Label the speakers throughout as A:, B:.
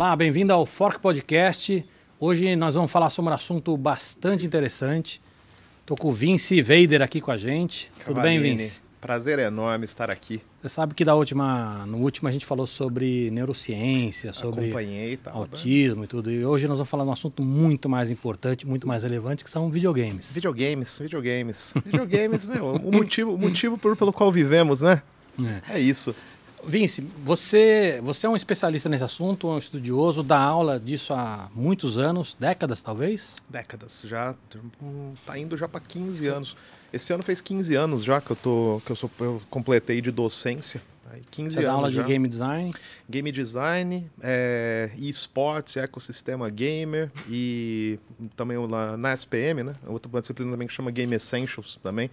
A: Olá, bem-vindo ao Fork Podcast. Hoje nós vamos falar sobre um assunto bastante interessante. Estou com o Vince Vader aqui com a gente. Tudo bem, Vince?
B: Prazer enorme estar aqui.
A: Você sabe que da última, no último a gente falou sobre neurociência, sobre
B: tal. né?
A: autismo e tudo. E hoje nós vamos falar de um assunto muito mais importante, muito mais relevante, que são videogames.
B: Videogames, videogames. Videogames, meu, o motivo, o motivo pelo qual vivemos, né?
A: É.
B: É isso.
A: Vince, você, você é um especialista nesse assunto, um estudioso, dá aula disso há muitos anos, décadas talvez?
B: Décadas, já tá indo já para 15 anos. Esse ano fez 15 anos já que eu tô que eu, sou, eu completei de docência. Aí, 15
A: Você dá aula
B: já.
A: de game design.
B: Game design, é, esportes, ecossistema gamer e também lá na SPM, né? Outra disciplina também que chama Game Essentials também.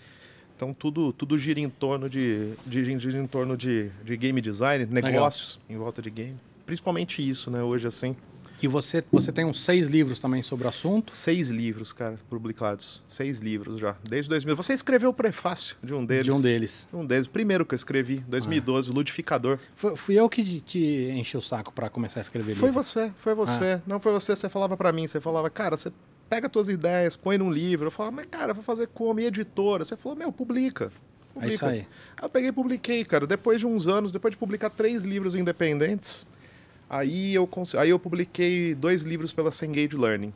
B: Então tudo, tudo gira em torno de, de, gira em torno de, de game design, negócios em volta de game. Principalmente isso, né? Hoje assim,
A: E você, você tem uns seis livros também sobre o assunto.
B: seis livros, cara, publicados, seis livros já, desde 2000. Você escreveu o prefácio de um deles?
A: De um deles.
B: Um deles, primeiro que eu escrevi, 2012, o Ludificador.
A: Foi- fui eu que te- enchi o saco para começar a escrever
B: Foi
A: livro.
B: você, foi você.
A: Ah.
B: Não foi você, você falava pra mim, você falava, cara, você pega tuas ideias, põe num livro. Eu falava, mas cara, vou fazer como? E editora? Você falou, meu, publica.
A: É
B: publica.
A: isso aí.
B: Aí eu peguei e publiquei, cara. Depois de uns anos, depois de publicar três livros independentes, aí eu, aí eu publiquei dois livros pela Cengage Learning,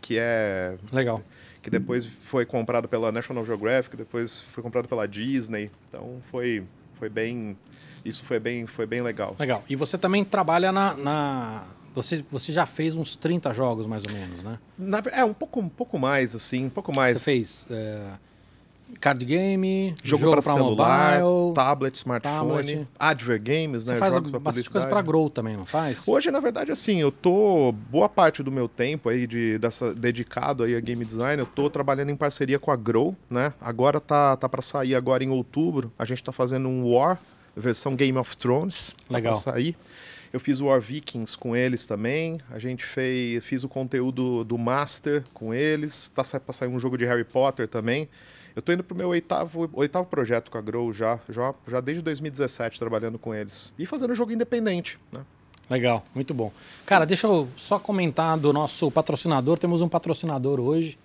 B: que é
A: Legal.
B: que depois foi comprado pela National Geographic, depois foi comprado pela Disney. Então foi, foi bem, isso foi bem, foi bem legal.
A: Legal. E você também trabalha na. na- Você, você já fez uns 30 jogos, mais ou menos, né?
B: Na é um pouco, um pouco mais assim, um pouco mais.
A: Você fez é, card game,
B: Jogo, para
A: pra
B: celular,
A: mobile.
B: tablet, smartphone,
A: tablet.
B: Adver Games,
A: Você
B: né?
A: faz
B: jogos
A: bastante coisa para grow também, não faz?
B: Hoje, na verdade, assim, eu tô boa parte do meu tempo aí de dessa dedicado aí a game design, eu tô trabalhando em parceria com a Grow, né? Agora tá tá para sair agora em outubro. A gente tá fazendo um War versão Game of Thrones, tá
A: Legal.
B: pra sair. Eu fiz o War Vikings com eles também. A gente fez fiz o conteúdo do Master com eles. Tá sa- pra sair um jogo de Harry Potter também. Eu tô indo pro meu oitavo, oitavo projeto com a Grow já, já, já desde 2017 trabalhando com eles. E fazendo jogo independente, né?
A: Legal, muito bom. Cara, deixa eu só comentar do nosso patrocinador. Temos um patrocinador hoje,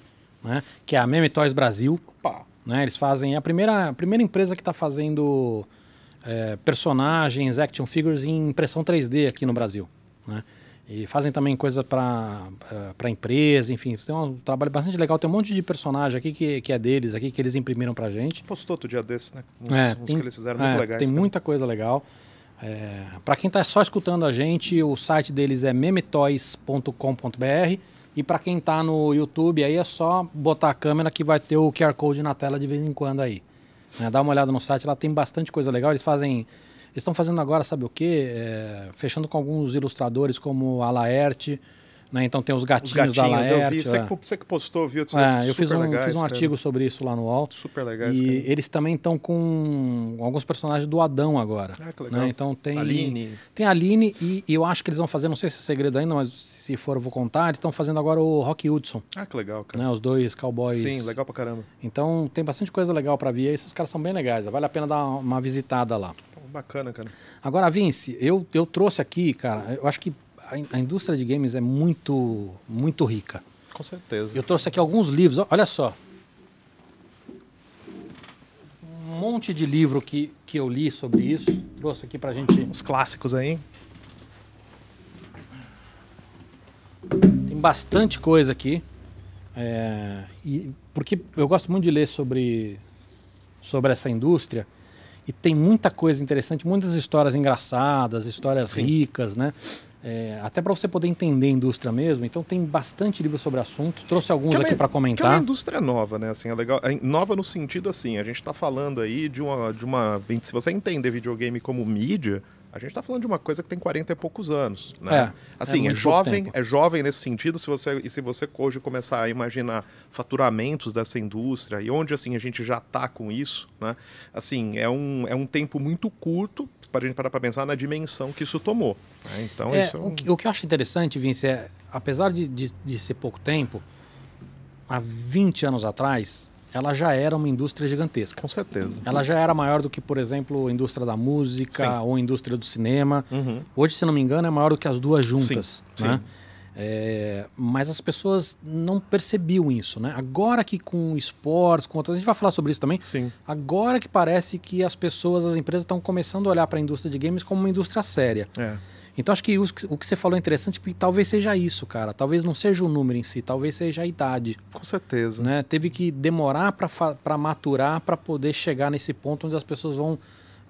A: né? Que é a Meme Toys Brasil.
B: Opa!
A: né? Eles fazem é a primeira, a primeira empresa que está fazendo é, personagens, action figures em impressão 3D aqui no Brasil, né? E fazem também coisa para para empresa, enfim, tem um trabalho bastante legal. Tem um monte de personagem aqui que, que é deles, aqui que eles imprimiram pra gente.
B: Postou outro dia desses, né? Uns,
A: É,
B: uns
A: tem-
B: que eles fizeram
A: é,
B: muito legais.
A: Tem
B: cara.
A: muita coisa legal. É, para quem está só escutando a gente, o site deles é memetoys.com.br e para quem está no YouTube aí é só botar a câmera que vai ter o QR Code na tela de vez em quando aí. Né, dá uma olhada no site, lá tem bastante coisa legal. Eles fazem, eles estão fazendo agora, sabe o quê? É, fechando com alguns ilustradores como a Laerte, né? Então tem os
B: Os
A: gatinhos,
B: gatinhos,
A: da
B: eu
A: Laerte.
B: vi. Você,
A: é.
B: que, você que postou, viu?
A: É, eu fiz um,
B: legais,
A: fiz um
B: cara.
A: artigo sobre isso lá no UOL.
B: Super legais,
A: E
B: cara.
A: eles também estão com alguns personagens do Adão agora.
B: Ah, que legal.
A: né? Então tem
B: Aline.
A: tem a Aline e, e eu acho que eles vão fazer, não sei se é segredo ainda, mas se for eu vou contar, eles estão fazendo agora o Rock Hudson,
B: Ah, que legal, cara.
A: né? Os dois cowboys.
B: Sim, legal pra caramba.
A: Então tem bastante coisa legal para ver. Esses caras são bem legais. Vale a pena dar uma visitada lá.
B: Bacana, cara.
A: Agora, Vince, eu, eu trouxe aqui, cara, eu acho que a, a indústria de games é muito, muito rica.
B: Com certeza.
A: Eu trouxe aqui alguns livros, olha só. Um monte de livro que, que eu li sobre isso. Trouxe aqui pra gente.
B: Os clássicos aí.
A: Tem bastante coisa aqui. É, e, porque eu gosto muito de ler sobre, sobre essa indústria. E tem muita coisa interessante, muitas histórias engraçadas, histórias
B: Sim.
A: ricas, né? É, até para você poder entender a indústria mesmo. Então tem bastante livro sobre o assunto. Trouxe alguns
B: é uma-
A: aqui para
B: Que é uma
A: comentar.
B: indústria nova, né? Assim, é legal. É nova no sentido assim, a gente tá falando aí de uma, de uma. Se você entender videogame como mídia, a gente tá falando de uma coisa que tem 40 e poucos anos. Né?
A: É,
B: assim,
A: é
B: é, jovem,
A: tempo.
B: é jovem nesse sentido, se você, e se você hoje começar a imaginar faturamentos dessa indústria e onde assim a gente já tá com isso, né? Assim, é um, é um tempo muito curto para a gente parar para pensar na dimensão que isso tomou. né? Então,
A: É,
B: isso é
A: o,
B: um...
A: que, o que eu acho interessante, Vince, é, apesar de, de, de ser pouco tempo, há 20 anos atrás, ela já era uma indústria gigantesca.
B: Com certeza.
A: Ela já era maior do que, por exemplo, a indústria da música
B: Sim.
A: ou a indústria do cinema.
B: Uhum.
A: Hoje, se não me engano, é maior do que as duas juntas.
B: Sim,
A: né?
B: sim.
A: É, mas as pessoas não percebiam isso, né? Agora que com esportes, com outras, a gente vai falar sobre isso também.
B: Sim.
A: Agora que parece que as pessoas, as empresas estão começando a olhar para a indústria de games como uma indústria séria.
B: É.
A: Então acho que o, o que você falou é interessante porque talvez seja isso, cara. Talvez não seja o número em si, talvez seja a idade.
B: Com certeza.
A: Né? Teve que demorar para maturar para poder chegar nesse ponto onde as pessoas vão,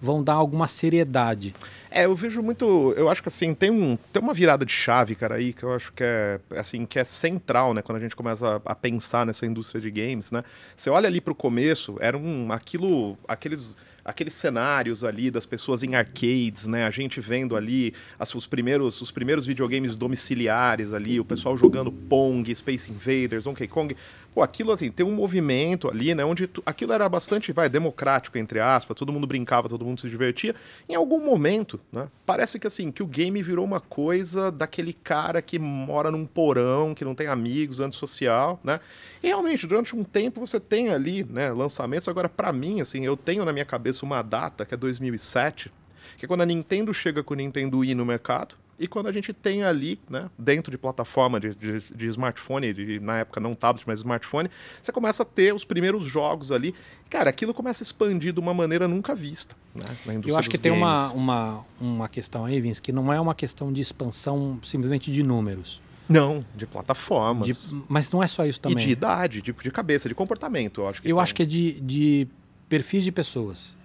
A: vão dar alguma seriedade.
B: É, eu vejo muito. Eu acho que assim, tem, um, tem uma virada de chave, cara, aí, que eu acho que é assim, que é central, né? Quando a gente começa a, a pensar nessa indústria de games, né? Você olha ali pro começo, era um. aquilo. aqueles. Aqueles cenários ali das pessoas em arcades, né? A gente vendo ali as- os, primeiros, os primeiros videogames domiciliares ali, o pessoal jogando Pong, Space Invaders, Donkey Kong. Pô, aquilo assim, tem um movimento ali, né? Onde tu- aquilo era bastante, vai, democrático, entre aspas, todo mundo brincava, todo mundo se divertia. Em algum momento, né? Parece que assim, que o game virou uma coisa daquele cara que mora num porão, que não tem amigos, antissocial, né? E realmente, durante um tempo você tem ali, né, lançamentos. Agora, pra mim, assim, eu tenho na minha cabeça uma data, que é 2007, que é quando a Nintendo chega com o Nintendo Wii no mercado. E quando a gente tem ali, né, dentro de plataforma de, de, de smartphone, de, na época não tablet, mas smartphone, você começa a ter os primeiros jogos ali. Cara, aquilo começa a expandir de uma maneira nunca vista né, na indústria
A: Eu acho que tem uma,
B: games.
A: uma, uma questão aí, Vince, que não é uma questão de expansão simplesmente de números.
B: Não, de plataformas.
A: De- mas não é só isso
B: E
A: também.
B: de idade, de, de cabeça, de comportamento, eu acho que
A: Eu
B: tem.
A: acho que é de, de perfis de pessoas.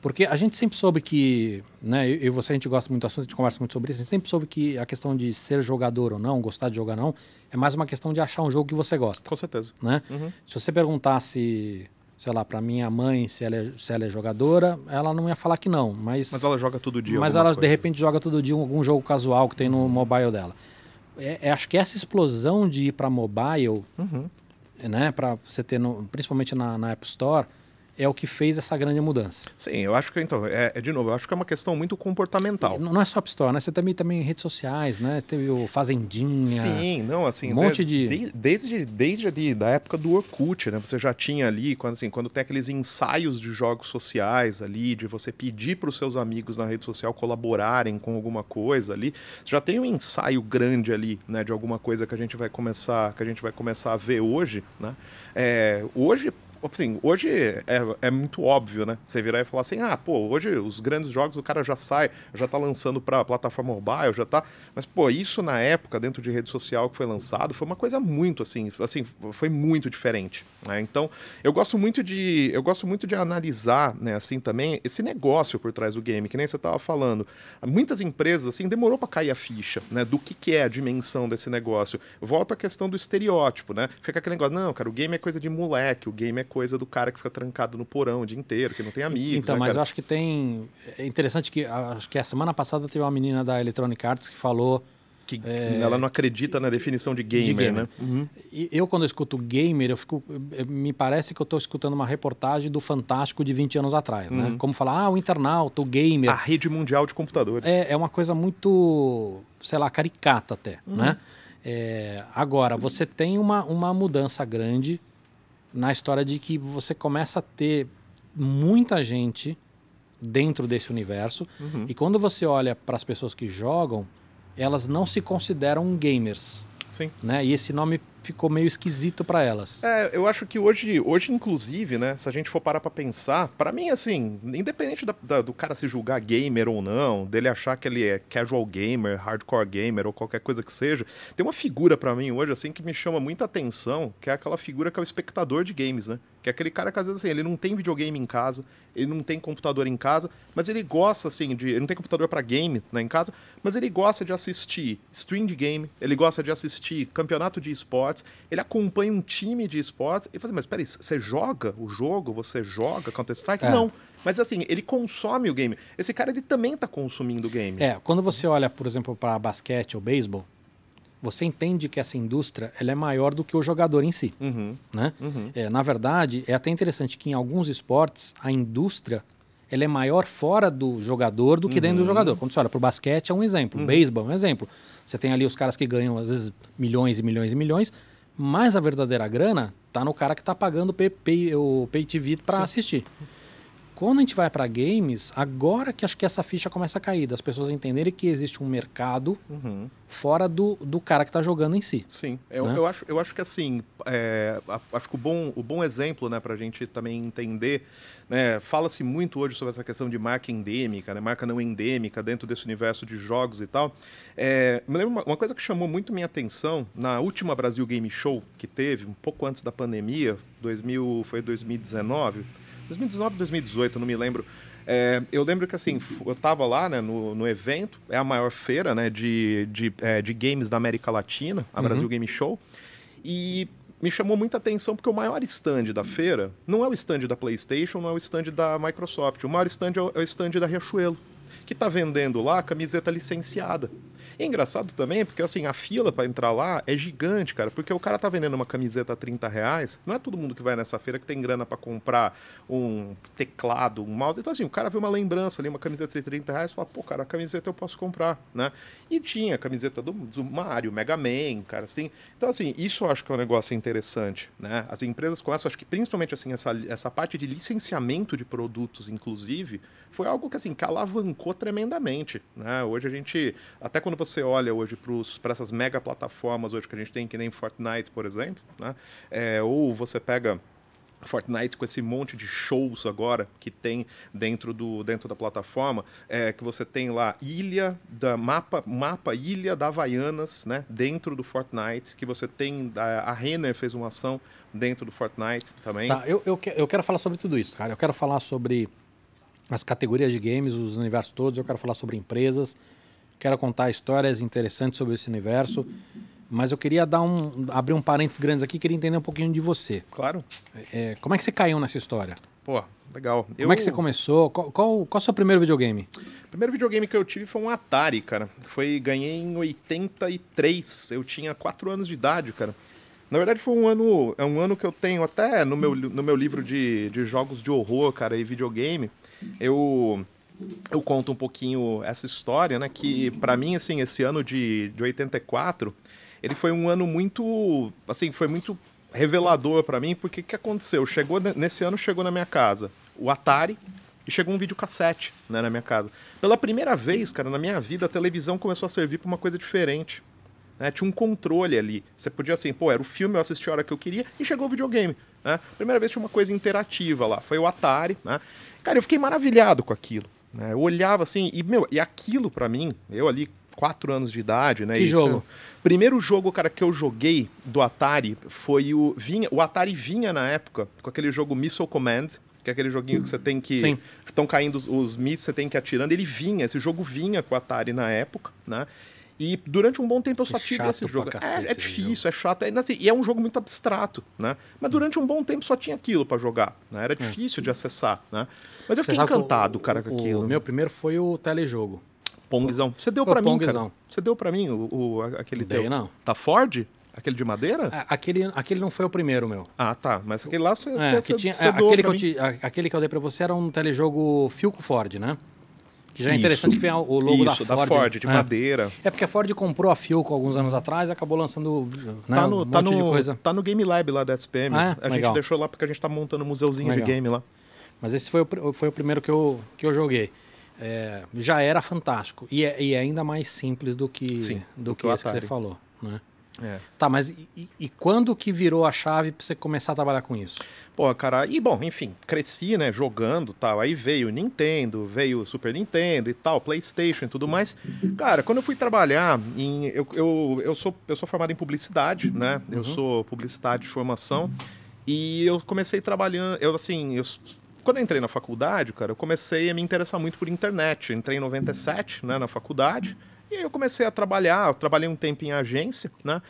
A: Porque a gente sempre soube que, né, eu e você, a gente gosta muito do assunto, a gente conversa muito sobre isso, a gente sempre soube que a questão de ser jogador ou não, gostar de jogar ou não, é mais uma questão de achar um jogo que você gosta,
B: Com certeza.
A: né?
B: Uhum.
A: Se você perguntasse, sei lá, pra minha mãe se ela, é, se ela é jogadora, ela não ia falar que não, mas...
B: Mas ela joga todo dia.
A: Mas ela, de
B: coisa.
A: repente, joga todo dia algum jogo casual que tem no mobile dela. É, é- acho que essa explosão de ir para mobile,
B: Uhum.
A: né, para você ter, no- principalmente na, na App Store, é o que fez essa grande mudança.
B: Sim, eu acho que, então, é, é de novo, eu acho que é uma questão muito comportamental.
A: Não não é só App Store, né? Você também também em redes sociais, né? Teve o Fazendinha.
B: Sim, não, assim,
A: Um monte
B: de-
A: de-
B: de- desde desde ali, da época do Orkut, né? Você já tinha ali, quando, assim, quando tem aqueles ensaios de jogos sociais ali, de você pedir para os seus amigos na rede social colaborarem com alguma coisa ali, já tem um ensaio grande ali, né? De alguma coisa que a gente vai começar, que a gente vai começar a ver hoje, né? É, hoje Assim, hoje é, é muito óbvio, né? Você virar e falar assim, ah, pô, hoje os grandes jogos o cara já sai, já tá lançando pra plataforma mobile, já tá. Mas, pô, isso na época, dentro de rede social que foi lançado, foi uma coisa muito assim, assim, foi muito diferente. né? Então, eu gosto muito de. Eu gosto muito de analisar, né, assim, também, esse negócio por trás do game, que nem você tava falando. Muitas empresas, assim, demorou para cair a ficha, né? Do que, que é a dimensão desse negócio. Volta à questão do estereótipo, né? Fica aquele negócio, não, cara, o game é coisa de moleque, o game é coisa do cara que fica trancado no porão o dia inteiro, que não tem amigos.
A: Então,
B: né,
A: mas
B: cara?
A: eu acho que tem. É interessante que acho que a semana passada teve uma menina da Electronic Arts que falou.
B: que ela não acredita na definição de gamer,
A: gamer.
B: né? Uhum.
A: E eu, quando eu escuto gamer, eu fico. eh, Me parece que eu estou escutando uma reportagem do Fantástico de 20 anos atrás, né? Como falar, ah, o internauta, o gamer.
B: A rede mundial de computadores.
A: É, é uma coisa muito, sei lá, caricata até,
B: Uhum.
A: né? É, agora, você tem uma, uma mudança grande na história de que você começa a ter muita gente dentro desse universo
B: Uhum.
A: e quando você olha para as pessoas que jogam, elas não se consideram gamers,
B: Sim.
A: né? E esse nome ficou meio esquisito para elas.
B: É, eu acho que hoje, hoje inclusive, né, se a gente for parar pra pensar, pra mim, assim, independente da- da- do cara se julgar gamer ou não, dele achar que ele é casual gamer, hardcore gamer ou qualquer coisa que seja, tem uma figura pra mim hoje, assim, que me chama muita atenção, que é aquela figura que é o espectador de games, né? Que é aquele cara que às vezes, assim, ele não tem videogame em casa, ele não tem computador em casa, mas ele gosta, assim, de... Ele não tem computador pra game, né, em casa, mas ele gosta de assistir stream de game, ele gosta de assistir campeonato de esportes, ele acompanha um time de esportes e fala assim, mas peraí, você joga o jogo? Você joga Counter-Strike?
A: É.
B: Não. Mas assim, ele consome o game. Esse cara, ele também tá consumindo o game.
A: É, quando você olha, por exemplo, para basquete ou beisebol, você entende que essa indústria ela é maior do que o jogador em si.
B: Uhum,
A: né?
B: uhum.
A: É, na verdade, é até interessante que em alguns esportes a indústria ela é maior fora do jogador do que dentro do
B: Uhum.
A: jogador. Quando você olha para o basquete é um exemplo, o beisebol é um exemplo. Você tem ali os caras que ganham às vezes milhões e milhões e milhões, Mas a verdadeira grana tá no cara que tá pagando o pay, pay- o Pay TV para assistir. Quando a gente vai para games, agora que acho que essa ficha começa a cair, das pessoas entenderem que existe um mercado
B: Uhum.
A: fora do, do cara que tá jogando em si.
B: Sim, eu,
A: Né?
B: eu, acho, eu acho que assim, é, a- acho que o bom, o bom exemplo, né, pra gente também entender, né, fala-se muito hoje sobre essa questão de marca endêmica, né, marca não endêmica dentro desse universo de jogos e tal. É, me lembro uma, uma coisa que chamou muito minha atenção na última Brasil Game Show que teve, um pouco antes da pandemia, 2000, foi 2019, 2019, 2018, não me lembro. É, eu lembro que assim, eu tava lá né, no, no evento, é a maior feira né, de, de, é, de games da América Latina, a Brasil Game Show, e me chamou muita atenção porque o maior stand da feira não é o stand da PlayStation, não é o stand da Microsoft, o maior stand é o, é o stand da Riachuelo, que está vendendo lá camiseta licenciada. É engraçado também, porque assim, a fila para entrar lá é gigante, cara, porque o cara tá vendendo uma camiseta a 30 reais, não é todo mundo que vai nessa feira que tem grana para comprar um teclado, um mouse. Então, assim, o cara vê uma lembrança ali, uma camiseta de 30 reais, fala, pô, cara, a camiseta eu posso comprar, né? E tinha a camiseta do, do Mario, Mega Man, cara, assim. Então, assim, isso eu acho que é um negócio interessante, né? As empresas com essa, acho que principalmente, assim, essa, essa parte de licenciamento de produtos, inclusive, foi algo que, assim, que alavancou tremendamente, né? Hoje a gente, até quando você olha hoje para essas mega plataformas hoje que a gente tem, que nem Fortnite, por exemplo, né? É, ou você pega Fortnite com esse monte de shows agora que tem dentro, do, dentro da plataforma, é, que você tem lá ilha da mapa, mapa ilha da Havaianas, né, dentro do Fortnite, que você tem a, a Renner fez uma ação dentro do Fortnite também.
A: Tá, eu, eu, eu quero falar sobre tudo isso, cara. Eu quero falar sobre as categorias de games, os universos todos, eu quero falar sobre empresas, quero contar histórias interessantes sobre esse universo, mas eu queria dar um, abrir um parênteses grandes aqui, queria entender um pouquinho de você.
B: Claro.
A: É, como é que você caiu nessa história?
B: Pô, legal.
A: Como é que você começou? Qual, qual, qual é o seu primeiro videogame?
B: O primeiro videogame que eu tive foi um Atari, cara. Foi ganhei em 83. Eu tinha 4 anos de idade, cara. Na verdade foi um ano, é um ano que eu tenho até no meu, no meu livro de, de jogos de horror, cara, e videogame. Eu eu conto um pouquinho essa história, né, que pra mim assim, esse ano de, de 84, ele foi um ano muito, assim, foi muito revelador pra mim, porque o que aconteceu? Chegou ne- nesse ano chegou na minha casa o Atari e chegou um videocassete, né, na minha casa. Pela primeira vez, cara, na minha vida, a televisão começou a servir pra uma coisa diferente. né? Tinha um controle ali. Você podia assim, pô, era o filme, eu assisti a hora que eu queria e chegou o videogame. Né? Primeira vez tinha uma coisa interativa lá, foi o Atari, né? Cara, eu fiquei maravilhado com aquilo. Né? Eu olhava assim, e, meu, e aquilo pra mim, eu ali, quatro anos de idade, né?
A: Que
B: e,
A: jogo?
B: Primeiro jogo, cara, que eu joguei do Atari foi o. Vinha, o Atari vinha na época com aquele jogo Missile Command, que é aquele joguinho que você tem que.
A: Sim.
B: Estão caindo os, os mísseis, você tem que ir atirando. Ele vinha, esse jogo vinha com o Atari na época, né? E durante um bom tempo eu só
A: É
B: tive esse jogo.
A: cacete
B: é, é difícil, é chato. É, assim, e é um jogo muito abstrato, né? Mas durante um bom tempo só tinha aquilo pra jogar. Né? Era difícil de acessar, né? Mas eu
A: É. Você
B: fiquei
A: que o-
B: encantado, cara, com
A: o,
B: aquilo.
A: O meu primeiro foi o telejogo.
B: Pongzão. Você deu
A: O
B: pra mim, cara. Você deu pra mim o, o- aquele
A: Dei,
B: teu.
A: não.
B: Tá Ford? Aquele de madeira?
A: A- Aquele, aquele não foi o primeiro, meu.
B: Ah, tá. Mas aquele lá você
A: É, que tinha, é, aquele, que eu te- aquele que eu dei pra você era um telejogo Filco Ford, né? Que já é
B: Isso.
A: interessante que vem o logo
B: Isso,
A: da Ford.
B: de
A: é.
B: madeira.
A: É porque a Ford comprou a Filco alguns anos atrás e acabou lançando né,
B: Tá
A: um
B: no,
A: monte
B: tá,
A: de
B: no,
A: coisa.
B: tá no Game Lab lá da SPM.
A: Ah, é?
B: a gente
A: Legal.
B: deixou lá porque a gente tá montando um museuzinho
A: Legal.
B: de game lá.
A: Mas esse foi o, foi o primeiro que eu, que eu joguei. É, já era fantástico. E é, e é ainda mais simples do que,
B: Sim,
A: do
B: do
A: que,
B: que o
A: esse que você falou. Né?
B: É.
A: Tá, mas e, e- quando que virou a chave pra você começar a trabalhar com isso?
B: Pô, cara, e bom, enfim, cresci, né, jogando tal. Aí veio Nintendo, veio Super Nintendo e tal, PlayStation e tudo mais. Cara, quando eu fui trabalhar em. Eu, eu, eu, sou, eu sou formado em publicidade, né? Eu sou publicidade de formação. E eu comecei trabalhando. Eu, assim, eu, quando eu entrei na faculdade, cara, eu comecei a me interessar muito por internet. Eu entrei em 97, né, na faculdade. E aí eu comecei a trabalhar, eu trabalhei um tempo em agência, né?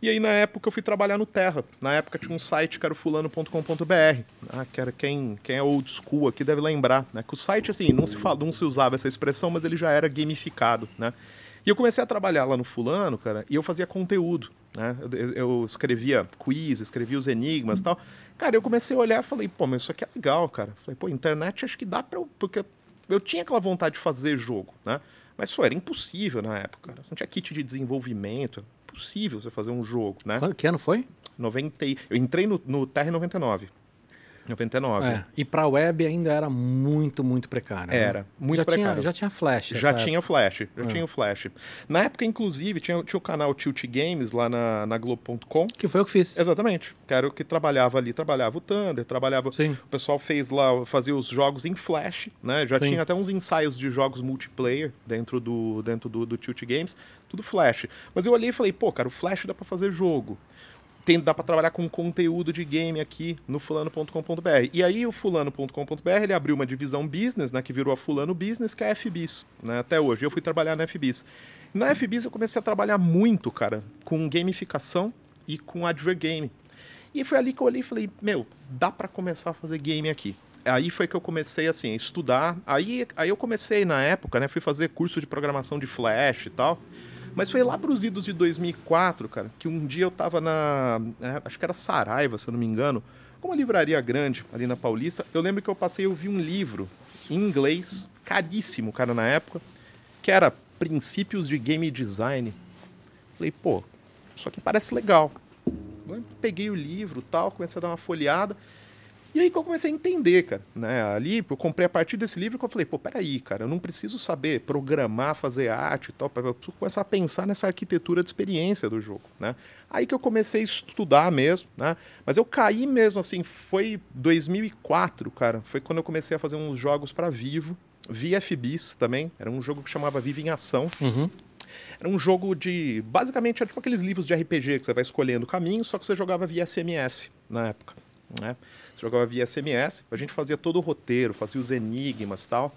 B: E aí, na época, eu fui trabalhar no Terra. Na época tinha um site que era o fulano.com.br, né? que era quem, quem é old school aqui deve lembrar, né? Que o site, assim, não se, não se usava essa expressão, mas ele já era gamificado, né? E eu comecei a trabalhar lá no fulano, cara, e eu fazia conteúdo, né? Eu, eu- eu escrevia quiz, escrevia os enigmas e tal. Cara, eu comecei a olhar e falei, pô, mas isso aqui é legal, cara. Falei, pô, internet acho que dá pra eu... Porque eu tinha aquela vontade de fazer jogo, né? Mas, pô, era impossível na época, cara. Você não tinha kit de desenvolvimento. impossível você fazer um jogo, né?
A: Qual- Que ano foi?
B: 90, e- eu entrei no, no TR 99. 99.
A: É. E pra web ainda era muito, muito precário. né?
B: Era, muito
A: já
B: precário.
A: Tinha, já tinha flash.
B: Já
A: nessa
B: tinha Flash, já
A: Ah.
B: tinha o Flash. Na época, inclusive, tinha, tinha o canal Tilt Games lá na, na Globo.com.
A: época. Que foi o que fiz.
B: Exatamente. Que era o que trabalhava ali. Trabalhava o Thunder, trabalhava.
A: Sim.
B: O pessoal fez lá, fazia os jogos em Flash, né? Já
A: Sim.
B: tinha até uns ensaios de jogos multiplayer dentro do, dentro do, do Tilt Games, tudo Flash. Mas eu olhei e falei, pô, cara, o Flash dá pra fazer jogo. Tem, dá pra trabalhar com conteúdo de game aqui no fulano.com.br. E aí o fulano.com.br ele abriu uma divisão business, né, que virou a Fulano Business, que é a FBIS, né, até hoje. Eu fui trabalhar na FBIS. Na FBIS eu comecei a trabalhar muito, cara, com gamificação e com advergame. E foi ali que eu olhei e falei, meu, dá pra começar a fazer game aqui. Aí foi que eu comecei, assim, a estudar. Aí, aí eu comecei, na época, né, fui fazer curso de programação de Flash e tal. Mas foi lá pros idos de 2004, cara, que um dia eu tava na... é, acho que era Saraiva, se eu não me engano. Uma livraria grande ali na Paulista. Eu lembro que eu passei, eu vi um livro em inglês, caríssimo, cara, na época, que era Princípios de Game Design. Falei, pô, isso aqui parece legal. Peguei o livro tal, comecei a dar uma folheada. E aí que eu comecei a entender, cara, né? Ali eu comprei a partir desse livro que eu falei, pô, peraí, cara, eu não preciso saber programar, fazer arte e tal, eu preciso começar a pensar nessa arquitetura de experiência do jogo, né? Aí que eu comecei a estudar mesmo, né? Mas eu caí mesmo, assim, foi 2004, cara, foi quando eu comecei a fazer uns jogos para Vivo, VFBs também, era um jogo que chamava Vivo em Ação,
A: Uhum.
B: era um jogo de. Basicamente, era tipo aqueles livros de RPG que você vai escolhendo o caminho, só que você jogava via SMS na época. Né? Jogava via SMS, a gente fazia todo o roteiro, fazia os enigmas e tal.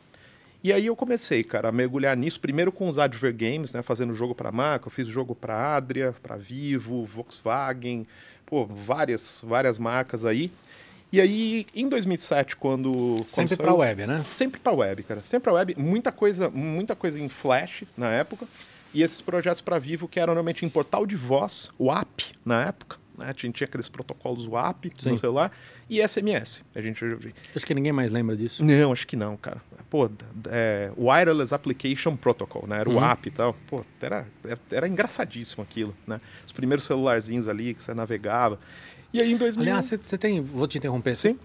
B: E aí eu comecei, cara, a mergulhar nisso, primeiro com os Adver Games, né, fazendo jogo para marca, eu fiz jogo para Adria, para Vivo, Volkswagen, pô, várias, várias marcas aí. E aí, em 2007, quando...
A: Sempre
B: saiu-
A: web, né?
B: Sempre para web, cara. Sempre para web. Muita coisa, muita coisa em Flash na época. E esses projetos para Vivo que eram normalmente em portal de voz, o app na época. Né? Tinha, tinha aqueles protocolos WAP
A: Sim.
B: no celular e SMS. A gente
A: Acho que ninguém mais lembra disso.
B: não, acho que não, cara. Pô, é, Wireless Application Protocol, né? Era o
A: Uhum.
B: app e tal. Pô, era, era, engraçadíssimo aquilo, né? Os primeiros celularzinhos ali que você navegava. E aí em 2000...
A: Aliás, você tem. Vou te interromper.
B: Sim.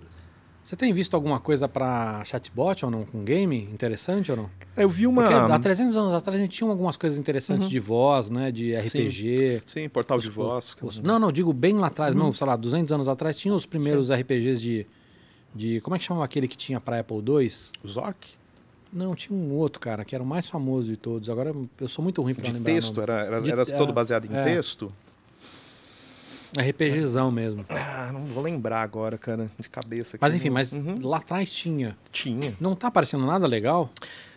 A: Você tem visto alguma coisa pra chatbot ou não? Com game? Interessante ou não?
B: eu vi uma...
A: Porque há 300 anos atrás a gente tinha algumas coisas interessantes
B: Uhum.
A: de voz, né? De RPG.
B: Sim, portal de
A: Os-
B: voz.
A: os- não, não, digo bem lá atrás,
B: Uhum.
A: não, sei lá, 200 anos atrás tinha os primeiros RPGs de, de. Como é que chamava aquele que tinha pra Apple II?
B: Zork?
A: Não, tinha um outro, cara, que era o mais famoso de todos. Agora eu sou muito ruim pra
B: De
A: lembrar.
B: texto? Era, era,
A: De-
B: era todo
A: é,
B: baseado em
A: é.
B: texto?
A: RPGzão mesmo.
B: Ah, não vou lembrar agora, cara, de cabeça. aqui.
A: Mas enfim, mas
B: Uhum.
A: lá atrás tinha.
B: Tinha.
A: Não tá aparecendo nada legal?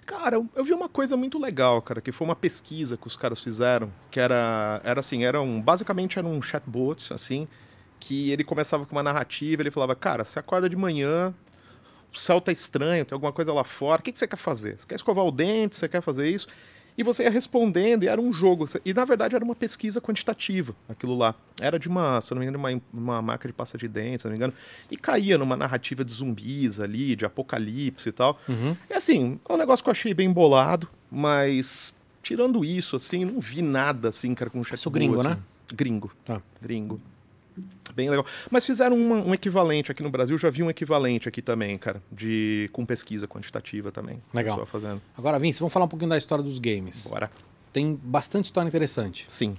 B: Cara, eu, eu vi uma coisa muito legal, cara, que foi uma pesquisa que os caras fizeram, que era, era assim, era um, basicamente era um chatbot, assim, que ele começava com uma narrativa, ele falava, cara, você acorda de manhã, o céu tá estranho, tem alguma coisa lá fora, o que, que você quer fazer? Você quer escovar o dente, você quer fazer isso? E você ia respondendo, e era um jogo. E na verdade era uma pesquisa quantitativa, aquilo lá. Era de uma, se eu não me engano, uma, uma marca de pasta de dente, se não me engano. E caía numa narrativa de zumbis ali, de apocalipse e tal.
A: Uhum.
B: É assim, é um negócio que eu achei bem bolado, mas tirando isso, assim, não vi nada assim, cara, com chatbot.
A: Isso gringo, né?
B: Gringo.
A: Tá.
B: Gringo. Bem legal. Mas fizeram uma- um equivalente aqui no Brasil, já vi um equivalente aqui também, cara, de com pesquisa quantitativa também.
A: Legal.
B: Fazendo.
A: Agora, Vince, vamos falar um pouquinho da história dos games.
B: Bora.
A: Tem bastante história interessante.
B: Sim.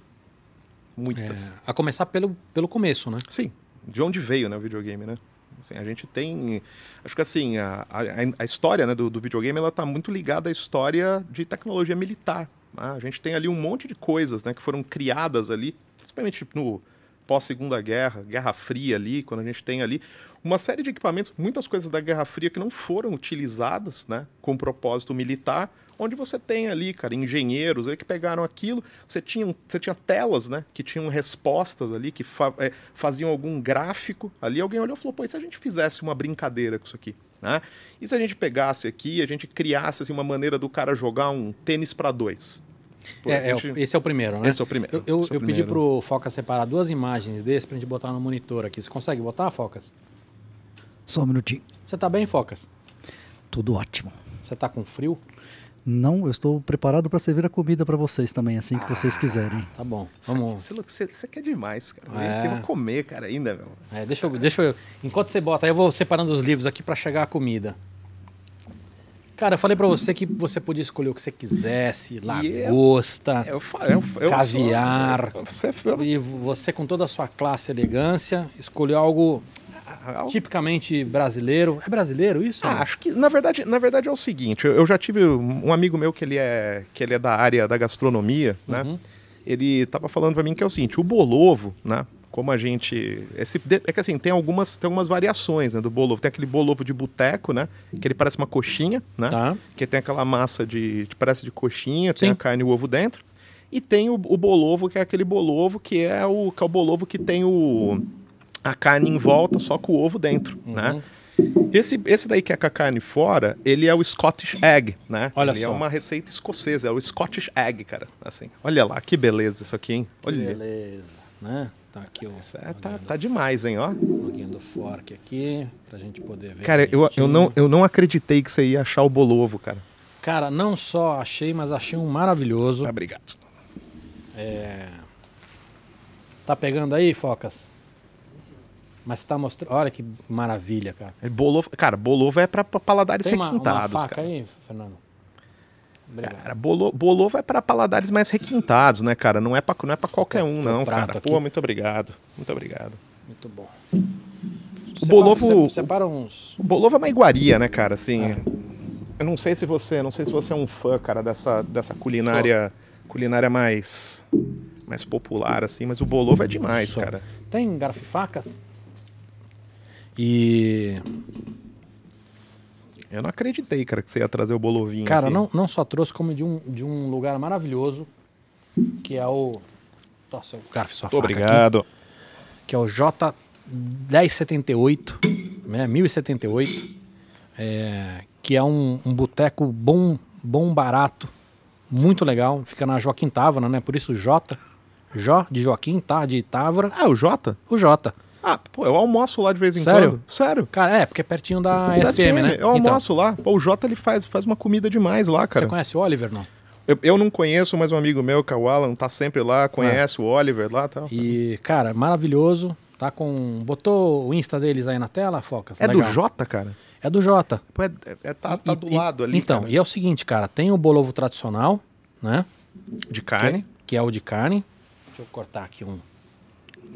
B: Muitas.
A: É, a começar pelo, pelo começo, né?
B: Sim, de onde veio né, o videogame, né? Assim, a gente tem. Acho que assim, a, a, a história né, do, do videogame ela está muito ligada à história de tecnologia militar. né? A gente tem ali um monte de coisas né, que foram criadas ali, principalmente no pós-segunda guerra, Guerra Fria ali, quando a gente tem ali uma série de equipamentos, muitas coisas da Guerra Fria que não foram utilizadas né, com propósito militar, onde você tem ali, cara, engenheiros ali que pegaram aquilo, você tinha, você tinha telas, né, que tinham respostas ali, que fa é, faziam algum gráfico ali, alguém olhou e falou, pô, e se a gente fizesse uma brincadeira com isso aqui? Né? E se a gente pegasse aqui, a gente criasse assim, uma maneira do cara jogar um tênis para dois? Pô,
A: É, é
B: gente-
A: esse é o primeiro, né?
B: Esse é o primeiro.
A: Eu, eu,
B: é o
A: eu pedi
B: primeiro.
A: pro Focas separar duas imagens desse pra gente botar no monitor aqui. Você consegue botar, Focas?
C: Só um minutinho.
A: Você tá bem, Focas?
C: Tudo ótimo.
A: Você tá com frio?
C: Não, eu estou preparado para servir a comida para vocês também, assim que vocês
B: Ah.
C: quiserem.
A: Tá bom. Vamos.
B: Você, você, você quer demais, cara.
A: É.
B: aqui, vou comer, cara, ainda, meu.
A: É, deixa eu, deixa eu. Enquanto você bota, aí eu vou separando os livros aqui pra chegar a comida. Cara, eu falei pra você que você podia escolher o que você quisesse, lagosta.
B: Eu, eu, eu
A: Caviar.
B: Sou, você, eu,
A: E você, com toda a sua classe e elegância, escolheu algo tipicamente brasileiro. É brasileiro isso?
B: Ah, acho que na verdade, na verdade é o seguinte, eu, já tive um amigo meu que ele é que ele é da área da gastronomia, né?
A: Uhum.
B: Ele tava falando pra mim que é o seguinte, o bolovo, né? Como a gente, esse, de- é que assim tem algumas tem algumas variações né, do bolovo. Tem aquele bolovo de boteco, né? Que ele parece uma coxinha, né?
A: Tá.
B: Que tem aquela massa de, que parece de coxinha, tem
A: Sim.
B: a carne e o ovo dentro. E tem o, o bolovo que é aquele bolovo que é o que é o bolovo que tem o a carne em volta só com o ovo dentro,
A: Uhum.
B: né? Esse, esse daí que é com a carne fora, ele é o Scottish Egg, né?
A: Olha
B: ele é
A: só.
B: uma receita escocesa, é o Scottish Egg, cara. Assim, olha lá, que beleza isso aqui, hein? Olha.
A: Beleza. Né? Tá aqui o.
B: É, tá, tá demais, hein, ó.
A: loginho do fork aqui, pra gente poder ver.
B: Cara, eu, eu, não, eu não acreditei que você ia achar o bolovo, cara.
A: Cara, não só achei, mas achei um maravilhoso.
B: Tá, obrigado.
A: É... Tá pegando aí, Focas? Mas tá mostrando. Olha que maravilha, cara.
B: É Bolovo, cara, bolovo é pra, paladares
A: Tem uma, uma
B: requintados,
A: faca
B: cara.
A: aí, Fernando? Obrigado.
B: Cara, bolo, bolovo é pra paladares mais requintados, né, cara? Não é pra, não é pra qualquer um, não, cara.
A: aqui.
B: Pô, muito obrigado. Muito obrigado.
A: Muito bom.
B: O bolovo-
A: Separa, separa uns.
B: O bolovo é uma iguaria, né, cara? Assim, eu não sei se você, não sei se você é um fã, cara, dessa, dessa culinária, culinária mais mais popular assim, mas o bolovo é demais,
A: Só.
B: cara.
A: Tem garfo e faca? E.
B: Eu não acreditei, cara, que você ia trazer o bolovinho.
A: Cara,
B: aqui.
A: não, não só trouxe, como de um, de um lugar maravilhoso, que é o. Nossa, o garfo e sua
B: Muito
A: faca aqui,
B: obrigado.
A: que é o J1078, né, 1078, é, que é um, um boteco bom, bom, barato, muito legal, fica na Joaquim Távora, né? Por isso J, Jó de Joaquim, tá de Távora,
B: Ah, o Jota?
A: o J.
B: Ah, pô, eu almoço lá de vez em
A: Sério?
B: quando. Sério?
A: Cara, é, porque é pertinho da
B: Da
A: SPM, né?
B: Eu almoço lá. Pô, o Jota ele faz, faz uma comida demais lá,
A: Então,
B: cara.
A: você conhece o Oliver, não?
B: Eu, eu não conheço, mas um amigo meu, que é o Alan, tá sempre lá, conhece o Oliver lá e tal.
A: E, cara, maravilhoso, tá com... Botou o Insta deles aí na tela, Focas?
B: É do. Jota, cara?
A: É do Jota.
B: Pô, é, é- tá, tá
A: E-
B: do
A: e-
B: lado ali,
A: Então,
B: cara.
A: e é o seguinte, cara, tem o bolovo tradicional, né?
B: De carne.
A: Que, que é o de carne. Deixa eu cortar aqui um.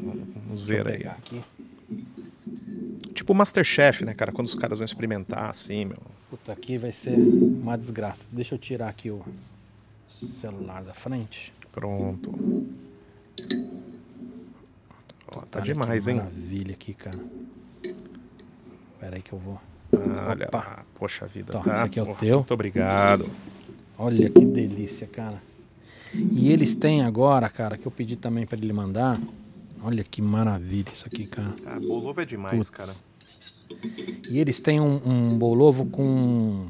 B: Vamos ver aí.
A: aqui.
B: Tipo Masterchef, né, cara? Quando os caras vão experimentar, assim, meu.
A: Puta, aqui vai ser uma desgraça. Deixa eu tirar aqui o celular da frente.
B: Pronto. Ó, tá
A: Olha
B: demais,
A: que
B: hein?
A: Maravilha aqui, cara. Pera aí que eu vou.
B: Ah, Olha lá. Poxa vida,
A: Então,
B: tá?
A: esse aqui é o
B: Pô,
A: teu.
B: Muito obrigado.
A: Olha que delícia, cara. E eles têm agora, cara, que eu pedi também pra ele mandar. Olha que maravilha isso aqui, cara.
B: Ah, bolovo é demais, cara.
A: E eles têm um, um bolovo com.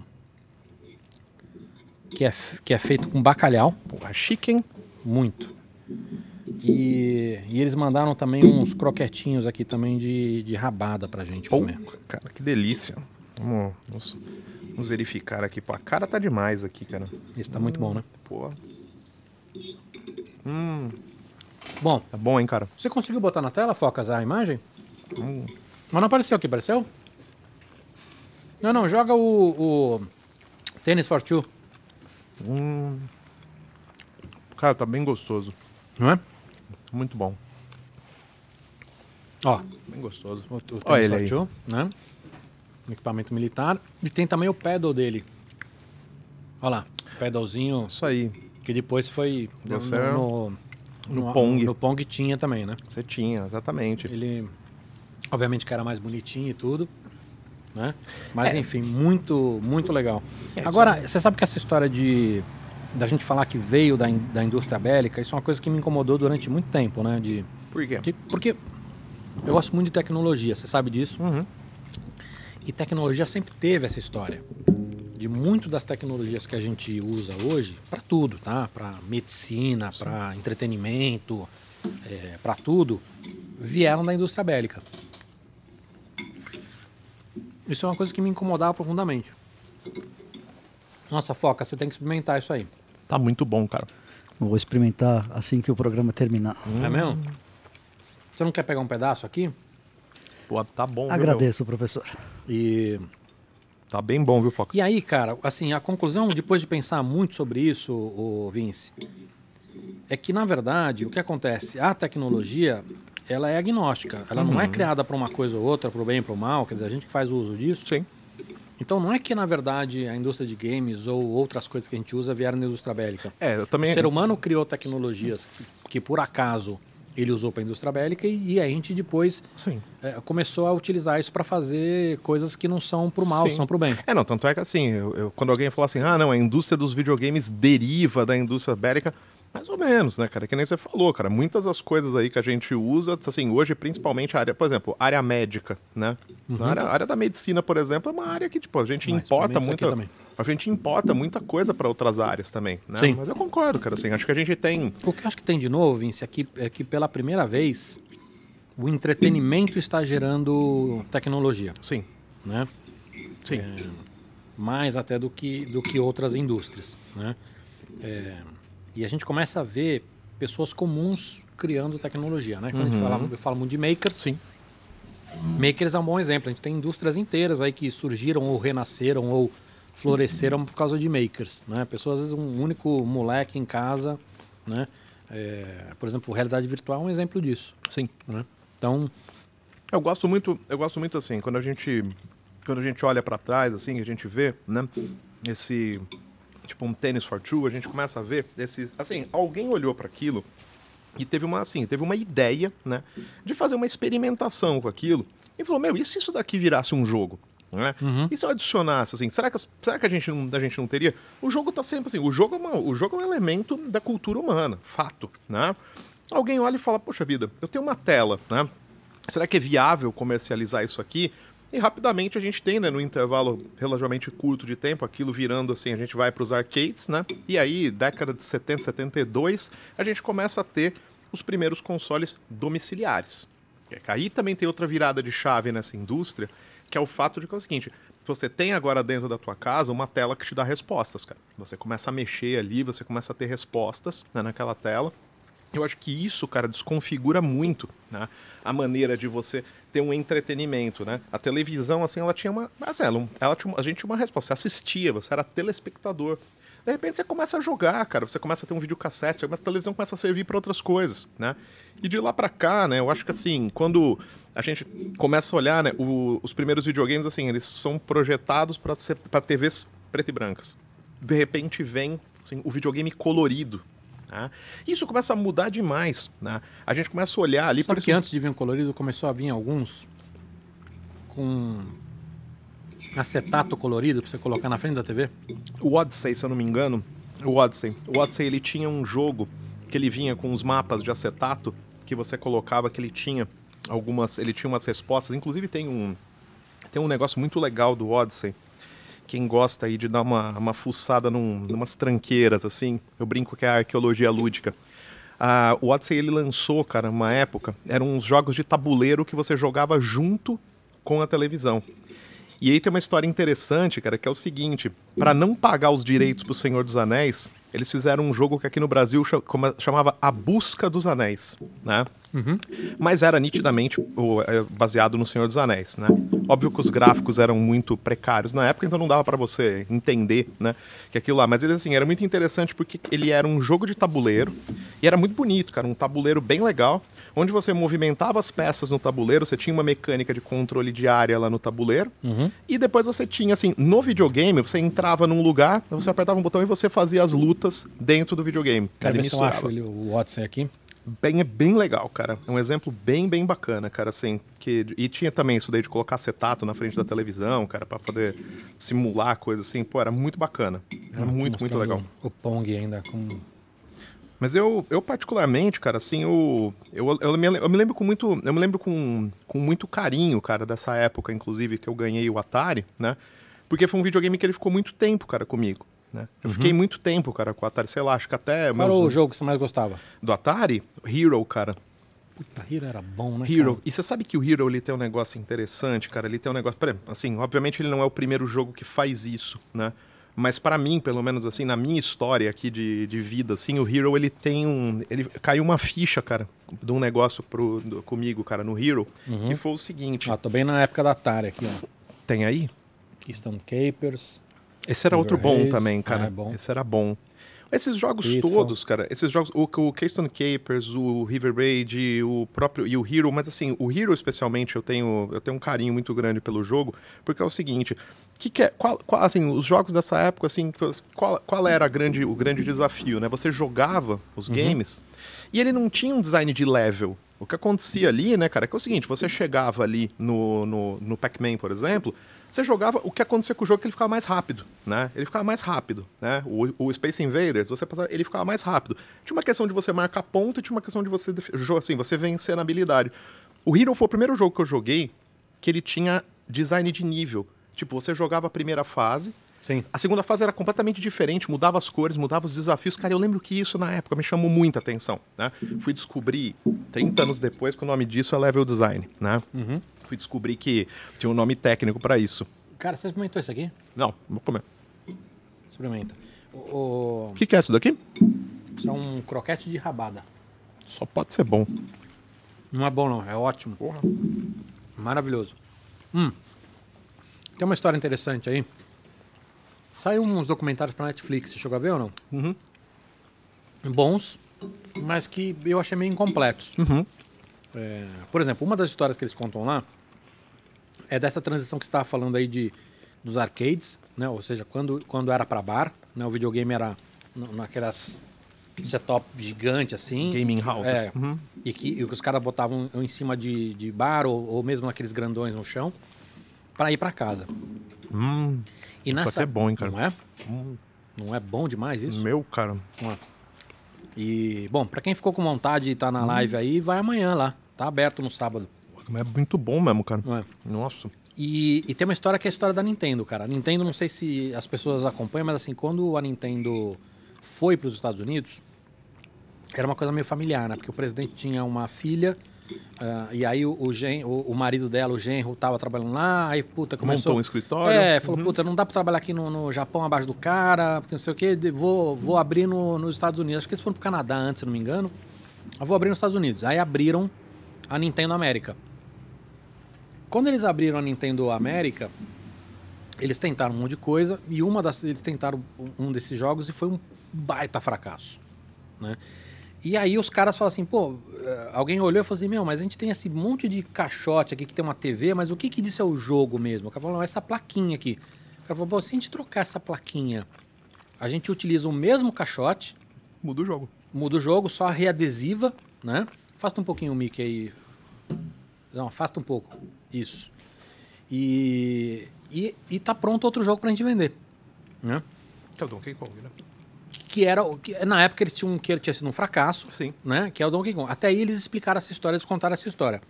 A: Que é, que é feito com bacalhau.
B: Porra, chicken.
A: Muito. E, e eles mandaram também uns croquetinhos aqui também de, de rabada pra gente
B: Pô,
A: comer.
B: cara, que delícia. Vamos, vamos, vamos verificar aqui. Pô, a cara tá demais aqui, cara.
A: Isso tá muito bom, né?
B: Pô. Hum,
A: Bom,
B: tá bom, hein, cara?
A: você conseguiu botar na tela, Focas, a imagem?
B: Hum,
A: Mas não apareceu aqui, apareceu? Não, não, joga o, o Tennis for Two,
B: hum. Cara, tá bem gostoso.
A: não é?
B: Muito bom.
A: Ó,
B: Bem gostoso.
A: o, o Tennis
B: Olha ele
A: for
B: aí.
A: Two, né? Um equipamento militar. E tem também o pedal dele. Olha lá, pedalzinho
B: Isso aí.
A: que depois foi no,
B: é
A: no,
B: no Pong.
A: No Pong tinha também, né?
B: Você tinha, exatamente.
A: Ele, obviamente, que era mais bonitinho e tudo, né? Mas
B: É.
A: enfim, muito, muito legal.
B: É,
A: Agora, você sabe que essa história de da gente falar que veio da, in- da indústria bélica, isso é uma coisa que me incomodou durante muito tempo, né? De,
B: Por quê?
A: de- porque eu gosto muito de tecnologia, você sabe disso.
B: Uhum.
A: E tecnologia sempre teve essa história. De muito das tecnologias que a gente usa hoje, para tudo, tá? Para medicina, para entretenimento, para tudo, vieram da indústria bélica. Isso é uma coisa que me incomodava profundamente. Nossa, Foca, você tem que experimentar isso aí.
B: Tá muito bom, cara.
C: Vou experimentar assim que o programa terminar.
A: É mesmo? Você não quer pegar um pedaço aqui?
B: Pô, tá bom, viu,
C: Agradeço, professor.
A: E?
B: Tá bem bom, viu, Foca?
A: e aí, cara, assim, a conclusão, depois de pensar muito sobre isso, o Vince, é que, na verdade, o que acontece? A tecnologia, ela é agnóstica. Ela não é criada para uma coisa ou outra, para o bem ou para o mal. Quer dizer, a gente que faz uso disso.
B: Sim.
A: Então, não é que, na verdade, a indústria de games ou outras coisas que a gente usa vieram da indústria bélica.
B: É, eu também...
A: O ser humano criou tecnologias que, que por acaso, ele usou para a indústria bélica e, e a gente depois
B: Sim.
A: é, começou a utilizar isso para fazer coisas que não são pro mal,
B: Sim.
A: são pro bem.
B: É, não, tanto é que assim, eu- eu- quando alguém fala assim, ah, não, a indústria dos videogames deriva da indústria bélica, mais ou menos, né, cara? Que nem você falou, cara. Muitas das coisas aí que a gente usa, assim, hoje, principalmente a área, por exemplo, área médica, né? A, área, a área da medicina, por exemplo, é uma área que, tipo, a gente
A: Uhum. Ah,
B: importa
A: também.
B: A gente importa muita coisa para outras áreas também, né?
A: Sim.
B: Mas eu concordo, cara, assim, acho que a gente tem.
A: O que eu acho que tem de novo, Vince, aqui é que pela primeira vez o entretenimento está gerando tecnologia,
B: Sim,
A: né?
B: sim.
A: mais até do que, do que outras indústrias. Né? É, e a gente começa a ver pessoas comuns criando tecnologia. Né? Quando a gente fala, eu falo muito de makers,
B: Sim.
A: makers é um bom exemplo. A gente tem indústrias inteiras aí que surgiram ou renasceram ou floresceram por causa de makers. Né? Pessoas, às vezes, um único moleque em casa. Né? É, por exemplo, realidade virtual é um exemplo disso.
B: Sim.
A: Né? Então,
B: Eu gosto muito, eu gosto muito assim, quando a gente quando a gente olha pra trás assim, a gente vê, né, esse tipo um tênis for two, a gente começa a ver esses, assim, alguém olhou pra aquilo e teve uma assim, teve uma ideia, né, de fazer uma experimentação com aquilo e falou: "Meu, e se isso daqui virasse um jogo?" Né? E se eu adicionasse assim, será que, será que a, gente não, a gente não teria? O jogo tá sempre assim, o jogo, é uma- o jogo é um elemento da cultura humana, fato, né? Alguém olha e fala, poxa vida, eu tenho uma tela, né? Será que é viável comercializar isso aqui? E rapidamente a gente tem, né, no intervalo relativamente curto de tempo, aquilo virando assim, a gente vai para os arcades, né? E aí, década de 70, 72, a gente começa a ter os primeiros consoles domiciliares. Aí também tem outra virada de chave nessa indústria, que é o fato de que é o seguinte, você tem agora dentro da tua casa uma tela que te dá respostas, cara. Você começa a mexer ali, você começa a ter respostas né, naquela tela. Eu acho que isso, cara, desconfigura muito né, a maneira de você ter um entretenimento, né? A televisão, assim, ela tinha uma... Mas ela, ela tinha a gente tinha uma resposta, você assistia, você era telespectador. De repente você começa a jogar, cara, você começa a ter um videocassete, você começa- a televisão começa a servir para outras coisas, né? E de lá para cá, né, eu acho que assim, quando a gente começa a olhar, né, o- os primeiros videogames, assim, eles são projetados para TVs preto e brancas. De repente vem assim, o videogame colorido, né? Isso começa a mudar demais, né? A gente começa a olhar ali...
A: sabe
B: por
A: que
B: isso-
A: antes de vir um colorido começou a vir alguns com acetato colorido para você colocar na frente da TV?
B: O Odyssey, se eu não me engano, o Odyssey, o Odyssey ele tinha um jogo que ele vinha com os mapas de acetato que você colocava que ele tinha algumas, ele tinha umas respostas, inclusive tem um tem um negócio muito legal do Odyssey. Quem gosta aí de dar uma, uma fuçada num, numas tranqueiras assim, eu brinco que é a arqueologia lúdica. Ah, o Odyssey ele lançou, cara, uma época, eram uns jogos de tabuleiro que você jogava junto com a televisão. E aí tem uma história interessante, cara, que é o seguinte: para não pagar os direitos pro Senhor dos Anéis, eles fizeram um jogo que aqui no Brasil chamava A Busca dos Anéis, né? Mas era nitidamente é, baseado no Senhor dos Anéis, né? Óbvio que os gráficos eram muito precários na época, então não dava para você entender, né, que aquilo lá. Mas ele assim era muito interessante porque ele era um jogo de tabuleiro e era muito bonito, cara, um tabuleiro bem legal, onde você movimentava as peças no tabuleiro, você tinha uma mecânica de controle de área lá no tabuleiro e depois você tinha assim no videogame você entrava num lugar, você apertava um botão e você fazia as lutas dentro do videogame.
A: Quero
B: Ele
A: ver se eu acho ele, o Odyssey aqui.
B: bem, é bem legal, cara. É um exemplo bem, bem bacana, cara, assim. Que, e tinha também isso daí de colocar acetato na frente da televisão, cara, pra poder simular coisa assim. Pô, era muito bacana. Era muito, muito
A: Mostrando
B: legal.
A: O Pong ainda com...
B: Mas eu, eu particularmente, cara, assim, eu, eu, eu, me, eu me lembro com muito, eu me lembro com, com muito carinho, cara, dessa época, inclusive, que eu ganhei o Atari, né? Porque foi um videogame que ele ficou muito tempo, cara, comigo, né? Eu fiquei muito tempo, cara, com o Atari, sei lá, acho que até
A: Qual era
B: meus-
A: o jogo que você mais gostava?
B: do Atari, Hero, cara.
A: Puta, Hero era bom, né?
B: Hero.
A: cara?
B: E você sabe que o Hero ele tem um negócio interessante, cara. Ele tem um negócio. Assim, obviamente ele não é o primeiro jogo que faz isso, né? Mas pra mim, pelo menos assim, na minha história aqui de, de vida, assim, o Hero ele tem um. Ele caiu uma ficha, cara, de um negócio pro, do- comigo, cara, no Hero, que foi o seguinte.
A: Ó, tô bem na época da Atari aqui, ó.
B: Tem aí?
A: Keystone Capers.
B: Esse era outro bom também, cara.
A: é bom.
B: Esse era bom. Esses jogos todos, cara, esses jogos, o, o Keystone Capers, o River Raid, o próprio e o Hero, mas assim, o Hero especialmente, eu tenho, eu tenho um carinho muito grande pelo jogo, porque é o seguinte, que que é, qual, qual- assim, os jogos dessa época, assim, qual, qual era grande, o grande desafio, né? Você jogava os
A: Uhum.
B: games e ele não tinha um design de level. O que acontecia ali, né, cara, é que é o seguinte, você chegava ali no, no, no Pac-Man, por exemplo, você jogava, o que acontecia com o jogo é que ele ficava mais rápido, né? Ele ficava mais rápido, né? O, o Space Invaders, você passava, ele ficava mais rápido. Tinha uma questão de você marcar ponto e tinha uma questão de você, assim, você vencer na habilidade. O Hero foi o primeiro jogo que eu joguei que ele tinha design de nível. Tipo, você jogava a primeira fase,
A: Sim.
B: a segunda fase era completamente diferente, mudava as cores, mudava os desafios. Cara, eu lembro que isso na época me chamou muita atenção, né? Fui descobrir, 30 anos depois, que o nome disso é level design, né? Fui descobrir que tinha um nome técnico pra isso.
A: Cara, você experimentou isso aqui?
B: Não, vou comer.
A: Experimenta. O
B: que, que é isso daqui?
A: Isso é um croquete de rabada.
B: Só pode ser bom.
A: Não é bom, não. É ótimo.
B: Porra.
A: Maravilhoso. Hum. Tem uma história interessante aí. Saiu uns documentários pra Netflix. Você chegou a ver ou não?
B: Uhum.
A: Bons, mas que eu achei meio incompletos.
B: Uhum.
A: É, por exemplo, uma das histórias que eles contam lá é dessa transição que você estava falando aí de, dos arcades, né? Ou seja, quando, quando era para bar, né? O videogame era naquelas setup gigante assim.
B: Gaming houses.
A: É,
B: Uhum.
A: e, que, e os caras botavam em cima de, de bar ou, ou mesmo naqueles grandões no chão para ir para casa.
B: Hum,
A: E
B: Isso
A: nessa,
B: aqui é bom, hein, cara?
A: Não é? Não é bom demais isso?
B: meu, cara.
A: É. E, bom, para quem ficou com vontade de estar
B: Hum.
A: na live aí, vai amanhã lá. Tá aberto no sábado.
B: É muito bom mesmo, cara.
A: É?
B: Nossa.
A: E, e tem uma história que é a história da Nintendo, cara. A Nintendo, não sei se as pessoas acompanham, mas assim, quando a Nintendo foi para os Estados Unidos, era uma coisa meio familiar, né? Porque o presidente tinha uma filha, ah, e aí o, o, gen, o, o marido dela, o genro, tava trabalhando lá, aí, puta, começou...
B: Montou um escritório.
A: É, falou, puta, não dá pra trabalhar aqui no, no Japão abaixo do cara, porque não sei o quê, vou, vou abrir no, nos Estados Unidos. Acho que eles foram pro Canadá antes, se não me engano. Eu vou abrir nos Estados Unidos. Aí abriram a Nintendo América. Quando eles abriram a Nintendo América, eles tentaram um monte de coisa e uma das eles tentaram um- desses jogos e foi um baita fracasso, né? E aí os caras falam assim, pô, eh, alguém olhou e falou assim, meu, mas a gente tem esse monte de caixote aqui que tem uma TV, mas o que que disso é o jogo mesmo? O cara falou, não, essa plaquinha aqui. O cara falou, pô, se a gente trocar essa plaquinha, a gente utiliza o mesmo caixote,
B: Muda o jogo.
A: muda o jogo, só readesiva, né? Afasta um pouquinho o Mickey aí. Não, afasta um pouco. Isso. E, e, e tá pronto outro jogo pra gente vender. Né?
B: Que é o Donkey Kong, né?
A: Que era. Que, na época eles tinham que ele tinha sido um fracasso,
B: Sim.
A: né? Que é o Donkey Kong. Até aí eles explicaram essa história, eles contaram essa história.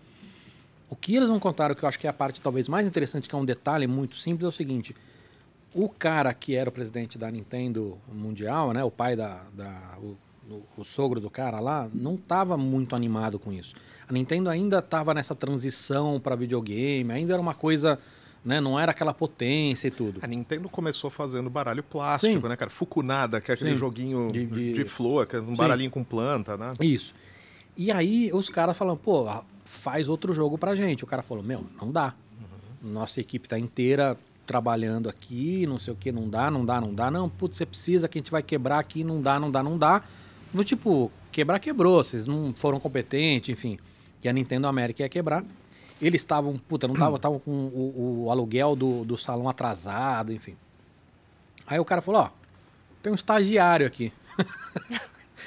A: O que eles não contaram, que eu acho que é a parte talvez mais interessante, que é um detalhe muito simples, é o seguinte. O cara que era o presidente da Nintendo Mundial, né? O pai da. da- o, o- o sogro do cara lá, não estava muito animado com isso. A Nintendo ainda estava nessa transição para videogame, ainda era uma coisa. Né, não era aquela potência e tudo.
B: A Nintendo começou fazendo baralho plástico,
A: Sim.
B: né, cara? Fukunada, que é aquele
A: Sim.
B: joguinho
A: De-
B: de,
A: de-
B: flor, que é um
A: Sim.
B: baralhinho com planta, né?
A: Isso. E aí os caras falam, pô, faz outro jogo pra gente. O cara falou, meu, não dá. Nossa equipe tá inteira trabalhando aqui, não sei o que, não dá, não dá, não dá. Não, putz, você precisa que a gente vai quebrar aqui, não dá, não dá, não dá. No tipo, quebrar, quebrou, vocês não foram competentes, enfim. E a Nintendo América ia quebrar. Eles estavam, puta, não estavam, estavam com o, o aluguel do, do salão atrasado, enfim. Aí o cara falou, ó, tem um estagiário aqui.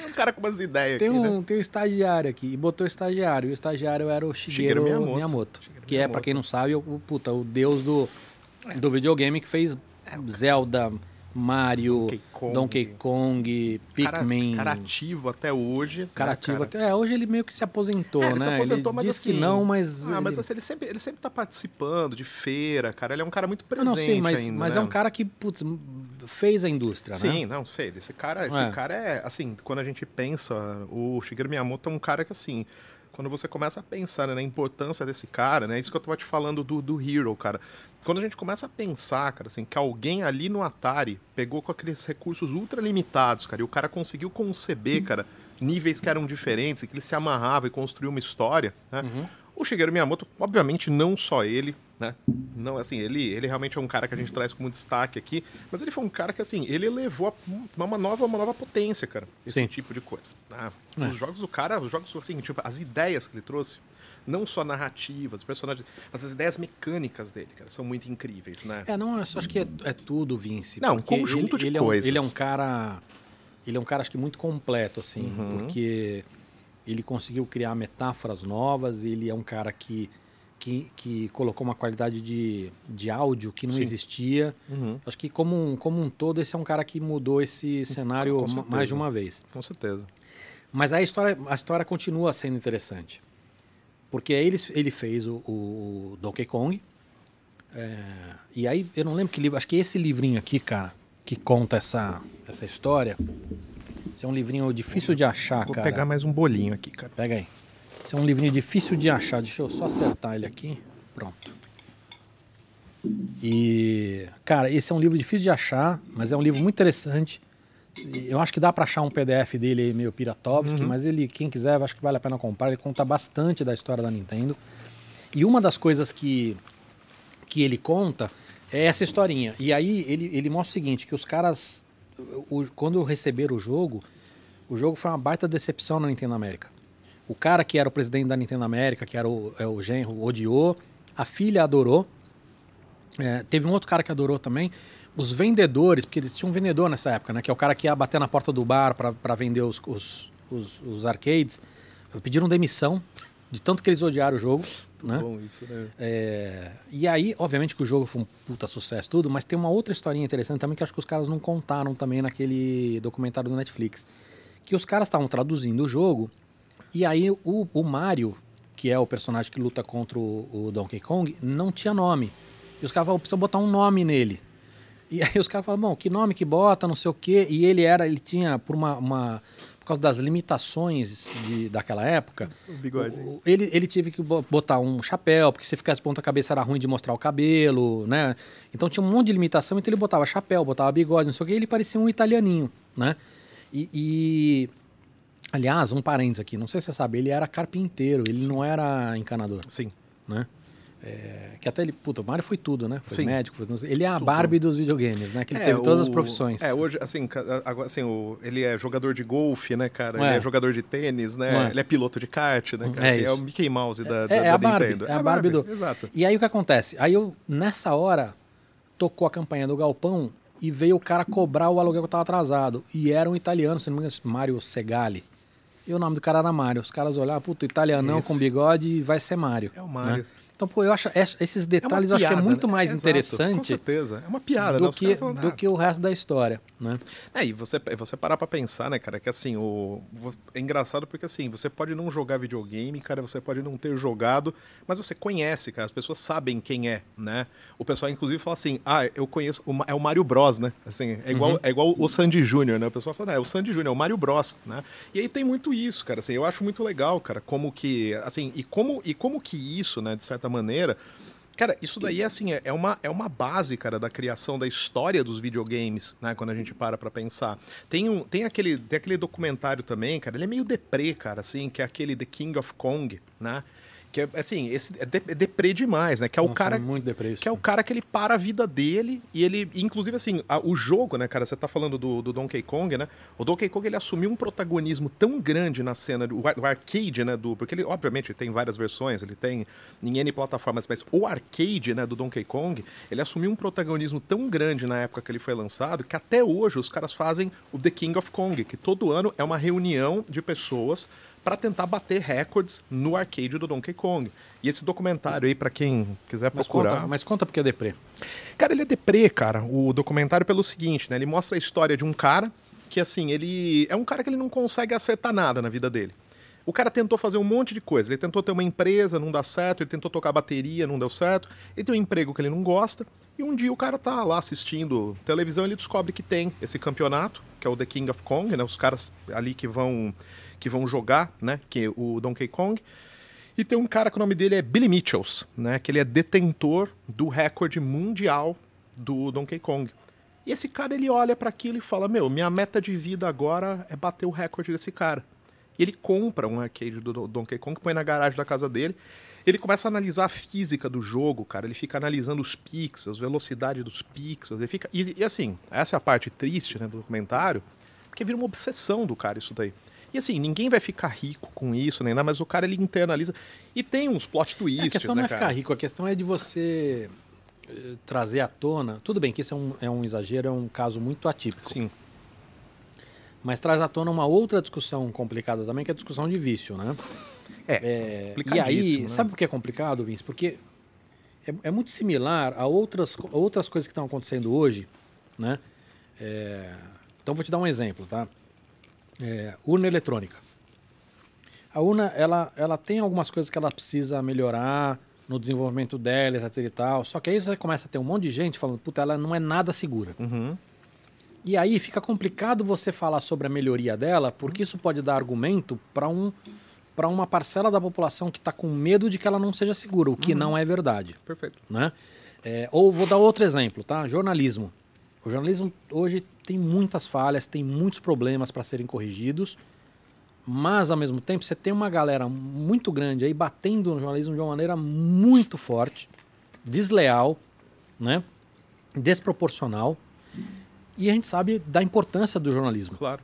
B: É um cara com umas ideias
A: Tem
B: aqui,
A: um,
B: né?
A: tem um estagiário aqui. E botou o estagiário. E o estagiário era o Shigeru,
B: Shigeru
A: Miyamoto.
B: Miyamoto.
A: que é, pra quem não sabe, o, o- puta, o deus do, do videogame que fez Zelda, Mario,
B: Donkey
A: Donkey
B: Kong.
A: Kong,
B: Cara,
A: Pikmin.
B: cara ativo até hoje.
A: cara
B: né,
A: ativo
B: cara?
A: até- é, hoje ele meio que se aposentou,
B: É,
A: né?
B: ele se aposentou, mas
A: diz
B: assim...
A: que não, mas.
B: Ah, mas
A: ele-
B: assim, ele sempre, ele sempre tá participando de feira, cara. Ele é um cara muito
A: Eu
B: presente
A: não sei, mas,
B: ainda,
A: mas
B: né?
A: é um cara que, putz, fez a indústria, né?
B: Sim, não, sei. Esse cara, esse
A: É.
B: cara é, assim, quando a gente pensa, o Shigeru Miyamoto é um cara que, assim, quando você começa a pensar né, na importância desse cara, né? Isso que eu tava te falando do, do Hero, cara. Quando a gente começa a pensar, cara, assim, que alguém ali no Atari pegou com aqueles recursos ultra limitados, cara, e o cara conseguiu conceber, cara, níveis que eram diferentes, e que ele se amarrava e construiu uma história, né?
A: Uhum.
B: O Shigeru Miyamoto, obviamente, não só ele, né? Não, assim, ele, ele realmente é um cara que a gente traz como destaque aqui, mas ele foi um cara que, assim, ele levou a uma nova, uma nova potência, cara, esse
A: Sim.
B: tipo de coisa. né?
A: É.
B: Os jogos do cara, os jogos, assim, tipo, as ideias que ele trouxe, não só narrativas, personagens, mas as ideias mecânicas dele, cara, são muito incríveis, né?
A: É, não, acho que é, é tudo, Vince.
B: Não, um conjunto
A: ele,
B: de
A: ele É um,
B: coisas.
A: ele é um cara. Ele é um cara, acho que muito completo, assim,
B: Uhum.
A: porque ele conseguiu criar metáforas novas, ele é um cara que, que, que colocou uma qualidade de, de áudio que não
B: Sim.
A: existia.
B: Uhum,
A: Acho que como um, como um todo, esse é um cara que mudou esse cenário mais de uma vez.
B: com certeza.
A: Mas a história, a história continua sendo interessante. Porque aí ele, ele fez o, o Donkey Kong. é, e aí, eu não lembro que livro. Acho que esse livrinho aqui, cara, que conta essa, essa história. Esse é um livrinho difícil de achar,
B: Vou
A: cara.
B: pegar mais um bolinho aqui, cara.
A: Pega aí. Esse é um livrinho difícil de achar. Deixa eu só acertar ele aqui. Pronto. E, cara, esse é um livro difícil de achar, mas é um livro muito interessante. Eu acho que dá pra achar um PDF dele aí meio Piratovski, mas ele, quem quiser, acho que vale a pena comprar. Ele conta bastante da história da Nintendo. E uma das coisas que, que ele conta é essa historinha. E aí ele, ele mostra o seguinte, que os caras, o- quando receberam o jogo, o jogo foi uma baita decepção na Nintendo América. O cara que era o presidente da Nintendo América, que era o, é, o genro, odiou. A filha adorou. É, teve um outro cara que adorou também. Os vendedores, porque eles tinham um vendedor nessa época, né? Que é o cara que ia bater na porta do bar para vender os, os, os, os arcades. Pediram demissão de tanto que eles odiaram o jogo. né?
B: Bom isso, né?
A: É, e aí, obviamente que o jogo foi um puta sucesso tudo, mas tem uma outra historinha interessante também que acho que os caras não contaram também naquele documentário do Netflix. Que os caras estavam traduzindo o jogo e aí o, o Mario, que é o personagem que luta contra o, o Donkey Kong, não tinha nome. E os caras falaram, precisa botar um nome nele. E aí os caras falaram, bom, que nome que bota, não sei o quê. E ele era, ele tinha, por uma... uma- por causa das limitações de, daquela época,
B: O bigode.
A: o- ele, ele tive que bo- botar um chapéu, porque se ficasse ponta cabeça era ruim de mostrar o cabelo, né? Então tinha um monte de limitação, então ele botava chapéu, botava bigode, não sei o que, e ele parecia um italianinho, né? E, e- aliás, um parênteses aqui, não sei se você sabe, ele era carpinteiro, ele não era encanador,
B: Sim.
A: né? É, que até ele, puta, o Mario foi tudo, né? Foi
B: Sim.
A: médico, foi, ele é a Barbie dos videogames, né? Que ele teve
B: o-
A: todas as profissões.
B: É, hoje, assim, agora, assim o, ele é jogador de golfe, né, cara?
A: É.
B: Ele é jogador de tênis, né?
A: É.
B: Ele é piloto de kart, né, cara?
A: É
B: Assim, é, o Mickey Mouse da,
A: É,
B: da,
A: é
B: da
A: a Barbie,
B: Nintendo.
A: é a Barbie do-
B: Exato.
A: E aí o que acontece? Aí eu, nessa hora, tocou a campanha do Galpão e veio o cara cobrar o aluguel que eu tava atrasado. E era um italiano, se não me engano, Mário Segali. E o nome do cara era Mário. Os caras olharam, puta, italianão
B: Esse.
A: com bigode vai ser Mário.
B: É o Mário.
A: né? Então, pô, eu acho es- esses
B: É
A: detalhes eu acho que é muito
B: né?
A: mais
B: Exato, Com
A: interessante
B: certeza. É uma piada, né?
A: do,
B: Os
A: que,
B: falam,
A: do
B: "Ah,
A: que o resto da história, né?
B: É, e você, você parar pra pensar, né, cara, que assim, o, é engraçado porque assim, você pode não jogar videogame, cara, você pode não ter jogado, mas você conhece, cara, as pessoas sabem quem é, né? O pessoal, inclusive, fala assim, ah, eu conheço, o é o Mario Bros, né? Assim, é igual, é igual o Sandy Júnior, né? O pessoal fala, "Ah, é o Sandy Júnior, é o Mario Bros, né? E aí tem muito isso, cara, assim, eu acho muito legal, cara, como que, assim, e como, e como que isso, né, de certa maneira, Cara, isso daí assim, é, é uma, é uma base, cara, da criação da história dos videogames, né? Quando a gente para pra pensar. Tem, um, tem, aquele, tem aquele documentário também, cara, ele é meio deprê, cara, assim, que é aquele The King of Kong, né? Que é, assim, esse é, de, é deprê demais, né? Que é o
A: Nossa,
B: cara
A: muito depresso.
B: que é o cara que ele para a vida dele e ele, inclusive assim, a- o jogo, né, cara, você tá falando do, do Donkey Kong, né? O Donkey Kong ele assumiu um protagonismo tão grande na cena do, do arcade, né, do, porque ele obviamente tem várias versões, ele tem em N plataformas, mas o arcade, né, do Donkey Kong, ele assumiu um protagonismo tão grande na época que ele foi lançado que até hoje os caras fazem o The King of Kong, que todo ano é uma reunião de pessoas para tentar bater recordes no arcade do Donkey Kong. E esse documentário aí, para quem quiser
A: mas,
B: procurar.
A: conta, mas conta porque é deprê.
B: Cara, ele é deprê, cara, o documentário pelo seguinte, né? Ele mostra a história de um cara que, assim, ele é um cara que ele não consegue acertar nada na vida dele. O cara tentou fazer um monte de coisa. Ele tentou ter uma empresa, não dá certo. Ele tentou tocar bateria, não deu certo. Ele tem um emprego que ele não gosta. E um dia o cara tá lá assistindo televisão e ele descobre que tem esse campeonato, que é o The King of Kong, né? Os caras ali que vão que vão jogar, né? Que é o Donkey Kong. E tem um cara que o nome dele é Billy Mitchells, né? Que ele é detentor do recorde mundial do Donkey Kong. E esse cara ele olha para aquilo e fala: Meu, minha meta de vida agora é bater o recorde desse cara. E ele compra um arcade do Donkey Kong, põe na garagem da casa dele. Ele começa a analisar a física do jogo, cara. Ele fica analisando os pixels, velocidade dos pixels. Ele fica... E, e assim, essa é a parte triste né, do documentário, porque vira uma obsessão do cara isso daí. E assim, ninguém vai ficar rico com isso, nem nada, mas o cara ele internaliza. E tem uns plot twists,
A: é, a questão
B: né,
A: não é
B: cara?
A: ficar rico, a questão é de você eh, trazer à tona. Tudo bem que isso é um, é um exagero, é um caso muito atípico.
B: Sim.
A: Mas traz à tona uma outra discussão complicada também, que é a discussão de vício, né?
B: É,
A: É, e aí,
B: né?
A: sabe por que é complicado, Vince? Porque é, é muito similar a outras, outras coisas que estão acontecendo hoje, né? É, então vou te dar um exemplo, tá? É, urna eletrônica. A urna, ela, ela tem algumas coisas que ela precisa melhorar no desenvolvimento dela, etc e tal. Só que aí você começa a ter um monte de gente falando, puta, ela não é nada segura.
B: Uhum.
A: E aí fica complicado você falar sobre a melhoria dela, porque isso pode dar argumento para um, para uma parcela da população que está com medo de que ela não seja segura, o que não é verdade.
B: Perfeito.
A: Né? É, ou vou dar outro exemplo, tá? Jornalismo. O jornalismo hoje tem muitas falhas, tem muitos problemas para serem corrigidos, mas ao mesmo tempo você tem uma galera muito grande aí batendo no jornalismo de uma maneira muito forte, desleal, né? desproporcional. E a gente sabe da importância do jornalismo.
B: Claro.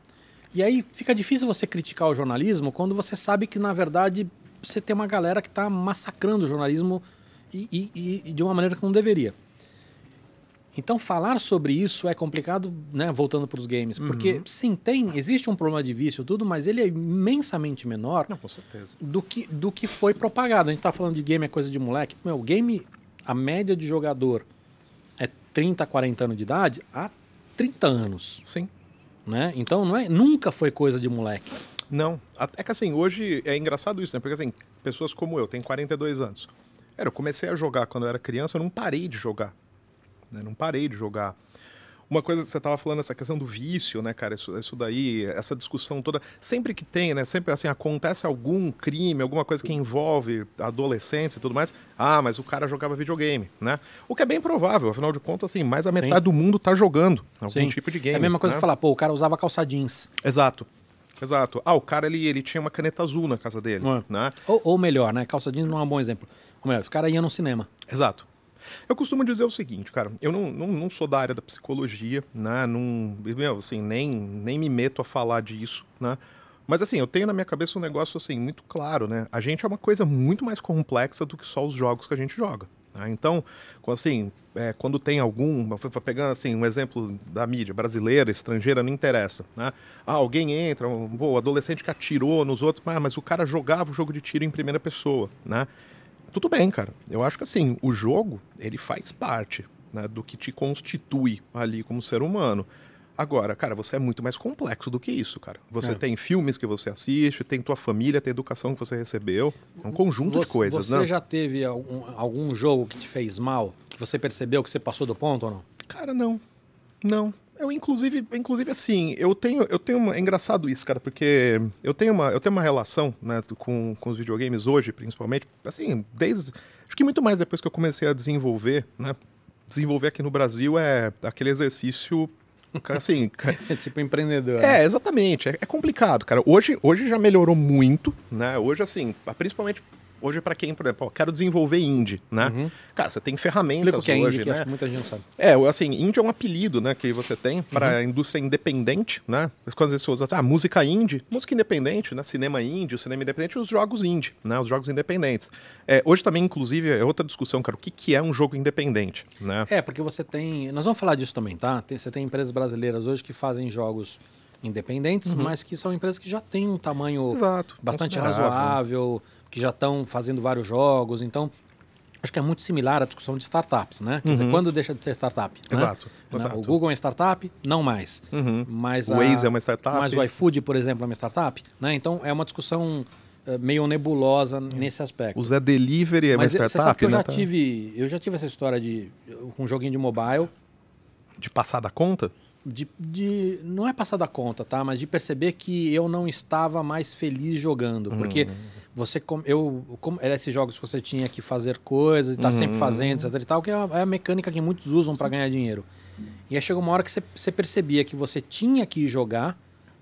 A: E aí fica difícil você criticar o jornalismo quando você sabe que, na verdade, você tem uma galera que está massacrando o jornalismo e, e- e de uma maneira que não deveria. Então, falar sobre isso é complicado, né? Voltando para os games. Porque, sim, tem, existe um problema de vício, tudo, mas ele é imensamente menor
B: Não, com certeza.
A: do que, do que foi propagado. A gente tá falando de game é coisa de moleque. Meu, game, a média de jogador é 30, 40 anos de idade há 30 anos,
B: Sim.
A: né? Então não é, nunca foi coisa de moleque.
B: Não. É que assim, hoje é engraçado isso, né? Porque assim, pessoas como eu, tenho 42 anos. Cara, eu comecei a jogar quando eu era criança, eu não parei de jogar. Né? Não parei de jogar. Uma coisa que você estava falando, essa questão do vício, né, cara? Isso, isso daí, essa discussão toda. Sempre que tem, né? Sempre assim, acontece algum crime, alguma coisa que envolve adolescentes e tudo mais. Ah, mas o cara jogava videogame, né? O que é bem provável, afinal de contas, assim, mais a metade do mundo tá jogando algum
A: Sim.
B: tipo de game.
A: é a mesma coisa
B: né?
A: que falar, pô, o cara usava calça jeans.
B: Exato. Exato. Ah, o cara ele, ele tinha uma caneta azul na casa dele,
A: É.
B: né?
A: Ou, ou melhor, né? Calça jeans não é um bom exemplo. Ou melhor, os caras iam no cinema.
B: Exato. Eu costumo dizer o seguinte, cara, eu não, não, não sou da área da psicologia, né? Não, meu, assim, nem, nem me meto a falar disso, né? Mas assim, eu tenho na minha cabeça um negócio assim muito claro, né? A gente é uma coisa muito mais complexa do que só os jogos que a gente joga. né? Então, assim, é, quando tem algum, pegando assim um exemplo da mídia brasileira, estrangeira, não interessa, né? Ah, alguém entra, um pô, adolescente que atirou nos outros, ah, mas o cara jogava o jogo de tiro em primeira pessoa, né? Tudo bem, cara. Eu acho que assim, o jogo, ele faz parte né, do que te constitui ali como ser humano. Agora, cara, você é muito mais complexo do que isso, cara. Você
A: É.
B: tem filmes que você assiste, tem tua família, tem educação que você recebeu. É um conjunto de
A: Você-
B: coisas,
A: Você
B: né?
A: já teve algum, algum jogo que te fez mal? Que você percebeu que você passou do ponto ou não?
B: Cara, não. Não. Eu, inclusive, inclusive assim, eu tenho, eu tenho uma, é engraçado isso, cara, porque eu tenho uma, eu tenho uma relação, né, com, com os videogames hoje, principalmente, assim, desde, acho que muito mais depois que eu comecei a desenvolver, né, desenvolver aqui no Brasil é aquele exercício, assim,
A: É tipo empreendedor. né?
B: é, exatamente, é, é complicado, cara. Hoje, hoje já melhorou muito, né, hoje, assim, principalmente hoje pra quem, por exemplo, ó, quero desenvolver indie, né,
A: Uhum.
B: cara, você tem ferramentas
A: é
B: hoje,
A: indie, que
B: né,
A: muita gente não sabe.
B: é, assim, indie é um apelido, né, que você tem para
A: Uhum.
B: a indústria independente, né? Quando você usa assim, ah, música indie, música independente, né? Cinema indie, o cinema independente e os jogos indie, né? Os jogos independentes. É, hoje também, inclusive, é outra discussão, cara, o que, que é um jogo independente, né?
A: É, porque você tem. Nós vamos falar disso também, tá? Tem- você tem empresas brasileiras hoje que fazem jogos independentes, mas que são empresas que já têm um tamanho
B: Uhum. Exato.
A: bastante razoável, que já estão fazendo vários jogos. Então, acho que é muito similar à discussão de startups, né? Quer dizer, quando deixa de ser startup? né?
B: Uhum. Exato,
A: Né?
B: exato.
A: O Google é startup? Não mais.
B: Uhum.
A: Mas
B: O
A: a-
B: Waze é uma startup.
A: Mas o iFood, por exemplo, é uma startup? Né? Então, é uma discussão eh, meio nebulosa nesse aspecto.
B: O Zé Delivery é uma
A: Mas você sabe
B: startup,
A: que eu
B: né?
A: já
B: tá?
A: tive, eu já tive essa história de com um joguinho de mobile.
B: De passar da conta?
A: de, de- Não é passar da conta, tá? Mas de perceber que eu não estava mais feliz jogando. Porque você. com- Eu, como, era esses jogos que você tinha que fazer coisas e tá sempre fazendo, etc e tal, que é a, é a mecânica que muitos usam para ganhar dinheiro. E aí chegou uma hora que você, você percebia que você tinha que jogar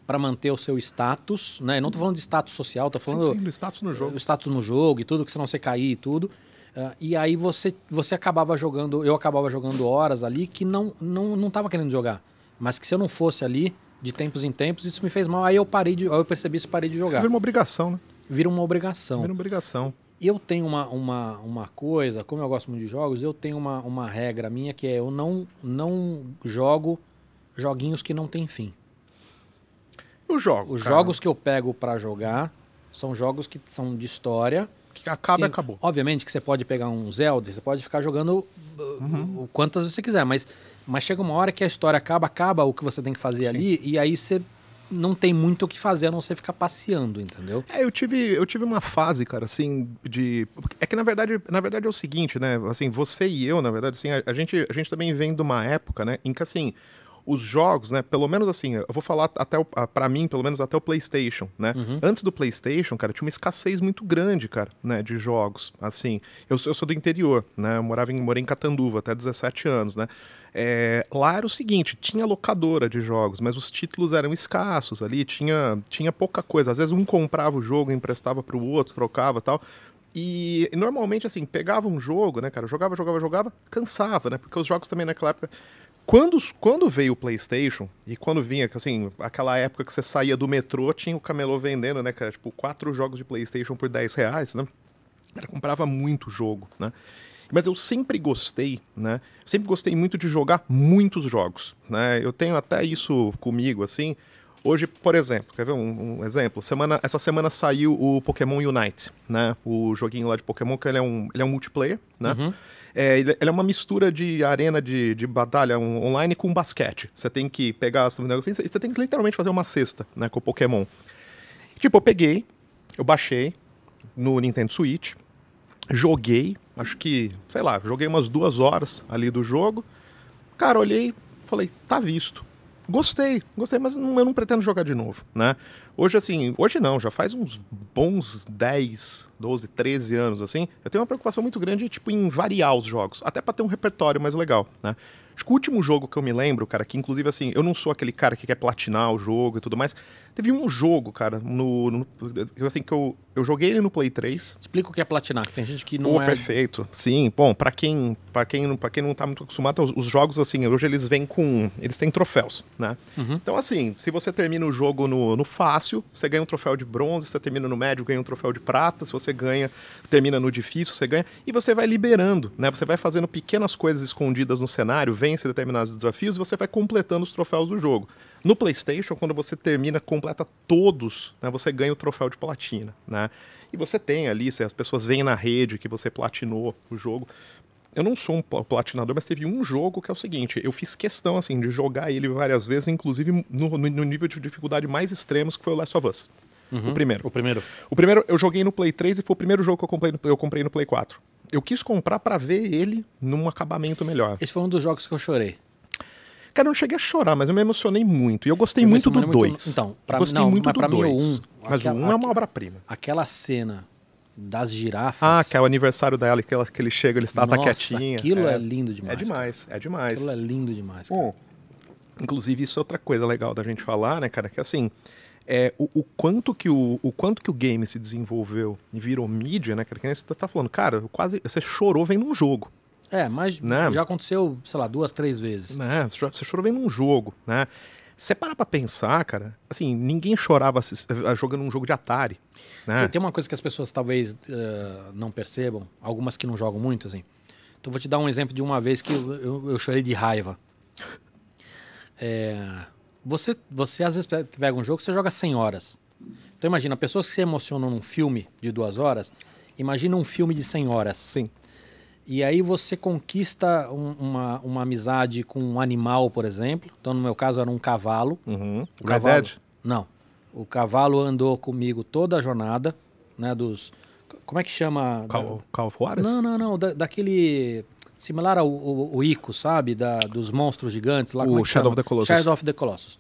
A: para manter o seu status, né? Eu não tô falando de status social, tô
B: Sim,
A: falando
B: sim, do status no jogo.
A: o status no jogo e tudo, que senão você cair e tudo. Ah, e aí você, você acabava jogando, eu acabava jogando horas ali que não, não, não tava querendo jogar. Mas que se eu não fosse ali, de tempos em tempos, isso me fez mal. Aí eu parei de. Aí eu percebi isso e parei de jogar.
B: Vira uma obrigação, né?
A: Vira uma obrigação.
B: Vira uma obrigação.
A: Eu tenho uma, uma, uma coisa, como eu gosto muito de jogos, eu tenho uma, uma regra minha que é eu não, não jogo joguinhos que não tem fim.
B: Os jogos.
A: Os
B: cara,
A: jogos que eu pego pra jogar são jogos que são de história,
B: que acaba e acabou.
A: Obviamente que você pode pegar um Zelda, você pode ficar jogando uh, o quantas você quiser, mas, mas chega uma hora que a história acaba, acaba o que você tem que fazer
B: Sim.
A: ali, e aí você não tem muito o que fazer a não ser ficar passeando, entendeu?
B: É, eu tive, eu tive uma fase, cara, assim, de. É que na verdade, na verdade é o seguinte, né? Assim, você e eu, na verdade, assim, a, a gente, a gente também vem de uma época, né, em que assim. Os jogos, né? Pelo menos assim, eu vou falar até o, a- pra mim, pelo menos até o PlayStation, né? Antes do PlayStation, cara, tinha uma escassez muito grande, cara, né? De jogos. Assim, eu, sou- eu sou do interior, né? Eu morava em, morei em Catanduva até 17 anos, né? É, lá era o seguinte, tinha locadora de jogos, mas os títulos eram escassos ali, tinha, tinha pouca coisa. Às vezes um comprava o jogo, emprestava pro outro, trocava tal. E, normalmente, assim, pegava um jogo, né, cara? Jogava, jogava, jogava, cansava, né? Porque os jogos também naquela época. Quando, quando veio o PlayStation, e quando vinha, assim, aquela época que você saía do metrô, tinha o camelô vendendo, né, cara? Tipo, quatro jogos de PlayStation por 10 reais, né? Cara, comprava muito jogo, né? Mas eu sempre gostei, né? Sempre gostei muito de jogar muitos jogos, né? Eu tenho até isso comigo, assim. Hoje, por exemplo, quer ver um, um exemplo? Semana, essa semana saiu o Pokémon Unite, né? O joguinho lá de Pokémon, que ele é um, ele é um multiplayer, né? É, ele, é uma mistura de arena de, de batalha on- online com basquete. Você tem que pegar, assim, você tem que literalmente fazer uma cesta, né? Com o Pokémon. Tipo, eu peguei, eu baixei no Nintendo Switch, joguei, acho que, sei lá, joguei umas duas horas ali do jogo. Cara, olhei, falei, tá visto. Gostei, gostei, mas não- eu não pretendo jogar de novo, né? Hoje, assim, hoje não, já faz uns bons 10, 12, 13 anos, assim, eu tenho uma preocupação muito grande, tipo, em variar os jogos, até pra ter um repertório mais legal, né? Acho que o último jogo que eu me lembro, cara, que inclusive, assim, eu não sou aquele cara que quer platinar o jogo e tudo mais, teve um jogo, cara, no, no assim, que eu, eu joguei ele no Play 3,
A: Explica o que é platinar, que tem gente que não
B: Pô,
A: é...
B: perfeito. Sim, bom, pra quem, para quem, não- pra quem não tá muito acostumado, os, os jogos, assim, hoje eles vêm com. Eles têm troféus, né? Então, assim, se você termina o jogo no, no fácil, você ganha um troféu de bronze, se você termina no médio, ganha um troféu de prata, se você ganha, termina no difícil, você ganha, e você vai liberando, né? Você vai fazendo pequenas coisas escondidas no cenário, vence determinados desafios e você vai completando os troféus do jogo. No PlayStation, quando você termina, completa todos, né, você ganha o troféu de platina, né? E você tem ali, se as pessoas veem na rede que você platinou o jogo. Eu não sou um pla- platinador, mas teve um jogo que é o seguinte: eu fiz questão assim de jogar ele várias vezes, inclusive no, no- nível de dificuldade mais extremos, que foi o Last of Us. O primeiro.
A: O primeiro.
B: O primeiro eu joguei no Play 3 e foi o primeiro jogo que eu comprei no, eu comprei no Play 4. Eu quis comprar pra ver ele num acabamento melhor.
A: Esse foi um dos jogos que eu chorei.
B: Cara, eu não cheguei a chorar, mas eu me emocionei muito. E eu gostei
A: Eu
B: muito do
A: emocionei muito
B: 2.
A: no- então, pra-
B: gostei
A: não,
B: muito
A: mas
B: do
A: pra mim o
B: 2.
A: um,
B: mas
A: aquela-
B: o 1 um é uma obra-prima.
A: Aquela cena das girafas.
B: Ah, que é o aniversário dela, que, ela, que ele chega, ele está tá
A: Nossa,
B: quietinha.
A: aquilo é,
B: é,
A: lindo
B: é
A: demais. cara.
B: demais, é demais.
A: Aquilo é lindo demais. cara.
B: Bom, inclusive, isso é outra coisa legal da gente falar, né, cara? Que assim, é, o, o quanto que o, o quanto que o game se desenvolveu e virou mídia, né, cara? Que nem você tá falando, cara, eu quase. Você chorou vendo um jogo.
A: É, mas
B: Né?
A: já aconteceu, sei lá, duas, três vezes.
B: né? Você cho- Você chorou vendo um jogo, né? Você parar pra pensar, cara, assim, ninguém chorava eh, jogando um jogo de Atari, né?
A: Tem- uma coisa que as pessoas talvez eh, não percebam, algumas que não jogam muito, assim. Então, vou te dar um exemplo de uma vez que eu, eu- eu chorei de raiva. É, você, você às vezes pe- pega um jogo que você joga 100 horas. Então, imagina, pessoas que se emocionam num filme de duas horas, imagina um filme de 100 horas.
B: Sim.
A: E aí você conquista um- uma, uma amizade com um animal, por exemplo. Então, no meu caso, era um cavalo.
B: Uhum.
A: O
B: Red
A: cavalo,
B: Dead?
A: Não. O cavalo andou comigo toda a jornada, né? Dos. Como é que chama?
B: Of Juarez?
A: Não, não, não. da- daquele. similar ao, ao, ao Ico, sabe? Da, dos monstros gigantes lá.
B: O
A: é
B: Shadow of the Colossus.
A: Shadow of the Colossus.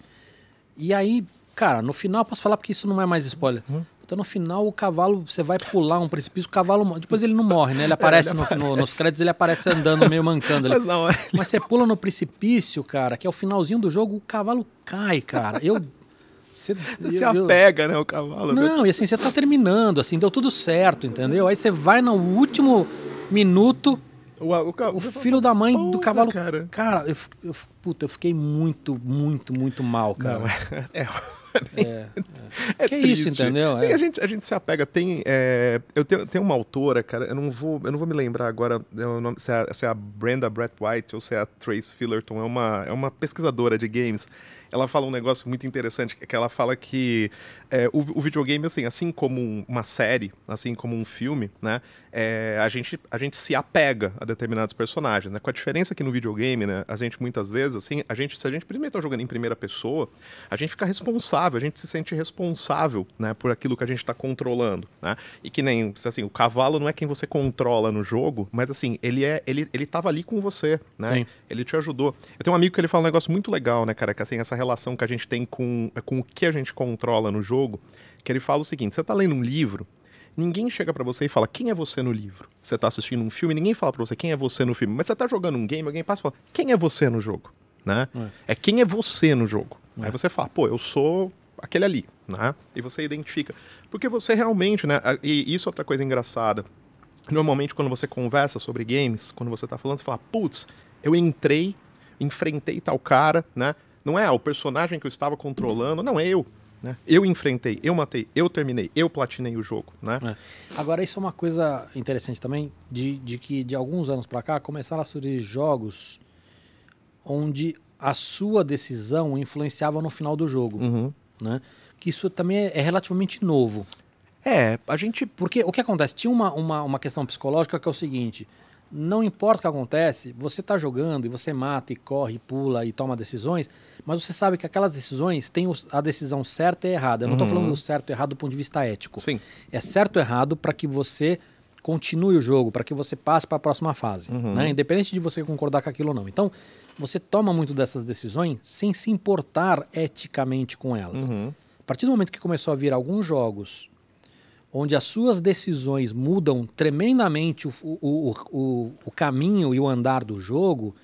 A: E aí, cara, no final, posso falar porque isso não é mais spoiler.
B: Uhum.
A: Então, no final, o cavalo, você vai pular um precipício, o cavalo. Depois ele não morre, né? Ele aparece, no- no- nos créditos, ele aparece andando meio mancando ali.
B: Mas hora.
A: Mas você pula no precipício, cara, que é o finalzinho do jogo, o cavalo cai, cara. Eu. Você,
B: Você se
A: eu- eu-
B: apega, né, o cavalo. você-
A: Não, e assim, você tá terminando, assim, deu tudo certo, entendeu? Aí você vai no último minuto,
B: O, o,
A: o filho da mãe do
B: "Porra,
A: cavalo.
B: Cara.
A: Cara, eu, eu, puta, eu fiquei muito, muito, muito mal, cara.
B: Não, é,
A: É,
B: é
A: Que isso,
B: triste.
A: entendeu?
B: Tem-
A: É.
B: A, gente, a gente se apega. Tem, é, eu tenho, tenho uma autora, cara, eu não vou, eu não vou me lembrar agora é nome, se, é, a- se é a Brenda Brett White ou se é a Trace Fillerton. É uma, é uma pesquisadora de games. Ela fala um negócio muito interessante, que ela fala que é, o, o videogame, assim, assim como um- uma série, assim como um filme, né, é, a, gente, a gente se apega a determinados personagens, né, com a diferença que no videogame, né, a gente muitas vezes, assim, a gente, se a gente primeiro está jogando em primeira pessoa, a gente fica responsável, a gente se sente responsável, né, por aquilo que a gente está controlando, né, e que nem, assim, o cavalo não é quem você controla no jogo, mas assim, ele é, ele, ele tava ali com você, né,
A: Sim.
B: ele te ajudou. Eu tenho um amigo que ele fala um negócio muito legal, né, cara? Que assim, essa relação que a gente tem com, com o que a gente controla no jogo, que ele fala o seguinte: você tá lendo um livro, ninguém chega pra você e fala quem é você no livro. Você tá assistindo um filme, ninguém fala pra você quem é você no filme. Mas você tá jogando um game, alguém passa e fala quem é você no jogo, né? É, quem é você no jogo. Aí você fala, pô, eu sou aquele ali, né? E você identifica. Porque você realmente, né? E isso é outra coisa engraçada. Normalmente, quando você conversa sobre games, quando você tá falando, você fala, putz, eu entrei, enfrentei tal cara, né? Não é ah, o personagem que eu estava controlando, não, é eu. Né? Eu enfrentei, eu matei, eu terminei, eu platinei o jogo, né?
A: É. Agora, isso é uma coisa interessante também, de, de que de alguns anos pra cá começaram a surgir jogos onde a sua decisão influenciava no final do jogo,
B: Uhum.
A: né? Que isso também é, é relativamente novo.
B: É, a gente.
A: Porque o que acontece? Tinha uma, uma, uma questão psicológica que é o seguinte: não importa o que acontece, você está jogando e você mata e corre, e pula e toma decisões, mas você sabe que aquelas decisões têm a decisão certa e errada. Eu não estou
B: Uhum.
A: falando do certo e errado do ponto de vista ético.
B: Sim.
A: É certo ou errado para que você continue o jogo, para que você passe para a próxima fase,
B: Uhum.
A: né? independente de você concordar com aquilo ou não. Então, você toma muito dessas decisões sem se importar eticamente com elas.
B: Uhum.
A: A partir do momento que começou a vir alguns jogos onde as suas decisões mudam tremendamente o, o, o, o, caminho e o andar do jogo,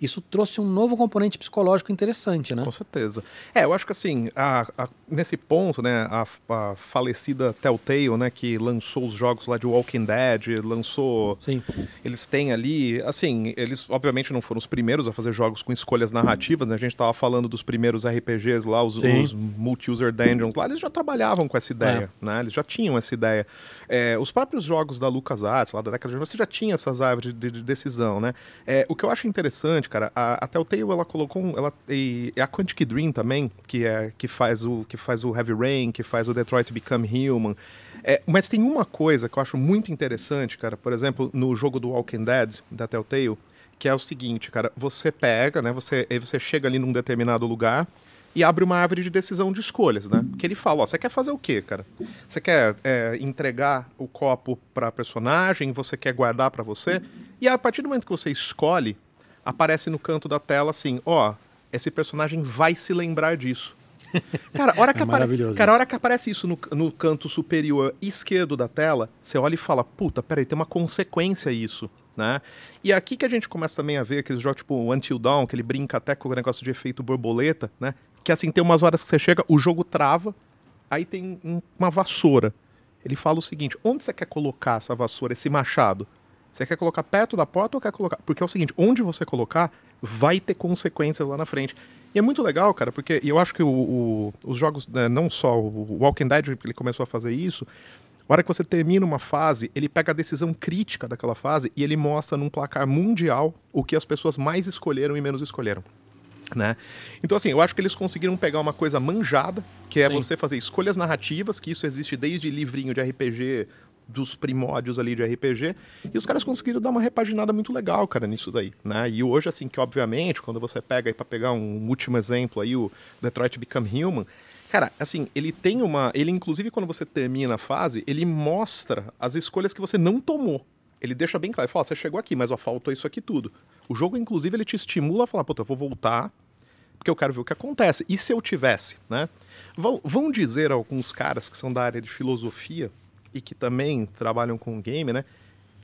A: isso trouxe um novo componente psicológico interessante, né?
B: Com certeza. É, eu acho que assim, a- a- nesse ponto, né, a, a falecida Telltale, né, que lançou os jogos lá de Walking Dead, lançou
A: Sim.
B: Eles têm ali, assim, eles obviamente não foram os primeiros a fazer jogos com escolhas narrativas, né? A gente tava falando dos primeiros RPGs lá, os, os multi-user dungeons lá, eles já trabalhavam com essa ideia, né? Eles já tinham essa ideia. É, os próprios jogos da LucasArts, lá da década de 90, você já tinha essas árvores de, de decisão, né? É, o que eu acho interessante, cara, a, Telltale, ela colocou, ela, e, a Quantic Dream também, que é que faz o que faz o Heavy Rain, que faz o Detroit Become Human, é, mas tem uma coisa que eu acho muito interessante, cara, por exemplo, no jogo do Walking Dead, da Telltale, que é o seguinte, cara, você pega, né, você, você chega ali num determinado lugar e abre uma árvore de decisão de escolhas, né? Que ele fala, ó, você quer fazer o quê, cara? Você quer é, entregar o copo pra personagem, você quer guardar pra você, e a partir do momento que você escolhe, aparece no canto da tela assim, ó, esse personagem vai se lembrar disso. Cara, a hora que,
A: É
B: apare... Cara, hora que aparece isso no, no canto superior esquerdo da tela, você olha e fala, puta, peraí, tem uma consequência isso, né? E aqui que a gente começa também a ver aqueles jogos tipo Until Dawn, que ele brinca até com o negócio de efeito borboleta, né? Que assim, tem umas horas que você chega, o jogo trava, aí tem um- uma vassoura. Ele fala o seguinte, onde você quer colocar essa vassoura, esse machado? Você quer colocar perto da porta ou quer colocar... Porque é o seguinte, onde você colocar, vai ter consequências lá na frente. E é muito legal, cara, porque eu acho que o- o- os jogos, né, não só o Walking Dead, ele começou a fazer isso, a hora que você termina uma fase, ele pega a decisão crítica daquela fase e ele mostra num placar mundial o que as pessoas mais escolheram e menos escolheram. Né? Então, assim, eu acho que eles conseguiram pegar uma coisa manjada, que é
A: Sim.
B: você fazer escolhas narrativas, que isso existe desde livrinho de RPG, dos primórdios ali de RPG, e os caras conseguiram dar uma repaginada muito legal, cara, nisso daí, né? E hoje, assim, que obviamente, quando você pega aí pra pegar um último exemplo aí, o Detroit Become Human, cara, assim, ele tem uma. Ele, inclusive, quando você termina a fase, ele mostra as escolhas que você não tomou. Ele deixa bem claro, ele fala, você chegou aqui, mas ó, faltou isso aqui tudo. O jogo, inclusive, ele te estimula a falar, puta, eu vou voltar, porque eu quero ver o que acontece. E se eu tivesse, né? Vão, vão dizer alguns caras que são da área de filosofia e que também trabalham com game, né?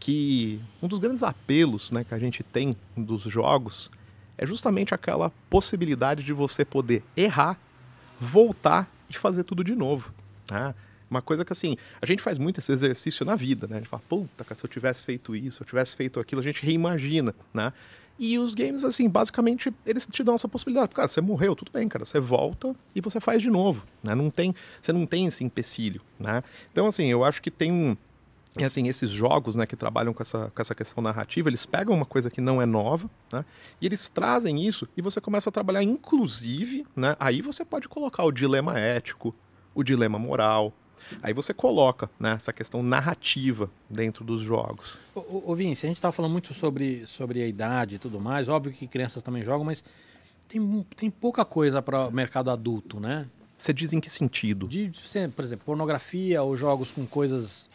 B: Que um dos grandes apelos né, que a gente tem dos jogos é justamente aquela possibilidade de você poder errar, voltar e fazer tudo de novo. Né? Uma coisa que, assim, a gente faz muito esse exercício na vida, né? A gente fala, puta, se eu tivesse feito isso, se eu tivesse feito aquilo, a gente reimagina, né? E os games, assim, basicamente, eles te dão essa possibilidade. Cara, você morreu, tudo bem, cara. Você volta e você faz de novo, né? Não tem, você não tem esse empecilho, né? Então, assim, eu acho que tem um... Assim, esses jogos né, que trabalham com essa, com essa questão narrativa, eles pegam uma coisa que não é nova, né? E eles trazem isso e você começa a trabalhar, inclusive, né? Aí você pode colocar o dilema ético, o dilema moral, Aí você coloca né, essa questão narrativa dentro dos jogos.
A: Ô, ô Vinci, a gente estava falando muito sobre, sobre a idade e tudo mais. Óbvio que crianças também jogam, mas tem, tem pouca coisa para o mercado adulto, né?
B: Você diz em que sentido?
A: De, por exemplo, pornografia ou jogos com coisas.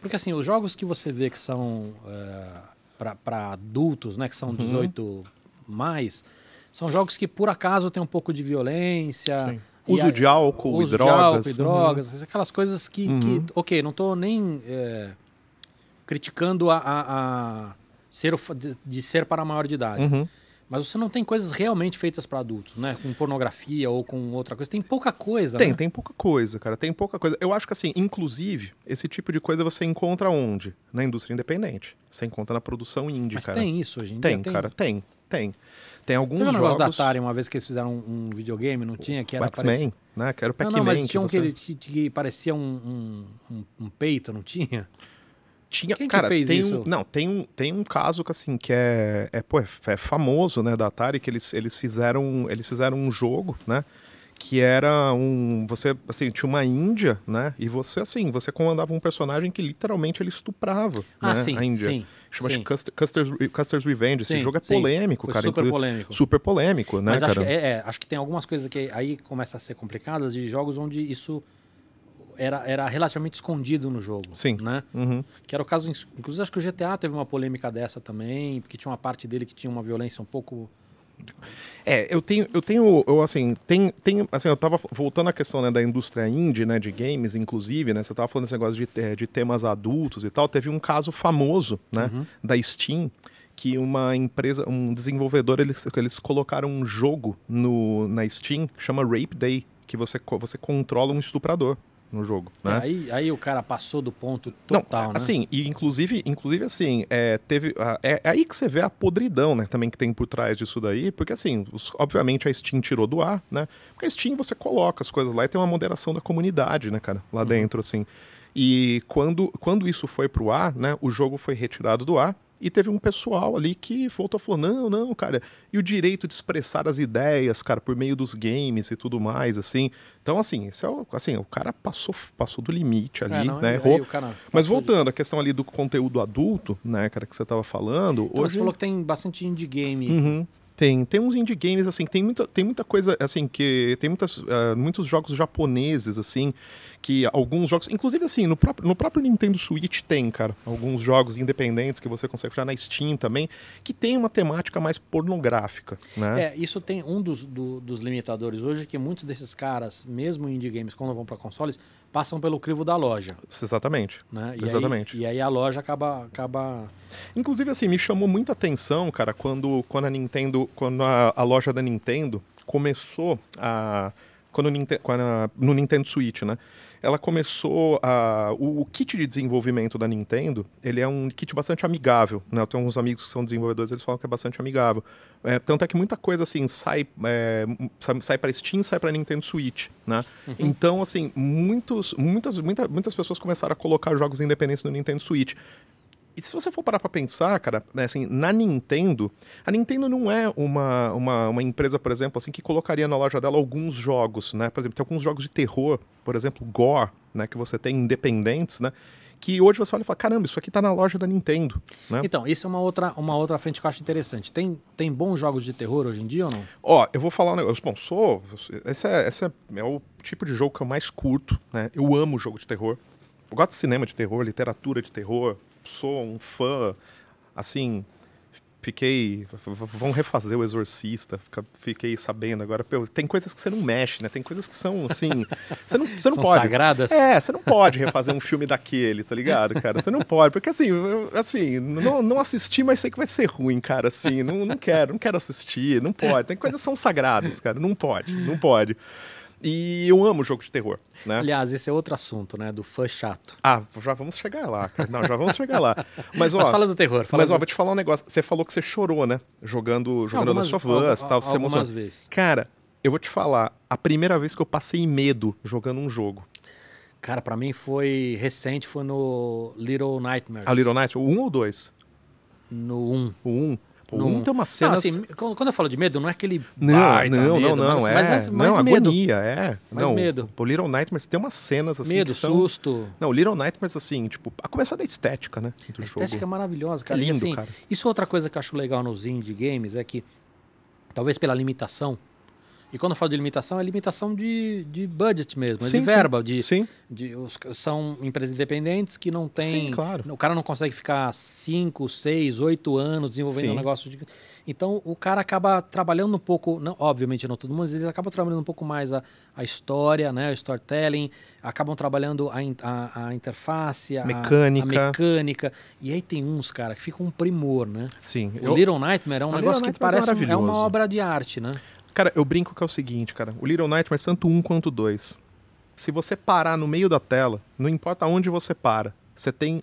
A: Porque assim, os jogos que você vê que são é, para adultos, né? Que são 18 uhum. mais, são jogos que por acaso tem um pouco de violência. Sim
B: Uso de álcool uso e drogas.
A: De álcool e drogas, uhum. aquelas coisas que, uhum. que, ok, não estou nem é, criticando a, a, a, ser de, de, ser para maior de idade. Uhum. Mas você não tem coisas realmente feitas para adultos, né? Com pornografia ou com outra coisa. Tem pouca coisa,
B: Tem,
A: né?
B: tem pouca coisa, cara. Tem pouca coisa. Eu acho que, assim, inclusive, esse tipo de coisa você encontra onde? Na indústria independente. Você encontra na produção indie,
A: Mas
B: cara.
A: tem isso hoje em
B: tem,
A: dia?
B: Tem, cara. Tem, tem. Tem alguns Teve
A: um
B: negócio
A: da Atari, uma vez que eles fizeram um, um videogame, não tinha? Que era
B: X-Men, né? Que era o
A: Pac-Man. Não, não, mas tinha um que, que, que, parecia um, um, um, peito, não tinha?
B: Tinha,
A: Quem
B: cara,
A: fez
B: tem
A: isso?
B: Um, não, tem um, tem um caso que assim que é, é, pô, é, é famoso, né, da Atari que eles, eles fizeram, eles fizeram um jogo, né, que era um você assim tinha uma Índia né e você assim você comandava um personagem que literalmente ele estuprava
A: ah,
B: né,
A: sim,
B: a Índia
A: sim,
B: chama-se Custer's, Custer's Revenge sim, esse jogo é polêmico
A: Foi
B: cara
A: super polêmico
B: super polêmico né
A: mas
B: cara?
A: Acho, que, é, é, acho que tem algumas coisas que aí começa a ser complicadas de jogos onde isso era, era relativamente escondido no jogo.
B: Sim.
A: Né?
B: Uhum.
A: Que era o caso. Inclusive, acho que o GTA teve uma polêmica dessa também, porque tinha uma parte dele que tinha uma violência um pouco
B: é, eu tenho, eu tenho, eu assim, tem, tem, assim, eu tava voltando à questão né, da indústria indie, né, de games, inclusive, né, você tava falando esse negócio de, de temas adultos e tal, teve um caso famoso, né, uhum. da Steam, que uma empresa, um desenvolvedor, eles, eles colocaram um jogo no, na Steam, chama Rape Day, que você, você controla um estuprador no jogo. Né? É,
A: aí, aí o cara passou do ponto total, Não, né?
B: Assim, e inclusive, inclusive assim, é, teve. É, é, aí que você vê a podridão, né, também que tem por trás disso daí, porque assim, os, obviamente a Steam tirou do ar, né? Porque a Steam você coloca as coisas lá e tem uma moderação da comunidade, né, cara, lá uhum. dentro, assim. E quando, quando isso foi pro ar, né, o jogo foi retirado do ar e teve um pessoal ali que voltou e falou: não, não, cara, e o direito de expressar as ideias, cara, por meio dos games e tudo mais, assim. Então, assim, esse é o, assim, o cara passou, passou do limite ali, é, não, né? Errou. Mas voltando, a questão ali do conteúdo adulto, né, cara, que você tava falando.
A: Então,
B: hoje...
A: Você falou que tem bastante indie game.
B: Uhum. Tem, tem uns indie games, assim, tem muita, tem muita coisa, assim, que tem muitas, uh, muitos jogos japoneses, assim, que alguns jogos, inclusive, assim, no próprio, no próprio Nintendo Switch tem, cara, alguns jogos independentes que você consegue jogar na Steam também, que tem uma temática mais pornográfica, né?
A: É, isso tem um dos, do, dos limitadores hoje, que muitos desses caras, mesmo indie games, quando vão para consoles, passam pelo crivo da loja.
B: Exatamente.
A: Né? E
B: Exatamente.
A: Aí, e aí a loja acaba, acaba.
B: Inclusive, assim, me chamou muita atenção, cara, quando, quando a Nintendo, quando a, a loja da Nintendo começou a. Quando, quando a, no Nintendo Switch, né? Ela começou a. O, o, kit de desenvolvimento da Nintendo, ele é um kit bastante amigável. Né? Eu tenho uns amigos que são desenvolvedores, eles falam que é bastante amigável. É, tanto é que muita coisa assim sai, é, sai, sai para Steam, sai para Nintendo Switch. Né? Uhum. Então, assim, muitos, muitas, muita, muitas pessoas começaram a colocar jogos independentes no Nintendo Switch. E se você for parar pra pensar, cara, né, assim, na Nintendo, a Nintendo não é uma, uma, uma, empresa, por exemplo, assim, que colocaria na loja dela alguns jogos, né? Por exemplo, tem alguns jogos de terror, por exemplo, Gore, né? Que você tem independentes, né? Que hoje você olha e fala, caramba, isso aqui tá na loja da Nintendo, né?
A: Então, isso é uma outra, uma outra frente que eu acho interessante. Tem, tem bons jogos de terror hoje em dia ou não?
B: Ó, eu vou falar um negócio. Bom, sou... Esse é, esse é, é o tipo de jogo que eu mais curto, né? Eu amo jogo de terror. Eu gosto de cinema de terror, literatura de terror, sou um fã, assim, fiquei. Vão refazer o Exorcista, fica- fiquei sabendo agora. Pô, tem coisas que você não mexe, né? Tem coisas que são assim. Você não, você não
A: São
B: pode.
A: sagradas?
B: É, você não pode refazer um filme daquele, tá ligado, cara? Você não pode. Porque assim, eu, assim, não, não assisti, mas sei que vai ser ruim, cara. Assim, não, não quero, não quero assistir, não pode. Tem coisas que são sagradas, cara. Não pode, não pode. E eu amo jogo de terror, né?
A: Aliás, esse é outro assunto, né? Do fã chato.
B: Ah, já vamos chegar lá, cara. Não, já vamos chegar lá. Mas, ó,
A: Mas fala do terror. Fala
B: mas, ó,
A: do...
B: vou te falar um negócio. Você falou que você chorou, né? Jogando, jogando
A: Algumas-
B: Last of Us e
A: al-
B: tal, você emocionou.
A: vezes.
B: Cara, eu vou te falar, a primeira vez que eu passei medo jogando um jogo.
A: Cara, pra mim foi recente, foi no Little Nightmares.
B: A Little Night, o 1 ou o 2?
A: No 1.
B: O 1. O 1
A: um.
B: tem uma cena.
A: Não, assim, quando eu falo de medo, não é aquele
B: Não, não,
A: medo,
B: não, não,
A: mas,
B: é.
A: mas, mas
B: não,
A: medo.
B: agonia, é.
A: Mais
B: não,
A: medo.
B: O Little Nightmares tem umas cenas assim
A: medo,
B: são...
A: susto.
B: Não, o Little Nightmares, assim, tipo, a começar da estética, né?
A: A
B: jogo.
A: estética é maravilhosa, cara.
B: É
A: E,
B: lindo,
A: assim,
B: cara.
A: Isso é outra coisa que eu acho legal nos indie games, é que, talvez pela limitação, e quando eu falo de limitação, é limitação de, de budget mesmo, é
B: Sim,
A: de
B: sim.
A: verba, de,
B: Sim,
A: de os, são empresas independentes que não têm.
B: Sim, claro.
A: O cara não consegue ficar 5, 6, 8 anos desenvolvendo
B: Sim.
A: um negócio de. Então o cara acaba trabalhando um pouco, não, obviamente não todo mundo, mas eles acabam trabalhando um pouco mais a, a história, né, o storytelling, acabam trabalhando a, in- a, a interface, a,
B: Mecânica.
A: a mecânica. E aí tem uns, cara, que ficam um primor, né?
B: sim.
A: O
B: Eu-
A: Little Nightmare é um negócio que
B: é
A: parece é uma obra de arte, né?
B: Cara, eu brinco que é o seguinte, cara. O Little Nightmares, tanto um quanto dois. Se você parar no meio da tela, não importa onde você para, você tem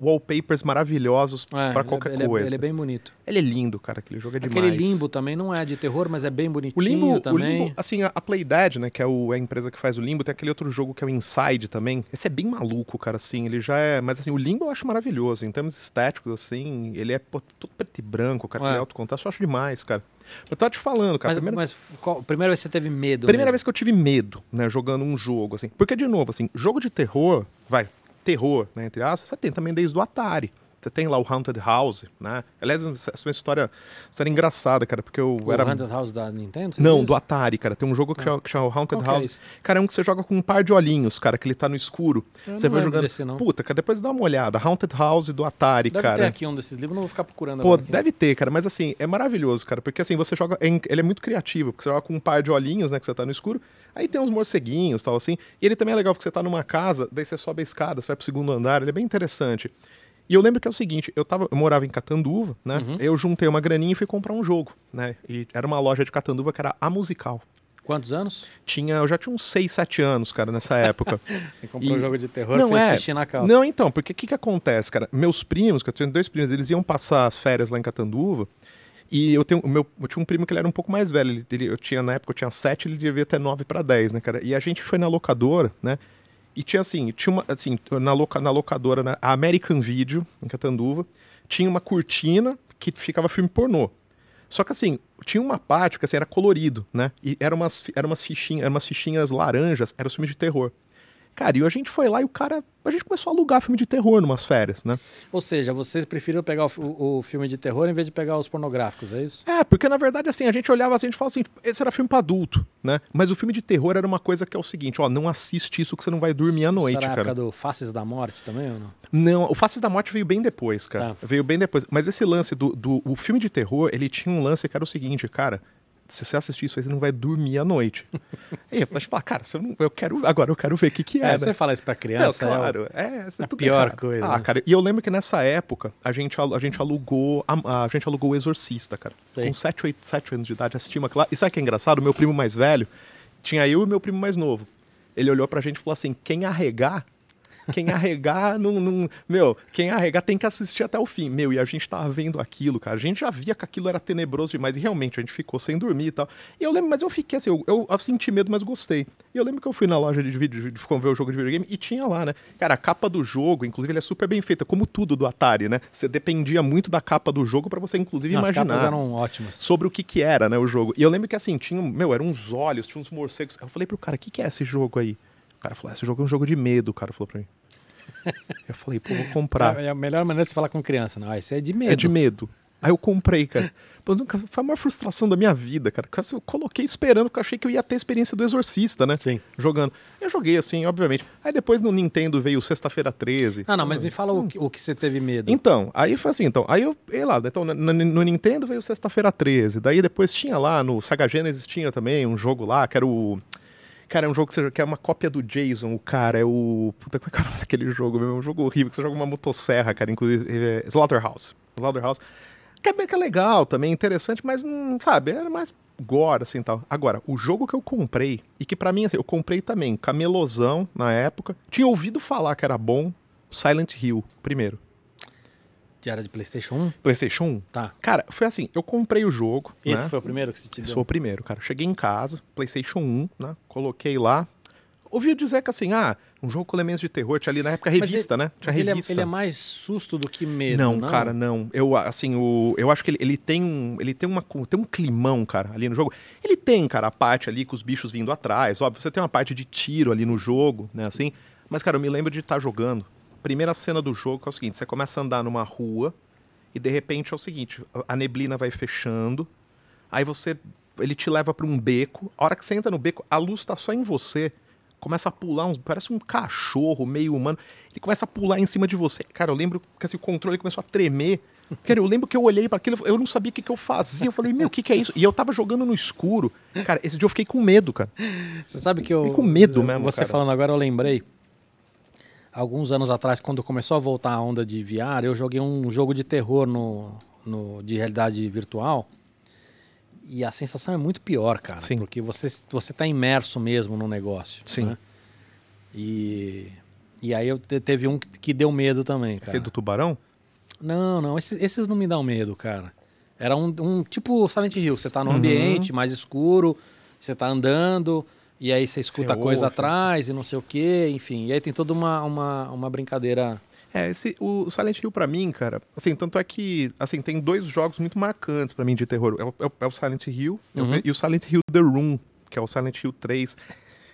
B: wallpapers maravilhosos
A: É,
B: pra
A: ele-
B: qualquer
A: ele, é-
B: coisa.
A: ele é bem bonito.
B: Ele é lindo, cara. Aquele jogo é demais.
A: Aquele limbo também não é de terror, mas é bem
B: O
A: bonitinho
B: Limbo, o
A: também.
B: Limbo, assim, a Playdead, né, que é o- é a empresa que faz o Limbo, tem aquele outro jogo que é o Inside também. Esse é bem maluco, cara, assim, ele já é... Mas, assim, o Limbo eu acho maravilhoso. Em termos estéticos, assim, ele é pô, todo preto e branco, cara,
A: É.
B: aquele autocontato, eu acho demais, cara. Eu tava te falando, cara,
A: Mas,
B: primeiro...
A: mas qual, primeira vez que você teve medo?
B: Primeira
A: mesmo?
B: vez que eu tive medo, né, jogando um jogo, assim. Porque, de novo, assim, jogo de terror, vai, terror, né, entre aspas, você tem também desde o Atari. Você tem lá o Haunted House, né? Aliás, essa é uma história, história engraçada, cara, porque eu
A: O
B: era...
A: Haunted House da Nintendo?
B: Não,
A: diz?
B: do Atari, cara. Tem um jogo que, chama, que chama Haunted
A: Qual é
B: House.
A: esse?
B: cara, é um que você joga com um par de olhinhos, cara, que ele tá no escuro.
A: Eu
B: você
A: não
B: vai jogando.
A: desse, não.
B: Puta, cara, depois dá uma olhada. Haunted House do Atari,
A: Deve
B: cara.
A: ter aqui um desses livros, não vou ficar procurando
B: Pô, deve ter, cara, mas assim, é maravilhoso, cara, porque assim, você joga, é ele é muito criativo, porque você joga com um par de olhinhos, né, que você tá no escuro, aí tem uns morceguinhos, tal assim, e ele também é legal porque você tá numa casa, daí você sobe a escada, você vai pro segundo andar, ele é bem interessante. E eu lembro que é o seguinte, eu, tava, eu morava em Catanduva, né,
A: Uhum.
B: eu juntei uma graninha e fui comprar um jogo, né, e era uma loja de Catanduva que era a Musical.
A: Quantos anos?
B: Tinha, eu já tinha uns 6, 7 anos, cara, nessa época.
A: Você comprou um
B: E-
A: jogo de terror,
B: Não
A: fez
B: é.
A: xixi na calça.
B: Não, então, porque o que, que acontece, cara? Meus primos, que eu tenho dois primos, eles iam passar as férias lá em Catanduva. E eu tenho o meu, eu tinha um primo que ele era um pouco mais velho. Ele, ele- eu tinha, na época, eu tinha sete, ele devia ter nove para dez, né, cara? E a gente foi na locadora, né? E tinha assim, tinha uma, assim, na, loca, na locadora, né, a American Video, em Catanduva, tinha uma cortina que ficava filme pornô. Só que assim, tinha uma parte que assim, era colorido, né? E eram umas, eram umas fichinhas, eram umas fichinhas laranjas, era filme de terror. Cara, e a gente foi lá e o cara. A gente começou a alugar filme de terror numas férias, né?
A: Ou seja, vocês preferiram pegar o, o- filme de terror em vez de pegar os pornográficos, é isso?
B: É, porque na verdade, assim, a gente olhava assim, a gente falava assim, esse era filme pra adulto, né? Mas o filme de terror era uma coisa que é o seguinte, ó, não assiste isso que você não vai dormir à noite,
A: Será
B: cara.
A: época do Faces da Morte também ou não?
B: Não, o Faces da Morte veio bem depois, cara.
A: Tá.
B: Veio bem depois. Mas esse lance do, do o filme de terror, ele tinha um lance que era o seguinte, cara. Se você assistir isso aí, você não vai dormir à noite. e eu falei, cara, você não- eu quero, agora eu quero ver o que que é,
A: É,
B: né?
A: você fala isso pra
B: Não,
A: criança, é o-
B: claro. É, é
A: a
B: tudo
A: pior
B: errado.
A: coisa,
B: Ah,
A: né?
B: cara, e eu lembro que nessa época a gente, a gente alugou a, a gente alugou o Exorcista, cara.
A: Sei.
B: Com 7, 8, 7 anos de idade, assistimos aquilo lá. E sabe o que é engraçado? O meu primo mais velho, tinha eu e meu primo mais novo. Ele olhou pra gente e falou assim: quem arregar. Quem arregar, não, não. Meu, quem arregar tem que assistir até o fim. Meu, e a gente tava vendo aquilo, cara. A gente já via que aquilo era tenebroso demais. E realmente, a gente ficou sem dormir e tal. E eu lembro, mas eu fiquei assim, eu, eu, eu senti medo, mas gostei. E eu lembro que eu fui na loja de vídeo, de ver o jogo de videogame, e tinha lá, né? Cara, a capa do jogo, inclusive, ele é super bem feita, como tudo do Atari, né? Você dependia muito da capa do jogo pra você, inclusive,
A: Não, As
B: imaginar
A: capas eram ótimas.
B: sobre o que que era, né, o jogo. E eu lembro que assim, tinha, meu, eram uns olhos, tinha uns morcegos. Eu falei pro cara, o que que é esse jogo aí? Cara falou, esse jogo é um jogo de medo, o cara falou pra mim. eu falei, pô, vou comprar.
A: É a melhor maneira de você falar com criança. Não, esse é de medo.
B: É de medo. Aí eu comprei, cara. Pô, nunca- Foi a maior frustração da minha vida, cara. Eu coloquei esperando, porque eu achei que eu ia ter a experiência do Exorcista, né?
A: Sim.
B: Jogando. Eu joguei assim, obviamente. Aí depois no Nintendo veio Sexta-feira 13.
A: Ah, não, mas me fala o, que- o que você teve medo.
B: Então, aí foi assim, então, aí eu, sei lá, então, no, no Nintendo veio Sexta-feira 13, daí depois tinha lá, no Sega Genesis tinha também um jogo lá, que era o... Cara, é um jogo que, você, que é uma cópia do Jason, o cara, é o... Puta, como é que é o nome daquele jogo, meu? É um jogo horrível, que você joga uma motosserra, cara, inclusive, é Slaughterhouse. Slaughterhouse. Que é, bem- que é legal também, interessante, mas, não, sabe, era mais gore, assim, tal. Agora, o jogo que eu comprei, e que pra mim, assim, eu comprei também, camelosão na época, tinha ouvido falar que era bom, Silent Hill, primeiro.
A: Que era de PlayStation 1?
B: PlayStation 1.
A: Tá.
B: Cara, foi assim, eu comprei o jogo,
A: Esse
B: né?
A: foi o primeiro que você te
B: Esse
A: deu?
B: foi o primeiro, cara. Cheguei em casa, PlayStation 1, né? Coloquei lá. Ouvi dizer que assim, ah, um jogo com elementos de terror, tinha ali na época revista,
A: ele-
B: né? Tinha
A: Mas ele é,
B: revista.
A: ele é mais susto do que medo,
B: não,
A: não?
B: cara, não. Eu, assim, o, eu acho que ele, ele tem um. Ele tem uma. Tem um climão, cara, ali no jogo. Ele tem, cara, a parte ali com os bichos vindo atrás. Óbvio, você tem uma parte de tiro ali no jogo, né? Assim. Mas, cara, eu me lembro de estar jogando. Primeira cena do jogo é o seguinte: você começa a andar numa rua e de repente é o seguinte: a neblina vai fechando. Aí você. Ele te leva pra um beco. A hora que você entra no beco, a luz tá só em você. Começa a pular uns. Parece um cachorro meio humano. Ele começa a pular em cima de você. Cara, eu lembro que assim, o controle começou a tremer. Cara, eu lembro que eu olhei para aquilo, eu não sabia o que, que eu fazia. Eu falei, meu, o que, que é isso? E eu tava jogando no escuro. Cara, esse dia eu fiquei com medo, cara.
A: Você sabe que eu.
B: Fiquei com medo mesmo,
A: Você
B: cara.
A: falando agora, eu lembrei. Alguns anos atrás, quando começou a voltar a onda de VR, eu joguei um jogo de terror no, no, de realidade virtual. E a sensação é muito pior, cara.
B: Sim.
A: Porque você, você tá imerso mesmo no negócio.
B: Sim.
A: né? E, e aí eu te- teve um que, que deu medo também, cara.
B: Aquele do tubarão?
A: Não, não, esses, esses não me dão medo, cara. Era um, um tipo Silent Hill, você tá num
B: Uhum.
A: ambiente mais escuro, você tá andando, e aí você escuta
B: Você
A: coisa
B: ouve.
A: atrás e não sei o que, enfim. E aí tem toda uma, uma, uma brincadeira.
B: É, esse, o Silent Hill pra mim, cara, assim, tanto é que, assim, tem dois jogos muito marcantes pra mim de terror. É o, é o- é Silent Hill
A: Uhum.
B: e o Silent Hill The Room, que é o Silent Hill 3.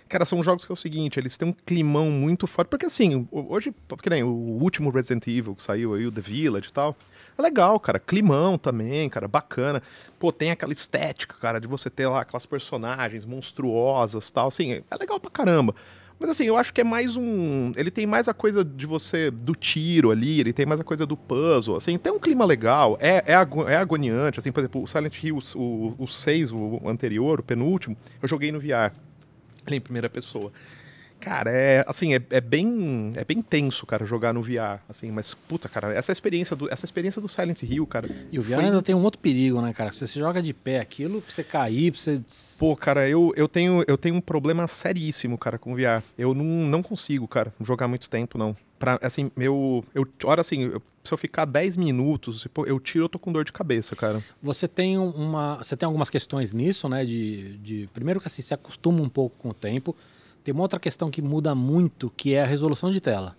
B: Cara, são jogos que é o seguinte, eles têm um climão muito forte. Porque assim, hoje, porque nem o último Resident Evil que saiu aí, o The Village e tal. É legal, cara. Climão também, cara, bacana. Pô, tem aquela estética, cara, de você ter lá aquelas personagens monstruosas tal. Assim, é legal pra caramba. Mas assim, eu acho que é mais um. Ele tem mais a coisa de você. do tiro ali, ele tem mais a coisa do puzzle. Assim, tem um clima legal, é, é, é agoniante. Assim, por exemplo, o Silent Hill, o, o 6, o anterior, o penúltimo, eu joguei no VR. Ele em primeira pessoa. Cara, é assim, é, é bem é bem tenso, cara, jogar no VR, assim, mas puta, cara, essa experiência do essa experiência do Silent Hill, cara.
A: E o VR
B: foi-
A: ainda tem um outro perigo, né, cara? Você se joga de pé, aquilo pra você cair, pra você.
B: Pô, cara, eu, eu, tenho, eu tenho um problema seríssimo, cara, com VR. Eu não, não consigo, cara, jogar muito tempo, não. Pra, assim, eu. eu hora assim, eu- se eu ficar 10 minutos, eu tiro, eu tô com dor de cabeça, cara.
A: Você tem um- uma. Você tem algumas questões nisso, né? De, de. Primeiro que assim, se acostuma um pouco com o tempo. Tem uma outra questão que muda muito, que é a resolução de tela.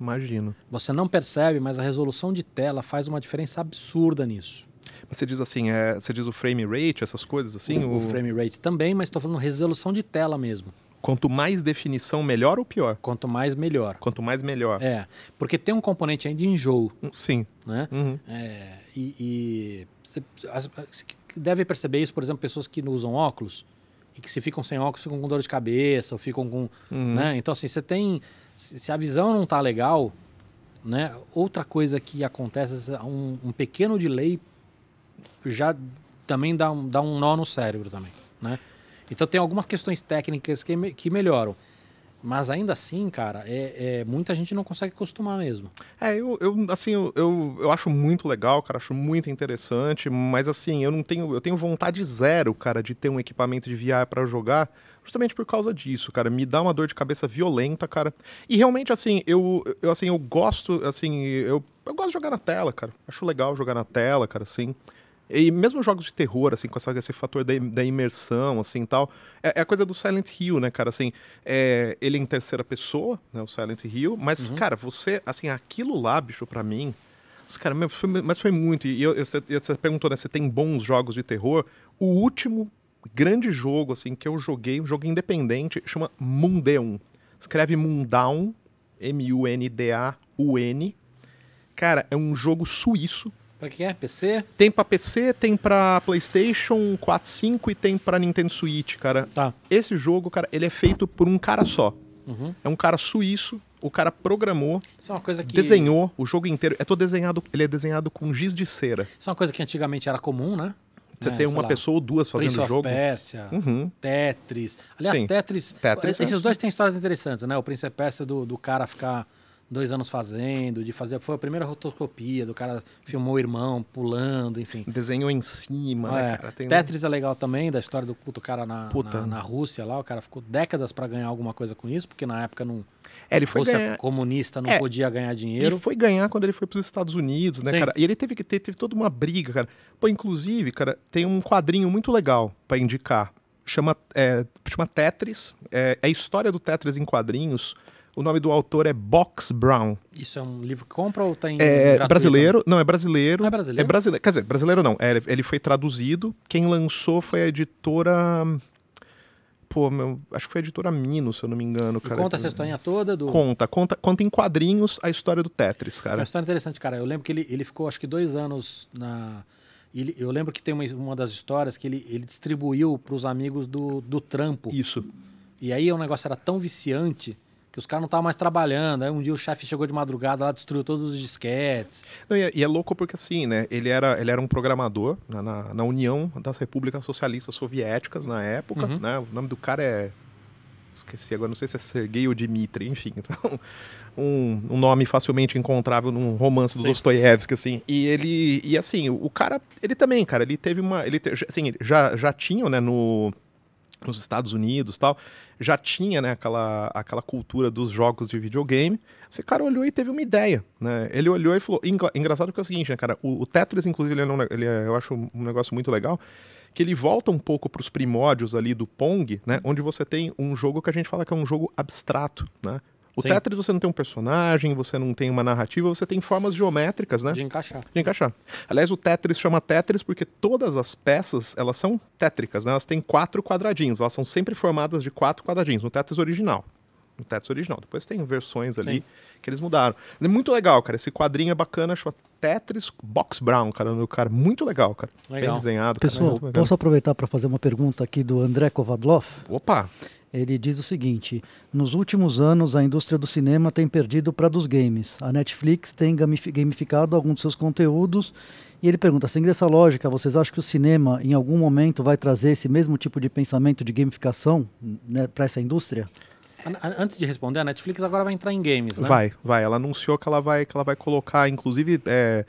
B: Imagino.
A: Você não percebe, mas a resolução de tela faz uma diferença absurda nisso.
B: Mas você diz assim, é, você diz o frame rate, essas coisas assim?
A: o, o frame rate também, mas estou falando resolução de tela mesmo.
B: Quanto mais definição, melhor ou pior?
A: Quanto mais, melhor.
B: Quanto mais, melhor.
A: É, porque tem um componente aí de enjoo,
B: Hum, Sim.
A: né?
B: Uhum.
A: É, e e você deve perceber isso, por exemplo, pessoas que não usam óculos e que se ficam sem óculos ficam com dor de cabeça ou ficam com,
B: Uhum.
A: né? Então assim, você tem se a visão não tá legal, né? Outra coisa que acontece é um, um pequeno delay já também dá um, dá um nó no cérebro também, né? Então tem algumas questões técnicas que, que melhoram. Mas ainda assim, cara, é, é- muita gente não consegue acostumar mesmo.
B: É, eu, eu assim, eu, eu, eu acho muito legal, cara, acho muito interessante, mas assim, eu não tenho, eu tenho vontade zero, cara, de ter um equipamento de VR pra jogar, justamente por causa disso, cara, me dá uma dor de cabeça violenta, cara. E realmente assim, eu, eu assim, eu gosto, assim, eu, eu gosto de jogar na tela, cara. Acho legal jogar na tela, cara, assim. E mesmo jogos de terror, assim, com essa, esse fator da, da imersão, assim, e tal, é, é a coisa do Silent Hill, né, cara, assim, é, ele é em terceira pessoa, né, o Silent Hill, mas, cara, você, assim, aquilo lá, bicho, pra mim, cara, meu, foi- mas foi muito, e eu- você, e você perguntou, né, se tem bons jogos de terror, o último grande jogo, assim, que eu joguei, um jogo independente, chama Mundeum, escreve Mundown, M-U-N-D-A-U-N, Cara, é um jogo suíço.
A: Pra que é? PC?
B: Tem pra PC, tem pra PlayStation 4, 5 e tem pra Nintendo Switch, cara.
A: Tá.
B: Esse jogo, cara, ele é feito por um cara só.
A: Uhum.
B: É um cara suíço, o cara programou,
A: Isso é uma coisa que.
B: desenhou o jogo inteiro. É todo desenhado, ele é desenhado com giz de cera.
A: Isso é uma coisa que antigamente era comum, né?
B: Você
A: É,
B: tem uma
A: lá,
B: pessoa ou duas fazendo
A: Prince
B: o jogo.
A: Pérsia,
B: Uhum.
A: Tetris. Aliás,
B: Sim.
A: Tetris.
B: Tetris é
A: esses
B: assim.
A: dois têm histórias interessantes, né? O Prince of Pérsia do, do cara ficar dois anos fazendo, de fazer. Foi a primeira rotoscopia, do cara filmou o irmão pulando, enfim.
B: Desenhou em cima, né,
A: É,
B: cara? Tem-
A: Tetris é legal também, da história do puto cara na, na, na Rússia lá. O cara ficou décadas pra ganhar alguma coisa com isso, porque na época não,
B: É, ele foi
A: Rússia
B: ganhar.
A: comunista não
B: É,
A: podia ganhar
B: Ele
A: dinheiro.
B: foi ganhar quando ele foi para os Estados Unidos, né,
A: Sim.
B: cara? E ele teve que ter teve toda uma briga, cara. Pô, inclusive, cara, tem um quadrinho muito legal pra indicar. Chama, é, chama Tetris. É, é a história do Tetris em quadrinhos. O nome do autor é Box Brown.
A: Isso é um livro que compra ou tem.
B: É
A: gratuito?
B: brasileiro. Não, é brasileiro.
A: Ah, é brasileiro?
B: É brasileiro. Quer dizer, brasileiro não. É, ele foi traduzido. Quem lançou foi a editora. Pô, meu, acho que foi a editora Mino, se eu não me engano,
A: E
B: cara.
A: conta essa historinha toda do.
B: Conta, conta, conta em quadrinhos a história do Tetris,
A: É uma
B: cara.
A: história interessante, cara. Eu lembro que ele, ele ficou acho que dois anos na. ele- eu lembro que tem uma, uma das histórias que ele, ele distribuiu para os amigos do, do trampo.
B: Isso.
A: E aí o negócio era tão viciante que os caras não estavam mais trabalhando. Aí um dia o chefe chegou de madrugada lá, destruiu todos os disquetes.
B: Não, e, é, e é louco porque assim, né? Ele era, ele era um programador na, na, na União das Repúblicas Socialistas Soviéticas na época,
A: Uhum.
B: né? O nome do cara é. Esqueci agora, não sei se é Sergei ou Dmitri, enfim. Então, um, um nome facilmente encontrável num romance do
A: Sim.
B: Dostoiévski, assim. E ele. E assim, o, o cara. Ele também, cara, ele teve uma. Ele te- assim, já, já tinham, né, no, nos Estados Unidos tal, já tinha, né, aquela, aquela cultura dos jogos de videogame. Esse cara olhou e teve uma ideia, né? Ele olhou e falou... Engra- Engraçado que é o seguinte, né, cara? O, o Tetris, inclusive, ele é, ele é- eu acho um negócio muito legal, que ele volta um pouco para os primórdios ali do Pong, né? Onde você tem um jogo que a gente fala que é um jogo abstrato, né? O
A: Sim.
B: Tetris você não tem um personagem, você não tem uma narrativa, você tem formas geométricas, né?
A: De encaixar.
B: de encaixar. Aliás, o Tetris chama Tetris porque todas as peças, elas são tétricas, né? Elas têm quatro quadradinhos, elas são sempre formadas de quatro quadradinhos, no Tetris original. No Tetris original. Depois tem versões ali
A: Sim.
B: que eles mudaram. É muito legal, cara. Esse quadrinho é bacana, chama Tetris Box Brown, cara. O cara muito legal, cara.
A: Legal.
B: Bem desenhado. cara.
C: Pessoal,
B: bacana.
C: posso aproveitar para fazer uma pergunta aqui do André Kovadlov?
B: Opa!
C: Ele diz o seguinte: nos últimos anos a indústria do cinema tem perdido para dos games. A Netflix tem gamif- gamificado alguns de seus conteúdos. E ele pergunta: seguindo essa lógica, vocês acham que o cinema em algum momento vai trazer esse mesmo tipo de pensamento de gamificação né, para essa indústria?
A: An- an- Antes de responder, a Netflix agora vai entrar em games, né?
B: Vai, vai. Ela anunciou que ela vai, que ela vai colocar, inclusive. é,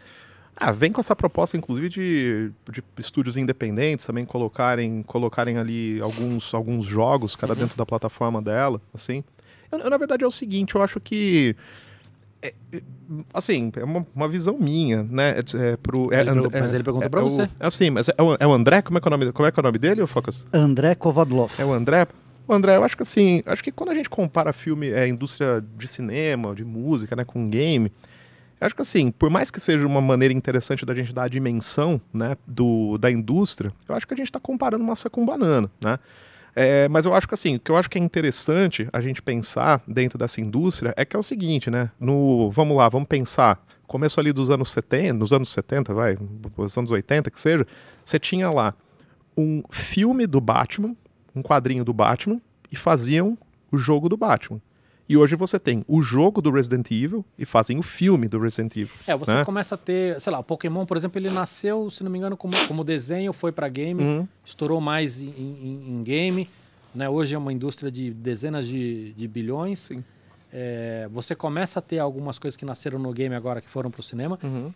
B: Ah, vem com essa proposta, inclusive, de, de estúdios independentes também colocarem, colocarem ali alguns, alguns jogos, cara,
A: Uhum.
B: dentro da plataforma dela, assim. Eu, eu, na verdade, é o seguinte, eu acho que. é- é- assim, é uma, uma visão minha, né? É, é pro, é,
A: Ele mas ele perguntou
B: é,
A: pra
B: é o-
A: você.
B: É assim, mas é o, é o André? Como é, que é o nome, como é que é o nome dele, ô Focus?
C: André Kovadlov.
B: É o André? O André, eu acho que assim, acho que quando a gente compara filme, é, indústria de cinema, de música, né, com game, eu acho que assim, por mais que seja uma maneira interessante da gente dar a dimensão, né, do, da indústria, eu acho que a gente está comparando maçã com banana, né? É, mas eu acho que assim, o que eu acho que é interessante a gente pensar dentro dessa indústria é que é o seguinte, né? No, vamos lá, vamos pensar, começo ali dos anos 70, nos anos 70, vai, dos anos 80, que seja, você tinha lá um filme do Batman, um quadrinho do Batman, e faziam o jogo do Batman. E hoje você tem o jogo do Resident Evil e fazem o filme do Resident Evil.
A: É, você
B: né?
A: começa a ter, sei lá, o Pokémon, por exemplo, ele nasceu, se não me engano, como, como desenho, foi pra game,
B: Uhum.
A: estourou mais em, em- em game. Né? Hoje é uma indústria de dezenas de, de bilhões.
B: Sim.
A: É, você começa a ter algumas coisas que nasceram no game agora que foram pro cinema.
B: Uhum.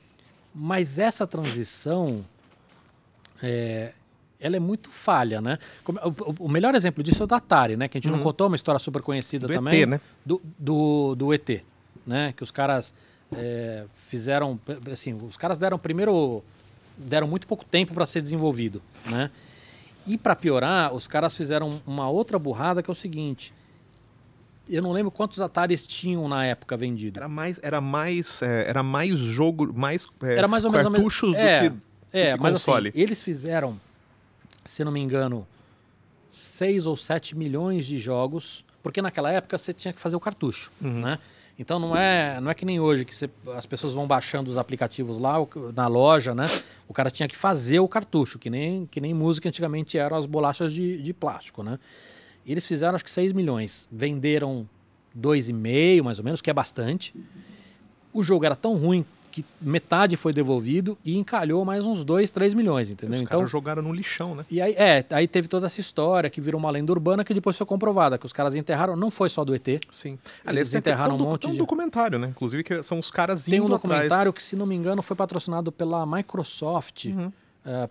A: Mas essa transição, é, ela é muito falha, né? O, o- o melhor exemplo disso é o da Atari, né? Que a gente não
B: Uhum.
A: contou, uma história super conhecida
B: Do
A: também.
B: ET, né?
A: Do, do, do ET, né? Que os caras é, fizeram, assim, os caras deram primeiro, deram muito pouco tempo para ser desenvolvido, né? E para piorar, os caras fizeram uma outra burrada que é o seguinte. Eu não lembro quantos Ataris tinham na época vendido.
B: Era mais, era mais, é, era mais jogo, mais é,
A: Era mais ou menos
B: cartuchos
A: É,
B: do que,
A: É,
B: do que
A: mas
B: console.
A: assim, eles fizeram, se não me engano, 6 ou 7 milhões de jogos, porque naquela época você tinha que fazer o cartucho,
B: Uhum.
A: né? Então não é, não é que nem hoje que você- as pessoas vão baixando os aplicativos lá na loja, né? O cara tinha que fazer o cartucho, que nem, que nem música antigamente eram as bolachas de, de plástico, né? E eles fizeram acho que 6 milhões, venderam 2,5 mais ou menos, que é bastante. O jogo era tão ruim que metade foi devolvido e encalhou mais uns 2, 3 milhões, entendeu?
B: Os
A: Então,
B: caras jogaram no lixão, né?
A: e aí, é, aí teve toda essa história que virou uma lenda urbana que depois foi comprovada, que os caras enterraram, não foi só do ET.
B: Sim.
A: Eles
B: tem, tem,
A: enterraram
B: tem
A: um monte
B: tem um
A: de-
B: documentário, né? Inclusive, que são os caras
A: Tem
B: indo
A: um documentário
B: atrás.
A: que, se não me engano, foi patrocinado pela Microsoft
B: Uhum.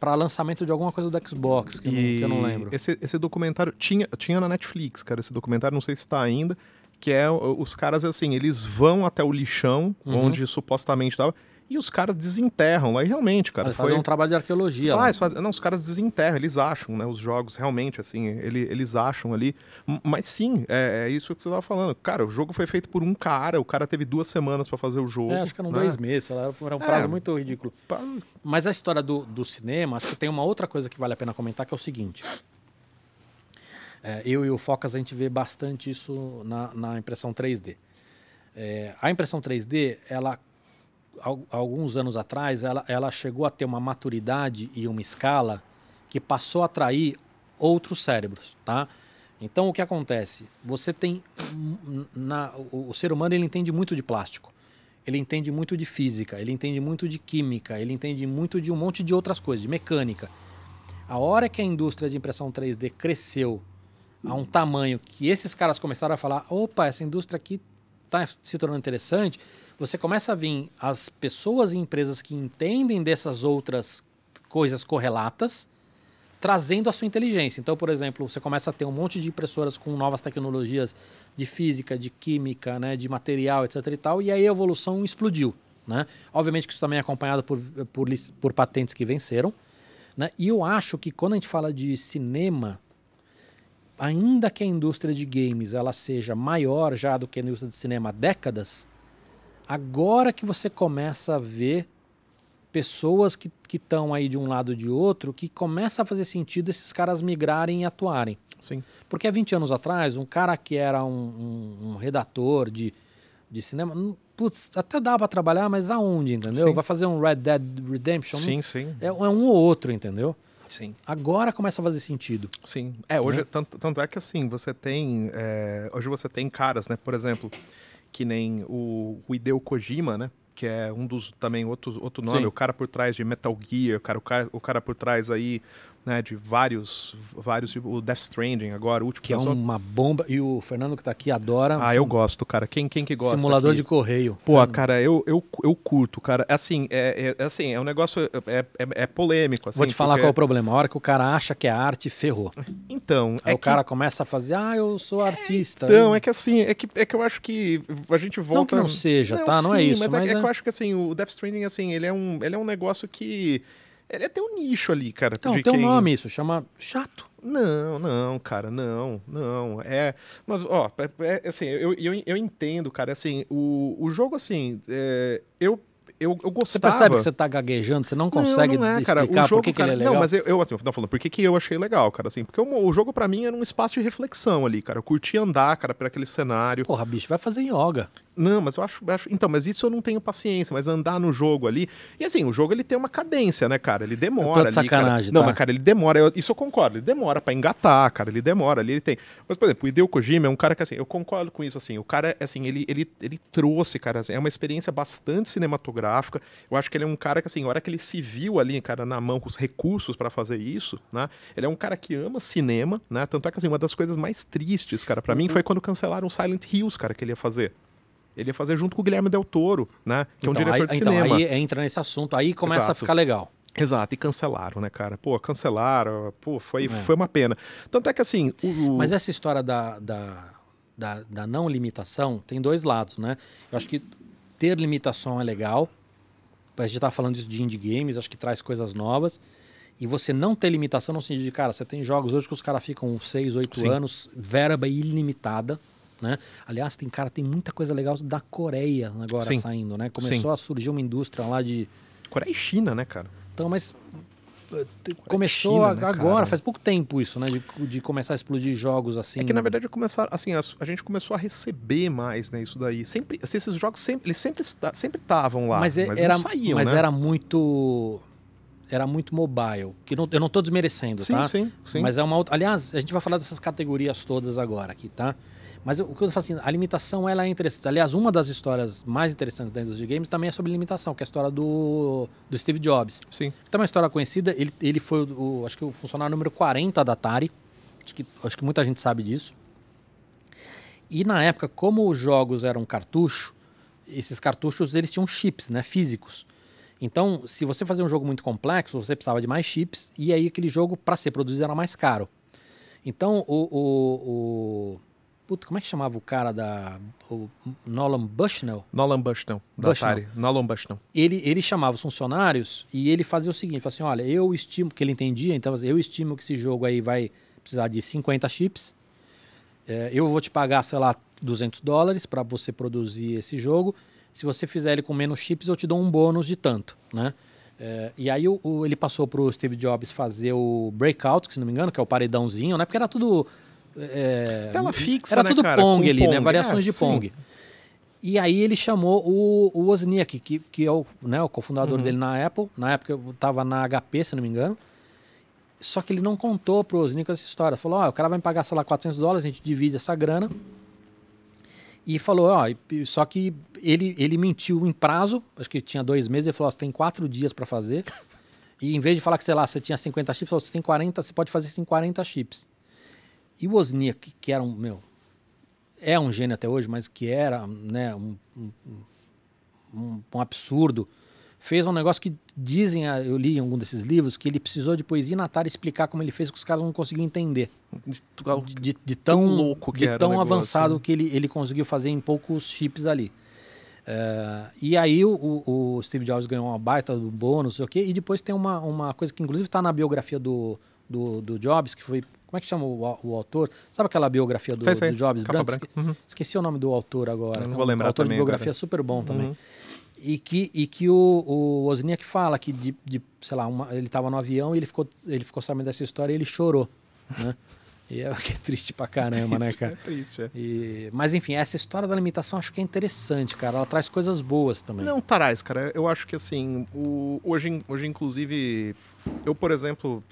A: para lançamento de alguma coisa do Xbox, que, eu, não, que eu não lembro.
B: Esse, esse documentário tinha, tinha na Netflix, cara. Esse documentário, não sei se está ainda. Que é os caras, assim, eles vão até o lixão,
A: Uhum.
B: onde supostamente estava, e os caras desenterram lá. E realmente, cara,
A: Eles
B: foi.
A: um trabalho de arqueologia.
B: Faz, faz. Não, os caras desenterram, eles acham, né? Os jogos, realmente, assim, ele- eles acham ali. Mas sim, é, é isso que você estava falando. Cara, o jogo foi feito por um cara, o cara teve duas semanas para fazer o jogo.
A: É, acho que eram
B: né?
A: dois meses, era um
B: É.
A: prazo muito ridículo.
B: Pa-
A: Mas a história do, do cinema, acho que tem uma outra coisa que vale a pena comentar, que é o seguinte. É, eu e o Focas, a gente vê bastante isso na, na impressão 3D. É, a impressão 3D, ela, al- alguns anos atrás, ela, ela chegou a ter uma maturidade e uma escala que passou a atrair outros cérebros, tá? Então, o que acontece? Você tem... hum, Na, o, o ser humano, ele entende muito de plástico. Ele entende muito de física, ele entende muito de química, ele entende muito de um monte de outras coisas, de mecânica. A hora que a indústria de impressão 3D cresceu a um tamanho que esses caras começaram a falar: opa, essa indústria aqui está se tornando interessante, você começa a vir as pessoas e empresas que entendem dessas outras coisas correlatas trazendo a sua inteligência. Então, por exemplo, você começa a ter um monte de impressoras com novas tecnologias de física, de química, né, de material, etc e tal, e aí a evolução explodiu, né? Obviamente que isso também é acompanhado por, por, por patentes que venceram, né? E eu acho que quando a gente fala de cinema, ainda que a indústria de games ela seja maior já do que a indústria de cinema há décadas, agora que você começa a ver pessoas que estão aí de um lado ou de outro, que começa a fazer sentido esses caras migrarem e atuarem.
B: Sim.
A: Porque há 20 anos atrás, um cara que era um, um- um redator de, de cinema, putz, até dá pra trabalhar, mas aonde, entendeu?
B: Sim.
A: Vai fazer um Red Dead Redemption?
B: Sim, sim.
A: É, é um ou outro, entendeu?
B: Sim.
A: Agora começa a fazer sentido.
B: Sim. É, hoje,
A: Né?
B: tanto, tanto é que assim, você tem. é, hoje você tem caras, né? Por exemplo, que nem o, o Hideo Kojima, né? Que é um dos também outros, outro nome,
A: Sim.
B: o cara por trás de Metal Gear, o cara, o cara, o cara por trás aí, né, de vários, vários, tipo, o Death Stranding agora, o último
A: Que é
B: lançou.
A: uma bomba. E o Fernando que tá aqui adora.
B: Ah, eu gosto, cara. Quem, quem que gosta?
A: Simulador
B: aqui?
A: de correio.
B: Pô,
A: Fernando.
B: cara, eu, eu, eu curto, cara. Assim, é, é, assim, é um negócio. É, é, é polêmico, assim.
A: Vou te falar
B: porque-
A: qual é o problema. A hora que o cara acha que é arte, ferrou.
B: Então,
A: Aí
B: é
A: o
B: que-
A: cara começa a fazer, ah, eu sou artista.
B: Então, é que assim, é que, é que eu acho que a gente volta.
A: Não que não seja, tá? Não é isso,
B: Mas, é,
A: mas
B: é
A: é-
B: que eu acho que assim, o Death Stranding, assim, ele é um, ele é um negócio que. Ele é tem um nicho ali, cara.
A: Não, tem um
B: quem-
A: nome isso, chama chato.
B: Não, não, cara, não, não. É. Mas, ó, é, é, assim, eu, eu, eu entendo, cara. Assim, o, o jogo, assim, é, eu, eu, eu
A: Você
B: gostava.
A: percebe que você tá gaguejando, você não consegue
B: não, não é, cara.
A: explicar
B: o jogo,
A: por que, que
B: cara,
A: ele é legal.
B: Não, mas eu, eu assim, eu tô falando, por que, que eu achei legal, cara, assim, porque o, o jogo pra mim era um espaço de reflexão ali, cara. Eu curti andar, cara, por aquele cenário.
A: Porra, bicho, vai fazer yoga.
B: Não, mas eu acho, acho- Então, mas isso eu não tenho paciência, mas andar no jogo ali. E assim, o jogo ele tem uma cadência, né, cara? Ele demora ali. cara.
A: sacanagem,
B: Não,
A: tá?
B: mas, cara, ele demora. eu- isso eu concordo. Ele demora pra engatar, cara. Ele demora ali, ele tem. Mas, por exemplo, o Hideo Kojima é um cara que, assim, eu concordo com isso, assim. O cara, assim, ele, ele, ele trouxe, cara, assim, é uma experiência bastante cinematográfica. Eu acho que ele é um cara que, assim, a hora que ele se viu ali, cara, na mão com os recursos pra fazer isso, né? Ele é um cara que ama cinema, né? Tanto é que, assim, uma das coisas mais tristes, cara, pra mim
A: Uhum.
B: foi quando cancelaram o Silent Hills, cara, que ele ia fazer. Ele ia fazer junto com o Guilherme Del Toro, né? Que é um
A: Então,
B: diretor
A: aí,
B: de
A: então,
B: cinema.
A: aí entra nesse assunto, aí começa
B: Exato.
A: a ficar legal.
B: Exato, e cancelaram, né, cara? Pô, cancelaram, pô, foi,
A: É.
B: foi uma pena. Tanto é que assim, o, o-
A: Mas essa história da, da, da, da não limitação tem dois lados, né? Eu acho que ter limitação é legal. A gente tá falando disso de indie games, acho que traz coisas novas. E você não ter limitação no sentido de, cara, você tem jogos hoje que os caras ficam 6, 8
B: Sim.
A: anos, verba ilimitada, né? Aliás, tem cara, tem muita coisa legal da Coreia agora
B: Sim.
A: saindo, né? Começou a surgir uma indústria lá de
B: Coreia e China, né, cara?
A: então, mas começou
B: China, né,
A: agora,
B: cara?
A: faz pouco tempo isso, né? De, de começar a explodir jogos assim.
B: É que na verdade começar, assim, a, a gente começou a receber mais, né, isso daí. Sempre, assim, esses jogos sempre, eles sempre sempre estavam lá,
A: mas,
B: mas,
A: é- era,
B: não saíam,
A: mas
B: né?
A: era muito. Era muito mobile. Que não- eu não tô desmerecendo,
B: sim,
A: tá?
B: sim, sim.
A: Mas é uma outra. Aliás, a gente vai falar dessas categorias todas agora aqui, tá? Mas eu- o que eu falo assim, a limitação ela é interessante. Aliás, uma das histórias mais interessantes da indústria de games também é sobre limitação, que é a história do, do Steve Jobs.
B: Sim.
A: Então, é uma história conhecida. Ele, ele foi, o, o- acho que o funcionário número 40 da Atari. Acho que, acho que muita gente sabe disso. E na época, como os jogos eram cartucho, esses cartuchos eles tinham chips, né, físicos. Então, se você fazia um jogo muito complexo, você precisava de mais chips e aí aquele jogo para ser produzido era mais caro. Então, o, o, o puta, como é que chamava o cara da o Nolan Bushnell?
B: Nolan Bushnell, da
A: Bushnell.
B: Atari. Nolan Bushnell.
A: ele, ele chamava os funcionários e ele fazia o seguinte, ele assim, olha, eu estimo, que ele entendia, então eu estimo que esse jogo aí vai precisar de 50 chips, É, eu vou te pagar, sei lá, 200 dólares para você produzir esse jogo, se você fizer ele com menos chips, eu te dou um bônus de tanto, né? É, e aí o, o- ele passou pro Steve Jobs fazer o Breakout, que se não me engano, que é o paredãozinho, né? Porque era tudo... é,
B: Tela fixa,
A: Era
B: né,
A: tudo
B: cara?
A: Pong ali, né?
B: Pong.
A: Variações
B: É,
A: de
B: sim.
A: Pong. E aí ele chamou o, o Wozniak, que, que é o, né, o cofundador
B: Uhum.
A: dele na Apple. Na época eu tava na HP, se não me engano. Só que ele não contou pro Wozniak essa história. Falou, ó, o cara vai me pagar, sei lá, 400 dólares, a gente divide essa grana. E falou, ó, só que ele, ele mentiu em prazo, acho que tinha dois meses, ele falou, ó, você tem quatro dias para fazer. E em vez de falar que, sei lá, você tinha 50 chips, você tem 40, você pode fazer isso em 40 chips. E o Wozniak, que era um, meu, é um gênio até hoje, mas que era né, um, um- um- um absurdo, fez um negócio que dizem, ah, eu li em algum desses livros, que ele precisou depois ir na Atari explicar como ele fez, que os caras não conseguiam entender.
B: De-
A: De, de- de tão,
B: louco que
A: de tão
B: negócio,
A: avançado
B: né?
A: que ele, ele conseguiu fazer em poucos chips ali. É, e aí o, o- o Steve Jobs ganhou uma baita do bônus, não sei o quê, e depois tem uma, uma coisa que inclusive está na biografia do, do, do Jobs, que foi. Como é que chama o, o autor? Sabe aquela biografia do,
B: Sei, sei.
A: do Jobs
B: Capa branca. Uhum.
A: Esqueci o nome do autor agora.
B: Não
A: é
B: vou
A: um
B: lembrar
A: autor
B: também
A: de biografia
B: agora.
A: super bom também.
B: Uhum.
A: E que, e que o, o Wozniak fala que, de, de, sei lá, uma- ele estava no avião e ele ficou, ele ficou sabendo dessa história e ele chorou, né? E é, que é triste pra caramba, né,
B: Triste,
A: cara?
B: É triste, é.
A: E- mas enfim, essa história da limitação acho que é interessante, cara. Ela traz coisas boas também.
B: Não, Tarais, cara, eu acho que assim, o, hoje, hoje inclusive, eu, por exemplo,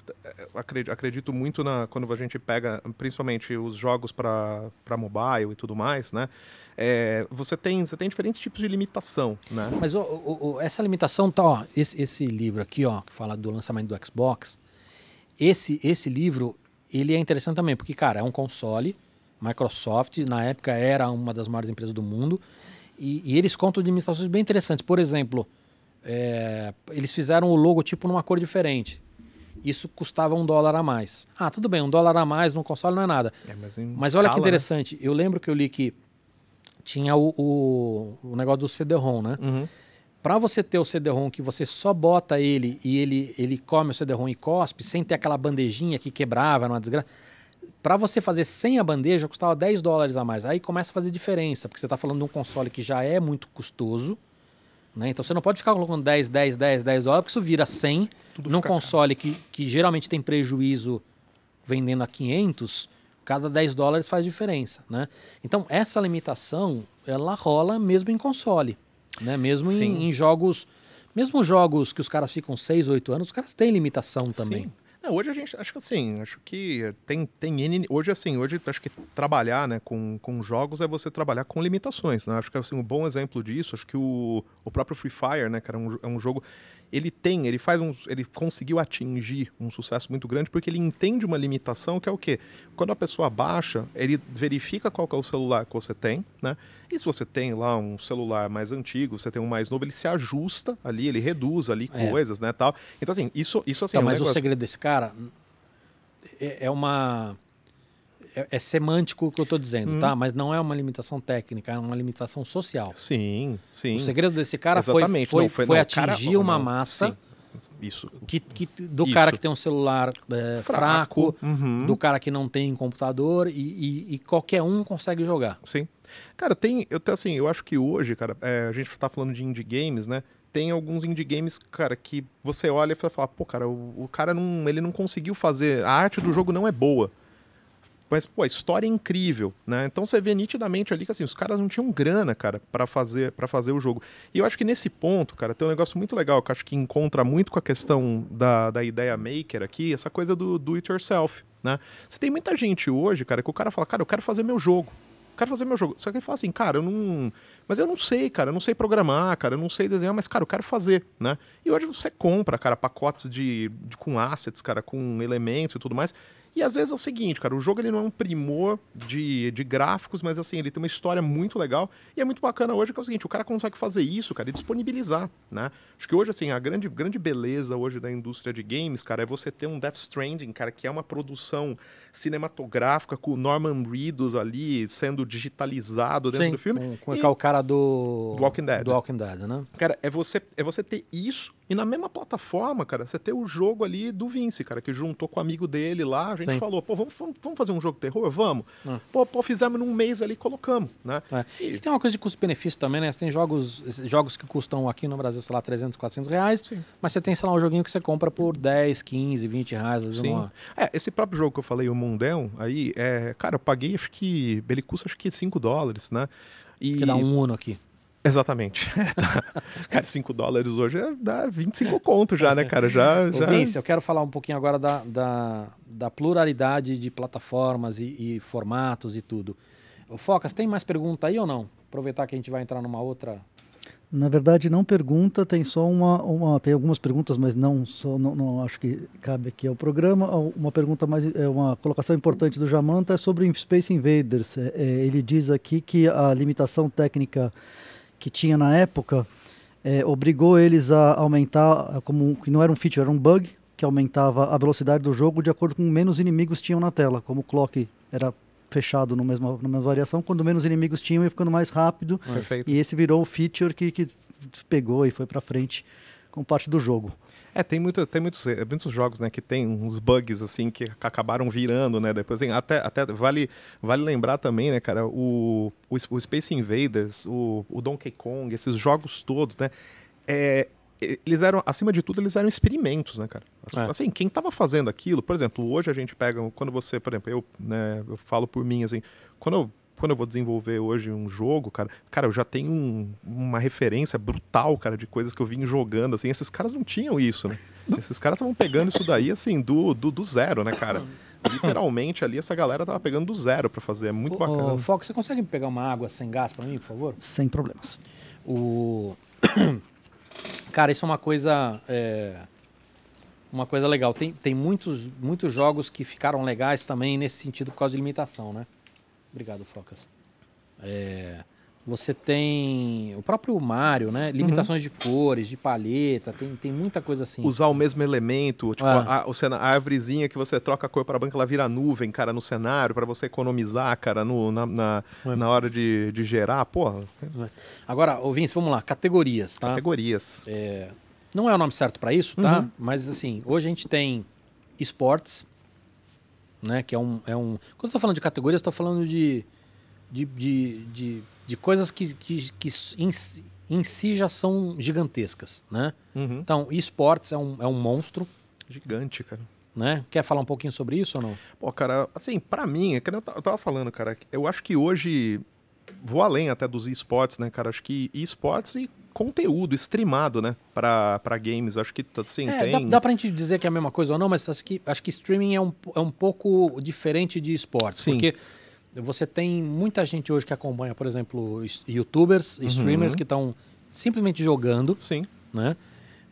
B: acredito, acredito muito na quando a gente pega, principalmente os jogos para mobile e tudo mais, né? É, você, tem, você tem diferentes tipos de limitação, né?
A: Mas o- o- o- essa limitação tá, ó, esse, esse livro aqui, ó, que fala do lançamento do Xbox, esse, esse livro, ele é interessante também, porque, cara, é um console, Microsoft, na época era uma das maiores empresas do mundo, e, e eles contam de limitações bem interessantes. Por exemplo, é, eles fizeram o logotipo numa cor diferente. Isso custava um dólar a mais. Ah, tudo bem, um dólar a mais num console não é nada.
B: É, mas
A: Mas olha que
B: escala, né?
A: interessante, eu lembro que eu li que tinha o, o, o negócio do CD-ROM, né?
B: Uhum.
A: Para você ter o CD-ROM que você só bota ele e ele, ele come o CD-ROM e cospe, sem ter aquela bandejinha que quebrava, era uma desgraça. Para você fazer sem a bandeja, custava 10 dólares a mais. Aí começa a fazer diferença, porque você está falando de um console que já é muito custoso. Né? Então você não pode ficar colocando 10, 10, 10, 10 dólares, porque isso vira 100.
B: Tudo
A: Num
B: caro.
A: console que, que geralmente tem prejuízo vendendo a 500, cada 10 dólares faz diferença. Né? Então essa limitação, ela rola mesmo em console. Né? Mesmo em, em jogos... Mesmo jogos que os caras ficam 6, 8 anos, os caras têm limitação também.
B: Sim. Não, hoje a gente, acho que assim, acho que tem, tem N, hoje assim, hoje acho que trabalhar, né, com, com jogos é você trabalhar com limitações, né, acho que assim, um bom exemplo disso, acho que o, o próprio Free Fire, né, cara, é um, é um jogo, ele tem, ele faz um, ele conseguiu atingir um sucesso muito grande porque ele entende uma limitação que é o quê? Quando a pessoa baixa, ele verifica qual é o celular que você tem, né, e se você tem lá um celular mais antigo, você tem um mais novo, ele se ajusta ali, ele reduz ali
A: É.
B: coisas, né, tal. Então assim, isso, isso assim,
A: Então,
B: é um
A: mas o
B: negócio-
A: segredo desse cara é, é uma. É, é semântico o que eu estou dizendo,
B: Hum.
A: tá? Mas não é uma limitação técnica, é uma limitação social.
B: Sim, sim.
A: O segredo desse cara foi,
B: Exatamente.
A: foi,
B: Não,
A: foi,
B: não, o cara-
A: atingir uma
B: não,
A: massa
B: sim, Isso.
A: que, que- do
B: Isso.
A: cara que tem um celular é, fraco,
B: Uhum.
A: do cara que não tem computador e, e- e qualquer um consegue jogar.
B: Sim. Cara, tem. Eu, assim, eu acho que hoje, cara, é, a gente tá falando de indie games, né? tem alguns indie games, cara, que você olha e fala, pô, cara, o, o, cara não, ele não conseguiu fazer, a arte do jogo não é boa. Mas, pô, a história é incrível, né? Então você vê nitidamente ali que assim, os caras não tinham grana, cara, para fazer para fazer o jogo. E eu acho que nesse ponto, cara, tem um negócio muito legal que acho que encontra muito com a questão da, da ideia maker aqui, essa coisa do do it yourself, né? Você tem muita gente hoje, cara, que o cara fala, cara, eu quero fazer meu jogo quero fazer meu jogo. Só que ele fala assim, cara, eu não. Mas eu não sei, cara, eu não sei programar, cara, eu não sei desenhar, mas, cara, eu quero fazer, né? E hoje você compra, cara, pacotes de, de com assets, cara, com elementos e tudo mais. E às vezes é o seguinte, cara, o jogo ele não é um primor de, de gráficos, mas assim, ele tem uma história muito legal e é muito bacana hoje que é o seguinte, o cara consegue fazer isso, cara, e disponibilizar, né? Acho que hoje, assim, a grande, grande beleza hoje da indústria de games, cara, é você ter um Death Stranding, cara, que é uma produção cinematográfica com o Norman Reedus ali sendo digitalizado dentro
A: Sim,
B: do filme.
A: Com, com e... o cara do...
B: do Walking Dead.
A: Do Walking Dead, né?
B: Cara, é você, é você ter isso e na mesma plataforma, cara, você ter o jogo ali do Vince, cara, que juntou com o amigo dele lá, a gente Sim. falou, pô, vamos, vamos fazer um jogo de terror? Vamos. Ah. Pô, pô, fizemos num mês ali colocamos, né?
A: É. E... e... tem uma coisa de custo-benefício também, né? Você tem jogos, jogos que custam aqui no Brasil, sei lá, 300, 400 reais, Sim. mas você tem, sei lá, um joguinho que você compra por 10, 15, 20 reais.
B: Sim. Uma... É, esse próprio jogo que eu falei, o Mundão, aí, é, cara, eu paguei, acho que, ele custa acho que 5 dólares, né?
A: E... Que dá um Uno aqui.
B: Exatamente. tá. Cara, 5 dólares hoje é, dá 25 conto já, né, cara? Já, já...
A: Vince, eu quero falar um pouquinho agora da, da, da pluralidade de plataformas e, e, formatos e tudo. Focas, tem mais pergunta aí ou não? Aproveitar que a gente vai entrar numa outra.
C: Na verdade, não pergunta, tem só uma, uma tem algumas perguntas, mas não, só, não, não acho que cabe aqui ao programa. Uma pergunta mais, é uma colocação importante do Jamanta é sobre Space Invaders. É, é, ele diz aqui que a limitação técnica que tinha na época é, obrigou eles a aumentar, como que não era um feature, era um bug que aumentava a velocidade do jogo de acordo com menos inimigos tinham na tela. Como o clock era fechado no mesmo, na mesma variação, quando menos inimigos tinham ia ficando mais rápido.
B: Perfeito.
C: E esse virou o feature que, que pegou e foi para frente com parte do jogo.
B: É, tem, muito, tem muitos, é, muitos jogos, né, que tem uns bugs, assim, que acabaram virando, né, depois, assim, até, até vale, vale lembrar também, né, cara, o, o, o Space Invaders, o, o Donkey Kong, esses jogos todos, né, é, eles eram, acima de tudo, eles eram experimentos, né, cara? Assim, é. assim quem estava fazendo aquilo, por exemplo, hoje a gente pega, quando você, por exemplo, eu, né, eu falo por mim, assim, quando eu quando eu vou desenvolver hoje um jogo, cara, cara, eu já tenho um, uma referência brutal, cara, de coisas que eu vim jogando, assim, esses caras não tinham isso, né? Esses caras estavam pegando isso daí, assim, do, do, do, zero, né, cara? Literalmente ali, essa galera tava pegando do zero para fazer, é muito o, bacana.
A: O Fox, você consegue pegar uma água sem gás para mim, por favor?
C: Sem problemas.
A: O... cara, isso é uma coisa... É uma coisa legal. Tem, tem muitos, muitos jogos que ficaram legais também nesse sentido por causa de limitação, né? Obrigado, Focas. É, você tem o próprio Mario, né? Limitações uhum. de cores, de palheta, tem, tem muita coisa assim.
B: Usar o mesmo elemento, tipo, ah. a, a, a árvorezinha que você troca a cor para branca, ela vira nuvem, cara, no cenário, para você economizar, cara, no, na, na, é. na hora de, de gerar, porra.
A: É. Agora, ô Vince, vamos lá, categorias, tá?
B: Categorias.
A: É, não é o nome certo para isso, tá? Uhum. Mas assim, hoje a gente tem esportes, né? Que é um, é um... Quando eu estou falando de categorias, estou falando de, de, de, de, de, coisas que, que, que em, em si já são gigantescas, né?
B: Uhum.
A: Então, esportes é um, é um monstro.
B: Gigante, cara.
A: Né? Quer falar um pouquinho sobre isso ou não?
B: Pô, cara, assim, para mim, é que eu tava falando, cara, eu acho que hoje vou além até dos esportes, né, cara? Acho que esportes e conteúdo streamado, né, para games. Acho que assim, é, tem.
A: Dá, dá pra gente dizer que é a mesma coisa ou não, mas acho que, acho que streaming é um, é um pouco diferente de esportes. Sim. Porque você tem muita gente hoje que acompanha, por exemplo, youtubers, uhum. streamers que estão simplesmente jogando.
B: Sim.
A: Né?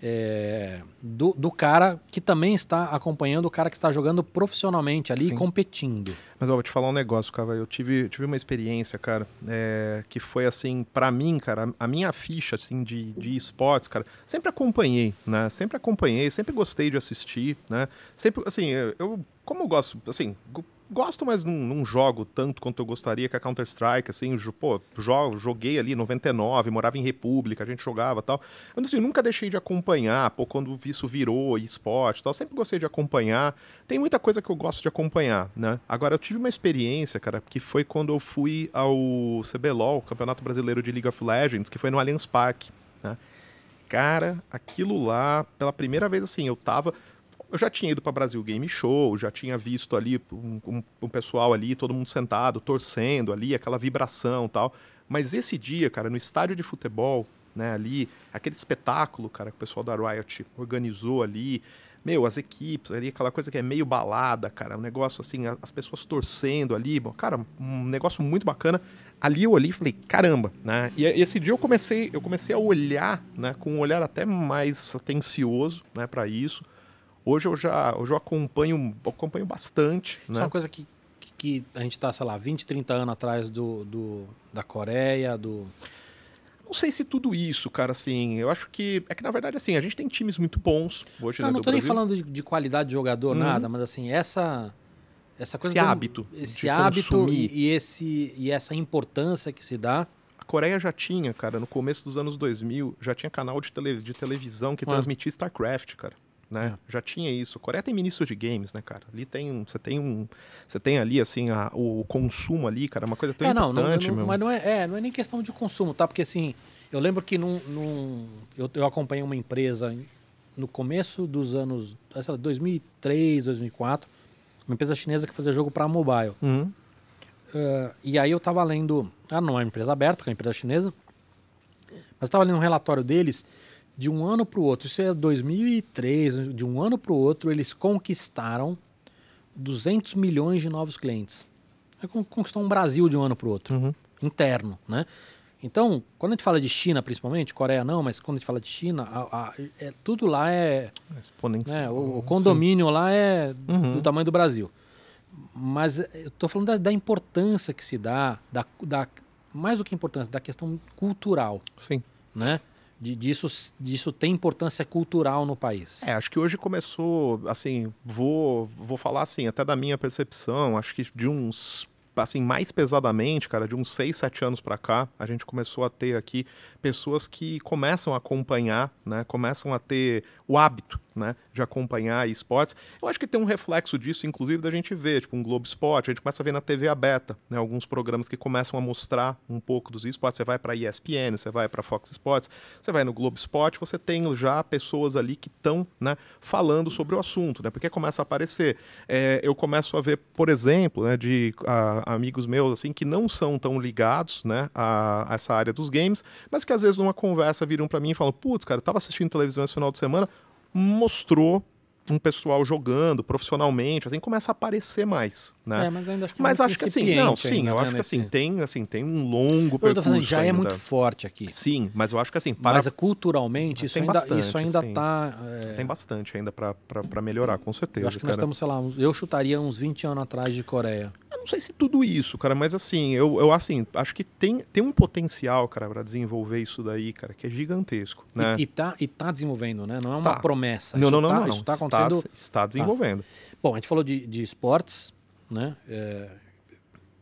A: é, do, do, cara que também está acompanhando o cara que está jogando profissionalmente ali Sim. competindo.
B: Mas ó, vou te falar um negócio, cara. Eu tive, tive uma experiência, cara, é, que foi assim, para mim, cara, a minha ficha assim, de, de esportes, cara, sempre acompanhei, né? Sempre acompanhei, sempre gostei de assistir, né? Sempre, assim, eu, como eu gosto, assim, gosto, mas não, não, jogo tanto quanto eu gostaria, que a Counter-Strike, assim, pô, jogo, joguei ali 99, morava em República, a gente jogava tal. Eu, assim, nunca deixei de acompanhar, pô, quando isso virou esporte tal, sempre gostei de acompanhar. Tem muita coisa que eu gosto de acompanhar, né? Agora, eu tive uma experiência, cara, que foi quando eu fui ao CBLOL, Campeonato Brasileiro de League of Legends, que foi no Allianz Parque, né? cara, aquilo lá, pela primeira vez assim, eu tava. Eu já tinha ido para Brasil Game Show, já tinha visto ali um, um, um, pessoal ali, todo mundo sentado, torcendo ali, aquela vibração tal. Mas esse dia, cara, no estádio de futebol, né, ali, aquele espetáculo, cara, que o pessoal da Riot organizou ali, meu, as equipes ali, aquela coisa que é meio balada, cara, um negócio assim, as pessoas torcendo ali, bom, cara, um negócio muito bacana. Ali eu e falei, caramba, né? E esse dia eu comecei, eu comecei a olhar, né, com um olhar até mais atencioso, né, para isso. Hoje eu já, hoje eu acompanho, acompanho bastante,
A: né? Isso é uma coisa que, que a gente tá, sei lá, 20, 30 anos atrás do, do da Coreia, do
B: não sei se tudo isso, cara, assim. Eu acho que. É que, na verdade, assim, a gente tem times muito bons hoje,
A: não,
B: né,
A: Não tô nem falando de, de, qualidade de jogador, uhum. nada, mas assim, essa. Essa coisa
B: esse hábito.
A: Esse hábito e, e, esse, e essa importância que se dá.
B: A Coreia já tinha, cara, no começo dos anos 2000, já tinha canal de, tele, de televisão que ah. transmitia StarCraft, cara. Né? É. Já tinha isso. Coreia tem ministro de games, né, cara? Ali tem você tem um, você tem ali assim a, o consumo ali, cara, é uma coisa tão
A: é, não,
B: importante,
A: não,
B: não,
A: Mas não é, é, não é nem questão de consumo, tá? Porque assim, eu lembro que num, num eu, eu acompanhei uma empresa no começo dos anos, sei lá, 2003, 2004, uma empresa chinesa que fazia jogo para mobile.
B: Uhum.
A: Uh, e aí eu tava lendo, ah, não é uma empresa aberta, que é uma empresa chinesa, mas estava lendo um relatório deles de um ano para o outro, isso é 2003, de um ano para o outro, eles conquistaram 200 milhões de novos clientes. Conquistou um Brasil de um ano para o outro,
B: uhum.
A: interno, né? Então, quando a gente fala de China, principalmente, Coreia não, mas quando a gente fala de China, a, a, é, tudo lá é.
B: Exponencial.
A: Né, o, o, condomínio sim. lá é uhum. do tamanho do Brasil. Mas eu estou falando da, da, importância que se dá, da, da, mais do que importância, da questão cultural.
B: Sim.
A: Né? De, disso, disso tem importância cultural no país?
B: É, acho que hoje começou, assim, vou, vou falar assim, até da minha percepção, acho que de uns assim, mais pesadamente, cara, de uns 6, 7 anos para cá, a gente começou a ter aqui pessoas que começam a acompanhar, né, começam a ter o hábito né, de acompanhar esportes. Eu acho que tem um reflexo disso, inclusive, da gente ver, tipo, um Globo Esporte, a gente começa a ver na TV aberta, né, alguns programas que começam a mostrar um pouco dos esportes. Você vai para ESPN, você vai para Fox Sports, você vai no Globo Esporte, você tem já pessoas ali que estão né, falando sobre o assunto, né, porque começa a aparecer. É, eu começo a ver, por exemplo, né, de a, amigos meus assim que não são tão ligados né, a, a essa área dos games, mas que às vezes numa conversa viram para mim e falam: putz, cara, eu tava assistindo televisão esse final de semana, mostrou um pessoal jogando profissionalmente, assim, começa a aparecer mais, né?
A: É, mas ainda acho que,
B: mas acho que assim, não, sim, ainda, eu né, acho que assim, tem, assim, tem um longo percurso falando,
A: já
B: ainda.
A: é muito forte aqui.
B: Sim, mas eu acho que assim, para...
A: Mas culturalmente isso ainda, bastante, isso ainda sim. tá...
B: É... Tem bastante ainda para melhorar, com certeza,
A: Eu acho que
B: cara.
A: nós estamos, sei lá, eu chutaria uns 20 anos atrás de Coreia.
B: Eu não sei se tudo isso, cara, mas assim, eu, eu assim, acho que tem, tem um potencial, cara, para desenvolver isso daí, cara, que é gigantesco, né?
A: E, e, tá, e tá desenvolvendo, né? Não é uma
B: tá.
A: promessa.
B: Não, não, não,
A: tá,
B: não,
A: Isso tá acontecendo...
B: Está, está desenvolvendo.
A: Ah. Bom, a gente falou de, de esportes, né? É,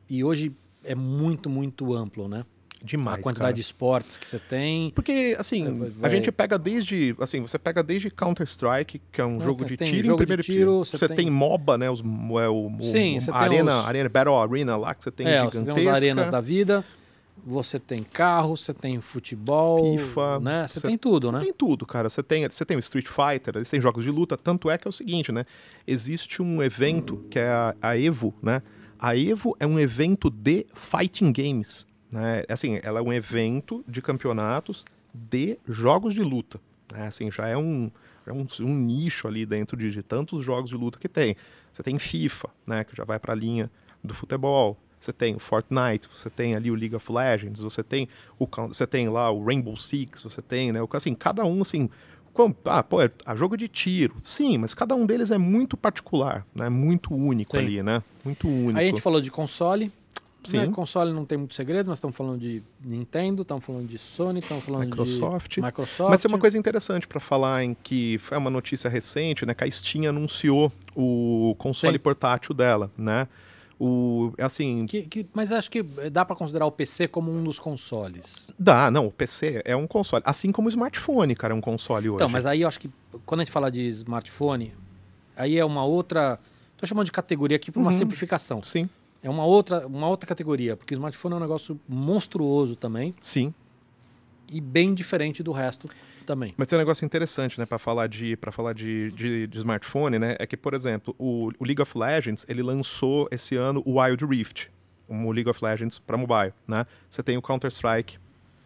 A: e hoje é muito, muito amplo, né?
B: Demais,
A: a quantidade
B: cara.
A: de esportes que você tem.
B: Porque, assim, vai, vai... a gente pega desde. Assim, você pega desde Counter-Strike, que é um
A: Não,
B: jogo de tiro,
A: jogo
B: primeiro
A: de tiro. Você,
B: você
A: tem...
B: tem... MOBA, né? Os, é, o,
A: Sim,
B: o,
A: você
B: arena,
A: tem os...
B: arena, Battle Arena lá, que você tem
A: é,
B: gigantesca.
A: Você tem as arenas da vida. Você tem carro, você tem futebol,
B: FIFA,
A: né? Você, tem tudo, né?
B: Tem tudo, cara. Você tem, você tem o Street Fighter, você tem jogos de luta. Tanto é que é o seguinte, né? Existe um evento que é a, a Evo, né? A Evo é um evento de fighting games. Né? Assim, ela é um evento de campeonatos de jogos de luta. Né? Assim, já é um, é um, um, nicho ali dentro de, de, tantos jogos de luta que tem. Você tem FIFA, né? Que já vai para a linha do futebol. Você tem o Fortnite, você tem ali o League of Legends, você tem o você tem lá o Rainbow Six, você tem, né? Assim, cada um assim, ah, pô, é a jogo de tiro. Sim, mas cada um deles é muito particular, né? Muito único Sim. ali, né? Muito único.
A: Aí a gente falou de console. Sim. Né? Console não tem muito segredo, nós estamos falando de Nintendo, estamos falando de Sony, estamos falando
B: Microsoft.
A: de Microsoft.
B: Mas tem uma coisa interessante para falar em que foi uma notícia recente, né? Que a Steam anunciou o console Sim. portátil dela, né? O, assim,
A: que, que, mas acho que dá para considerar o PC como um dos consoles.
B: Dá, não. O PC é um console. Assim como o smartphone, cara, é um console hoje.
A: Então, mas aí eu acho que quando a gente fala de smartphone, aí é uma outra. Tô chamando de categoria aqui por uma uhum. simplificação.
B: Sim.
A: É uma outra, uma outra categoria, porque o smartphone é um negócio monstruoso também.
B: Sim.
A: E bem diferente do resto também.
B: Mas tem um negócio interessante, né, para falar de para falar de, de, de, smartphone, né, é que por exemplo o, o, League of Legends ele lançou esse ano o Wild Rift, um League of Legends para mobile, né? Você tem o Counter Strike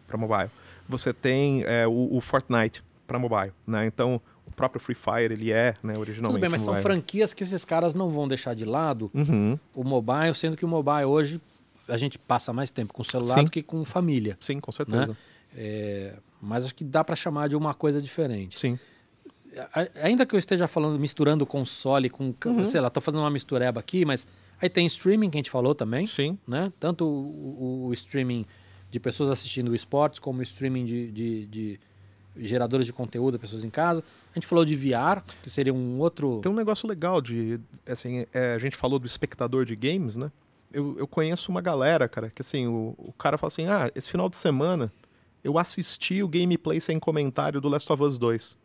B: para mobile, você tem é, o, o, Fortnite para mobile, né? Então o próprio Free Fire ele é, né, originalmente.
A: Tudo bem, mas
B: mobile.
A: são franquias que esses caras não vão deixar de lado
B: uhum.
A: o mobile, sendo que o mobile hoje a gente passa mais tempo com o celular Sim. do que com família.
B: Sim, com certeza.
A: Né? É, mas acho que dá para chamar de uma coisa diferente.
B: Sim.
A: Ainda que eu esteja falando, misturando console com, uhum. sei lá, tô fazendo uma mistureba aqui, mas aí tem streaming que a gente falou também.
B: Sim.
A: Né? Tanto o, o streaming de pessoas assistindo esportes, como o streaming de, de, de geradores de conteúdo, pessoas em casa. A gente falou de VR, que seria um outro.
B: Tem um negócio legal de. Assim, é, a gente falou do espectador de games, né? Eu, eu conheço uma galera, cara, que assim, o, o cara fala assim: ah, esse final de semana eu assisti o gameplay sem comentário do Last of Us 2.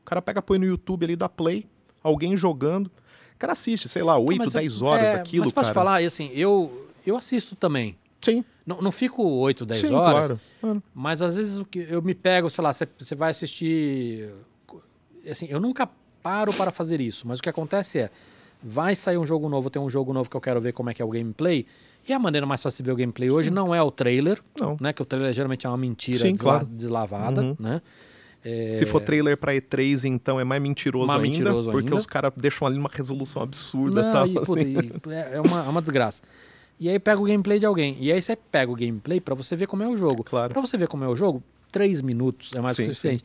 B: O cara pega, põe no YouTube ali, dá play, alguém jogando. O cara assiste, sei lá, 8, ah, 10 horas é, daquilo, mas
A: posso
B: cara.
A: falar, assim, eu, eu assisto também.
B: Sim.
A: Não, não fico 8, 10
B: Sim,
A: horas.
B: Claro, claro.
A: Mas às vezes eu me pego, sei lá, você vai assistir. Assim, eu nunca paro para fazer isso, mas o que acontece é. Vai sair um jogo novo, tem um jogo novo que eu quero ver como é que é o gameplay. E a maneira mais fácil de ver o gameplay hoje não é o trailer,
B: não.
A: né? Que o trailer geralmente é uma mentira
B: Sim,
A: desla
B: claro.
A: deslavada,
B: uhum.
A: né? É...
B: Se for trailer para E3, então é mais mentiroso,
A: mais
B: ainda,
A: mentiroso
B: porque
A: ainda.
B: os caras deixam ali uma resolução absurda
A: não,
B: tal,
A: e, puta,
B: assim.
A: e é, uma, é uma desgraça. E aí pega o gameplay de alguém. E aí você pega o gameplay para você ver como é o jogo.
B: Claro.
A: Para você ver como é o jogo, três minutos é mais
B: Sim,
A: suficiente.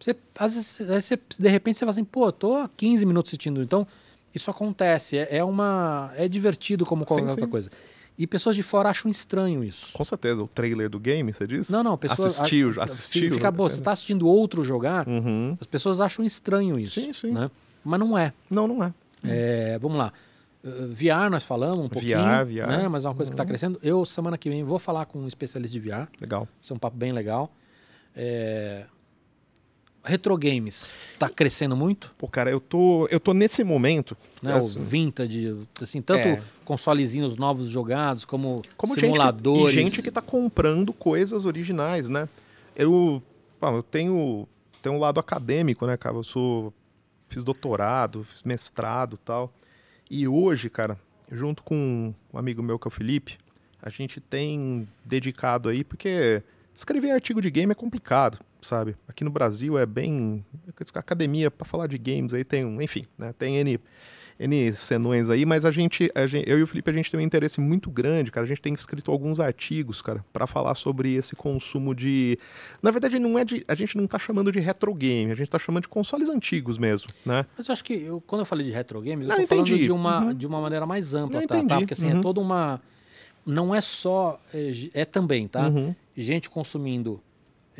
A: Você, às vezes, você, de repente você fala assim, pô, tô há 15 minutos assistindo. Então, isso acontece. É, é uma. É divertido como qualquer
B: Sim,
A: outra
B: sim.
A: coisa. E pessoas de fora acham estranho isso.
B: Com certeza, o trailer do game, você disse?
A: Não, não, pessoas.
B: Assistiu,
A: a-
B: assistiu.
A: Fica, pô, você tá assistindo outro jogar,
B: Uhum.
A: as pessoas acham estranho isso.
B: Sim, sim.
A: Né? Mas não é.
B: Não, não é.
A: É, vamos lá. Uh, VR nós falamos um pouquinho,
B: VR, VR.
A: Né? mas é uma coisa que está
B: Uhum.
A: crescendo. Eu, semana que vem, vou falar com um especialista de VR.
B: Legal.
A: Isso é um papo bem legal. É... Retro games está crescendo muito,
B: Pô, cara, eu tô, eu tô nesse momento.
A: né?
B: assim,
A: O vintage, assim, tanto
B: É.
A: consolezinhos novos jogados, como,
B: como gente que,
A: simuladores.
B: e gente que tá comprando coisas originais, né? Eu, eu tenho, tenho um lado acadêmico, né, cara? Eu sou fiz doutorado, fiz mestrado, e tal. E hoje, cara, junto com um amigo meu que é o Felipe, a gente tem dedicado aí porque escrever artigo de game é complicado, sabe? Aqui no Brasil é bem academia para falar de games aí tem, um- enfim, né? Tem N N senões aí, mas a gente, a gente- eu e o Felipe, a gente tem um interesse muito grande, cara. A gente tem escrito alguns artigos, cara, para falar sobre esse consumo de. Na verdade, não é de. A gente não tá chamando de retro game, a gente tá chamando de consoles antigos mesmo, né?
A: Mas eu acho que eu- quando eu falei de retro games, eu
B: Não,
A: tô falando
B: entendi.
A: de uma,
B: Uhum.
A: de uma maneira mais ampla,
B: Não,
A: tá? tá? Porque assim, é
B: Uhum.
A: toda uma. Não é só. É, é também, tá?
B: Uhum.
A: Gente consumindo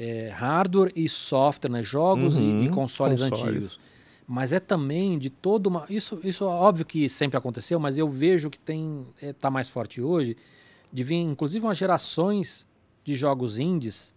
A: é, hardware e software, né? Jogos e-
B: Uhum.
A: e, consoles,
B: Consoles.
A: antigos. Mas é também de toda uma. Isso, isso é óbvio que sempre aconteceu, mas eu vejo que tem. É, tá mais forte hoje. De vir, inclusive, umas gerações de jogos indies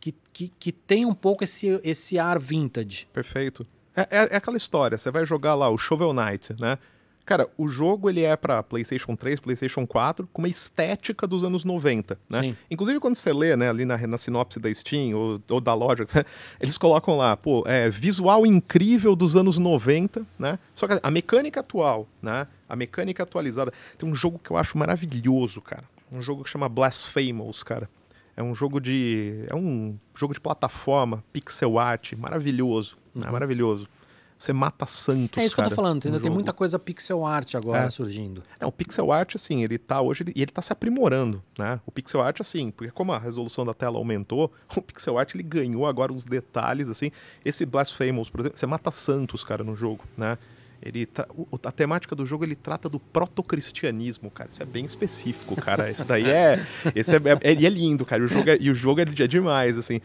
A: que, que, que tem um pouco esse, esse ar vintage.
B: Perfeito. É, é- é aquela história, você vai jogar lá o Shovel Knight, né? Cara, o jogo ele é pra PlayStation 3, PlayStation 4, com uma estética dos anos 90, né?
A: Sim.
B: Inclusive quando você lê, né, ali na, na sinopse da Steam ou, ou da loja, eles colocam lá, pô, é, visual incrível dos anos 90, né? Só que a mecânica atual, né? A mecânica atualizada. Tem um jogo que eu acho maravilhoso, cara. Um jogo que chama Blasphemous, cara. É um jogo de. É um jogo de plataforma, pixel art, maravilhoso. né? Maravilhoso. Você mata santos.
A: É isso que eu
B: cara,
A: tô falando, entendeu? Tem muita coisa pixel art agora
B: É.
A: surgindo.
B: É, o pixel art, assim, ele tá hoje, ele- e ele tá se aprimorando, né? O pixel art, assim, porque como a resolução da tela aumentou, o pixel art, ele ganhou agora uns detalhes, assim. Esse Blasphemous, por exemplo, você mata santos, cara, no jogo, né? Ele tra- a temática do jogo, ele trata do protocristianismo, cara. Isso é bem específico, cara. Esse daí é... Esse é, é, é lindo, cara. O jogo é, e o jogo é, é demais, assim.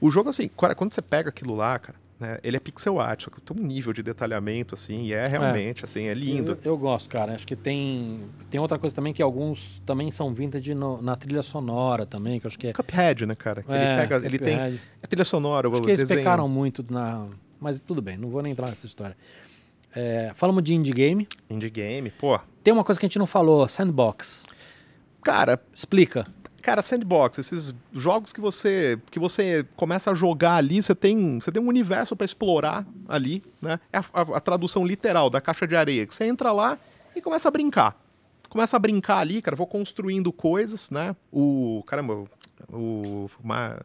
B: O jogo, assim, cara, quando você pega aquilo lá, cara, né, ele é pixel art, só que tem um nível de detalhamento, assim, e é realmente, assim, é lindo.
A: Eu, eu gosto, cara. Acho que tem tem outra coisa também que alguns também são vintage no- na trilha sonora também, que eu acho que é.
B: Cuphead, né, cara? Que
A: é,
B: ele pega, ele tem a trilha sonora,
A: Acho
B: o
A: que eles
B: desenho.
A: pecaram muito na. Mas tudo bem, não vou nem entrar nessa história. É, falamos de indie game.
B: Indie game, pô.
A: Tem uma coisa que a gente não falou, sandbox.
B: Cara,
A: Explica.
B: Cara, sandbox, esses jogos que você que você começa a jogar ali, você tem, você tem um universo para explorar ali, né? É a, a, a, tradução literal da caixa de areia, que você entra lá e começa a brincar. Começa a brincar ali, cara, vou construindo coisas, né? O, caramba, o, uma,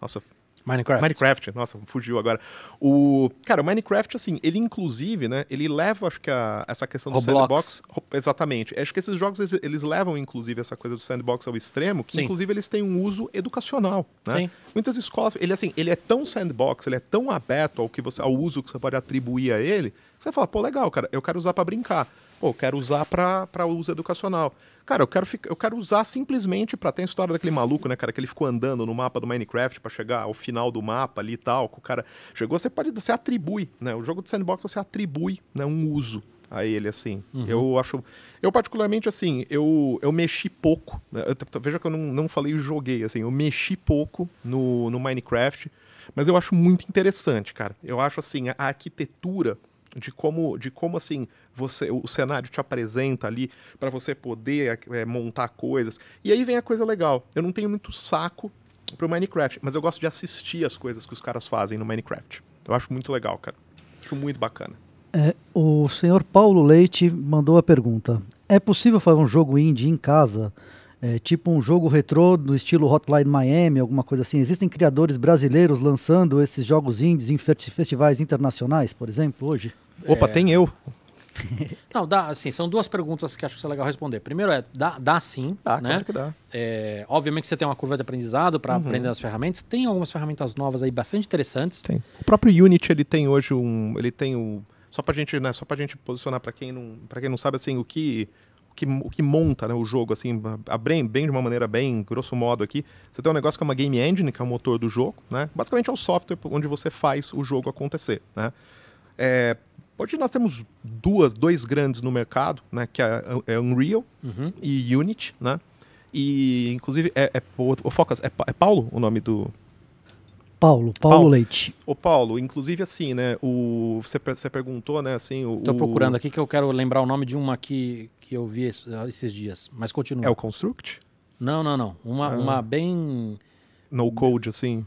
B: nossa,
A: Minecraft.
B: Minecraft, nossa, fugiu agora. O, cara, o Minecraft, assim, ele inclusive, né, ele leva, acho que a, essa questão do
A: Roblox.
B: sandbox, exatamente. Acho que esses jogos, eles, eles, levam, inclusive, essa coisa do sandbox ao extremo, que
A: Sim.
B: inclusive eles têm um uso educacional, né?
A: Sim.
B: Muitas escolas, ele assim, ele é tão sandbox, ele é tão aberto ao, que você, ao uso que você pode atribuir a ele, que você fala, pô, legal, cara, eu quero usar para brincar. Pô, eu quero usar para uso educacional. Cara, eu quero, eu quero usar simplesmente pra. Tem a história daquele maluco, né, cara, que ele ficou andando no mapa do Minecraft para chegar ao final do mapa ali e tal. Que o cara chegou, você pode. Você atribui, né? O jogo de sandbox você atribui né, um uso a ele, assim. Uhum. Eu acho. Eu, particularmente, assim, eu, eu mexi pouco. Né? Eu, veja que eu não, não falei joguei, assim, eu mexi pouco no, no Minecraft. Mas eu acho muito interessante, cara. Eu acho assim, a arquitetura de como, de como assim você o cenário te apresenta ali para você poder é, montar coisas. E aí vem a coisa legal. Eu não tenho muito saco pro Minecraft, mas eu gosto de assistir as coisas que os caras fazem no Minecraft. Eu acho muito legal, cara. Acho muito bacana.
C: É, o senhor Paulo Leite mandou a pergunta: É possível fazer um jogo indie em casa? É, tipo um jogo retrô do estilo Hotline Miami, alguma coisa assim. Existem criadores brasileiros lançando esses jogos indies em festivais internacionais, por exemplo, hoje?
B: Opa, é... tem eu.
A: Não, dá, assim, são duas perguntas que acho que é legal responder. Primeiro é, dá, dá sim,
B: dá,
A: né?
B: Claro que dá.
A: É, obviamente você tem uma curva de aprendizado para uhum. aprender as ferramentas. Tem algumas ferramentas novas aí bastante interessantes.
B: Tem. O próprio Unity, ele tem hoje um, ele tem o só pra gente, né, só pra gente posicionar para quem não, para quem não sabe assim, o que que, o que monta né, o jogo, assim, bem, bem de uma maneira bem grosso modo aqui. Você tem um negócio que é uma game engine, que é o motor do jogo, né? Basicamente é o software onde você faz o jogo acontecer, né? É, hoje nós temos duas, dois grandes no mercado, né? Que é, é Unreal
A: uhum.
B: e Unity, né? E, inclusive, é, é, o, o Focus, é, é Paulo o nome do,
C: Paulo, Paulo, Paulo, Leite.
B: O Paulo, inclusive assim, né, o você, você perguntou, né, assim, o
A: Tô procurando aqui que eu quero lembrar o nome de uma que, que eu vi esses dias, mas continua.
B: É o Construct?
A: Não, não, não. Uma, ah. uma bem
B: no code assim.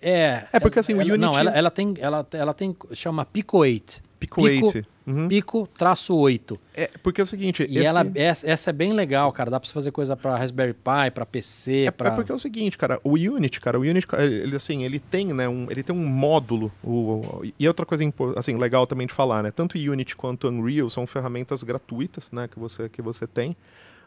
A: É.
B: É porque assim,
A: ela,
B: o Unity
A: Não, ela, ela tem ela, ela tem chama Pico 8.
B: Pico, Pico 8.
A: Uhum. Pico traço 8.
B: É, porque é o seguinte.
A: E
B: esse...
A: ela, essa, essa é bem legal, cara. Dá pra você fazer coisa pra Raspberry Pi, pra PC.
B: É,
A: pra...
B: é porque é o seguinte, cara. O Unity, cara, o Unity, ele, assim, ele tem, né, um, ele tem um módulo. O, o, e outra coisa assim, legal também de falar, né? Tanto o Unity quanto o Unreal são ferramentas gratuitas, né, que você, que você tem.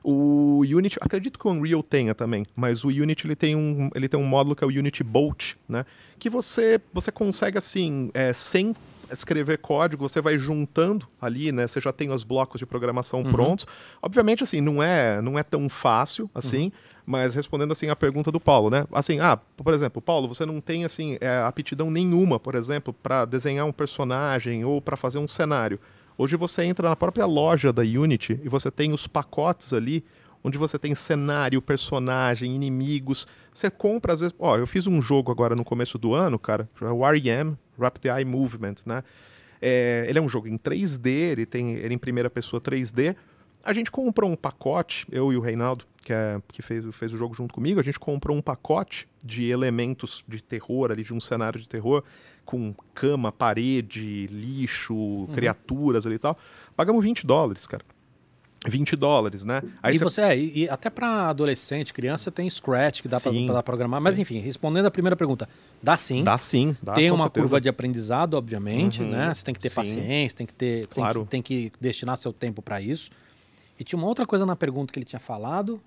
B: O Unity, acredito que o Unreal tenha também, mas o Unity ele tem um, ele tem um módulo que é o Unity Bolt, né? Que você, você consegue assim, é, sem escrever código, você vai juntando ali, né? Você já tem os blocos de programação uhum. prontos. Obviamente, assim, não é, não é tão fácil assim, uhum. mas respondendo assim a pergunta do Paulo, né? Assim, ah, por exemplo, Paulo, você não tem assim é, aptidão nenhuma, por exemplo, para desenhar um personagem ou para fazer um cenário. Hoje você entra na própria loja da Unity e você tem os pacotes ali onde você tem cenário, personagem, inimigos. Você compra, às vezes. Ó, eu fiz um jogo agora no começo do ano, cara, o REM, Rapid Eye Movement, né? É, ele é um jogo em 3D, ele tem ele é em primeira pessoa 3D. A gente comprou um pacote, eu e o Reinaldo, que, é, que fez, fez o jogo junto comigo, a gente comprou um pacote de elementos de terror ali, de um cenário de terror, com cama, parede, lixo, uhum. criaturas ali e tal. Pagamos 20 dólares, cara. 20 dólares, né?
A: Aí e você, é, e, e até para adolescente, criança, tem Scratch que dá para programar. Sim. Mas enfim, respondendo a primeira pergunta, dá sim.
B: Dá sim. Dá,
A: tem uma certeza. curva de aprendizado, obviamente, uhum, né? Você tem que ter sim. paciência, tem que ter,
B: claro.
A: tem, que, tem que destinar seu tempo para isso. E tinha uma outra coisa na pergunta que ele tinha falado,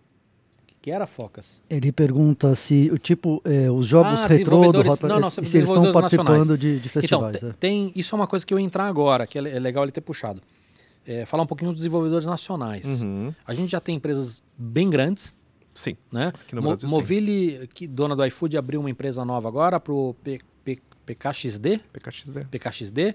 A: que era Focas.
C: Ele pergunta se o tipo, é, os jogos ah, retrô do não, não, se eles estão participando de, de, festivais.
A: Então,
C: é.
A: tem, isso é uma coisa que eu entrar agora, que é legal ele ter puxado é, falar um pouquinho dos desenvolvedores nacionais.
B: Uhum.
A: A gente já tem empresas bem grandes.
B: Sim.
A: Né?
B: Aqui no Mo Brasil,
A: Movile, sim. que dona do iFood, abriu uma empresa nova agora para o PKXD.
B: PKXD.
A: PKXD.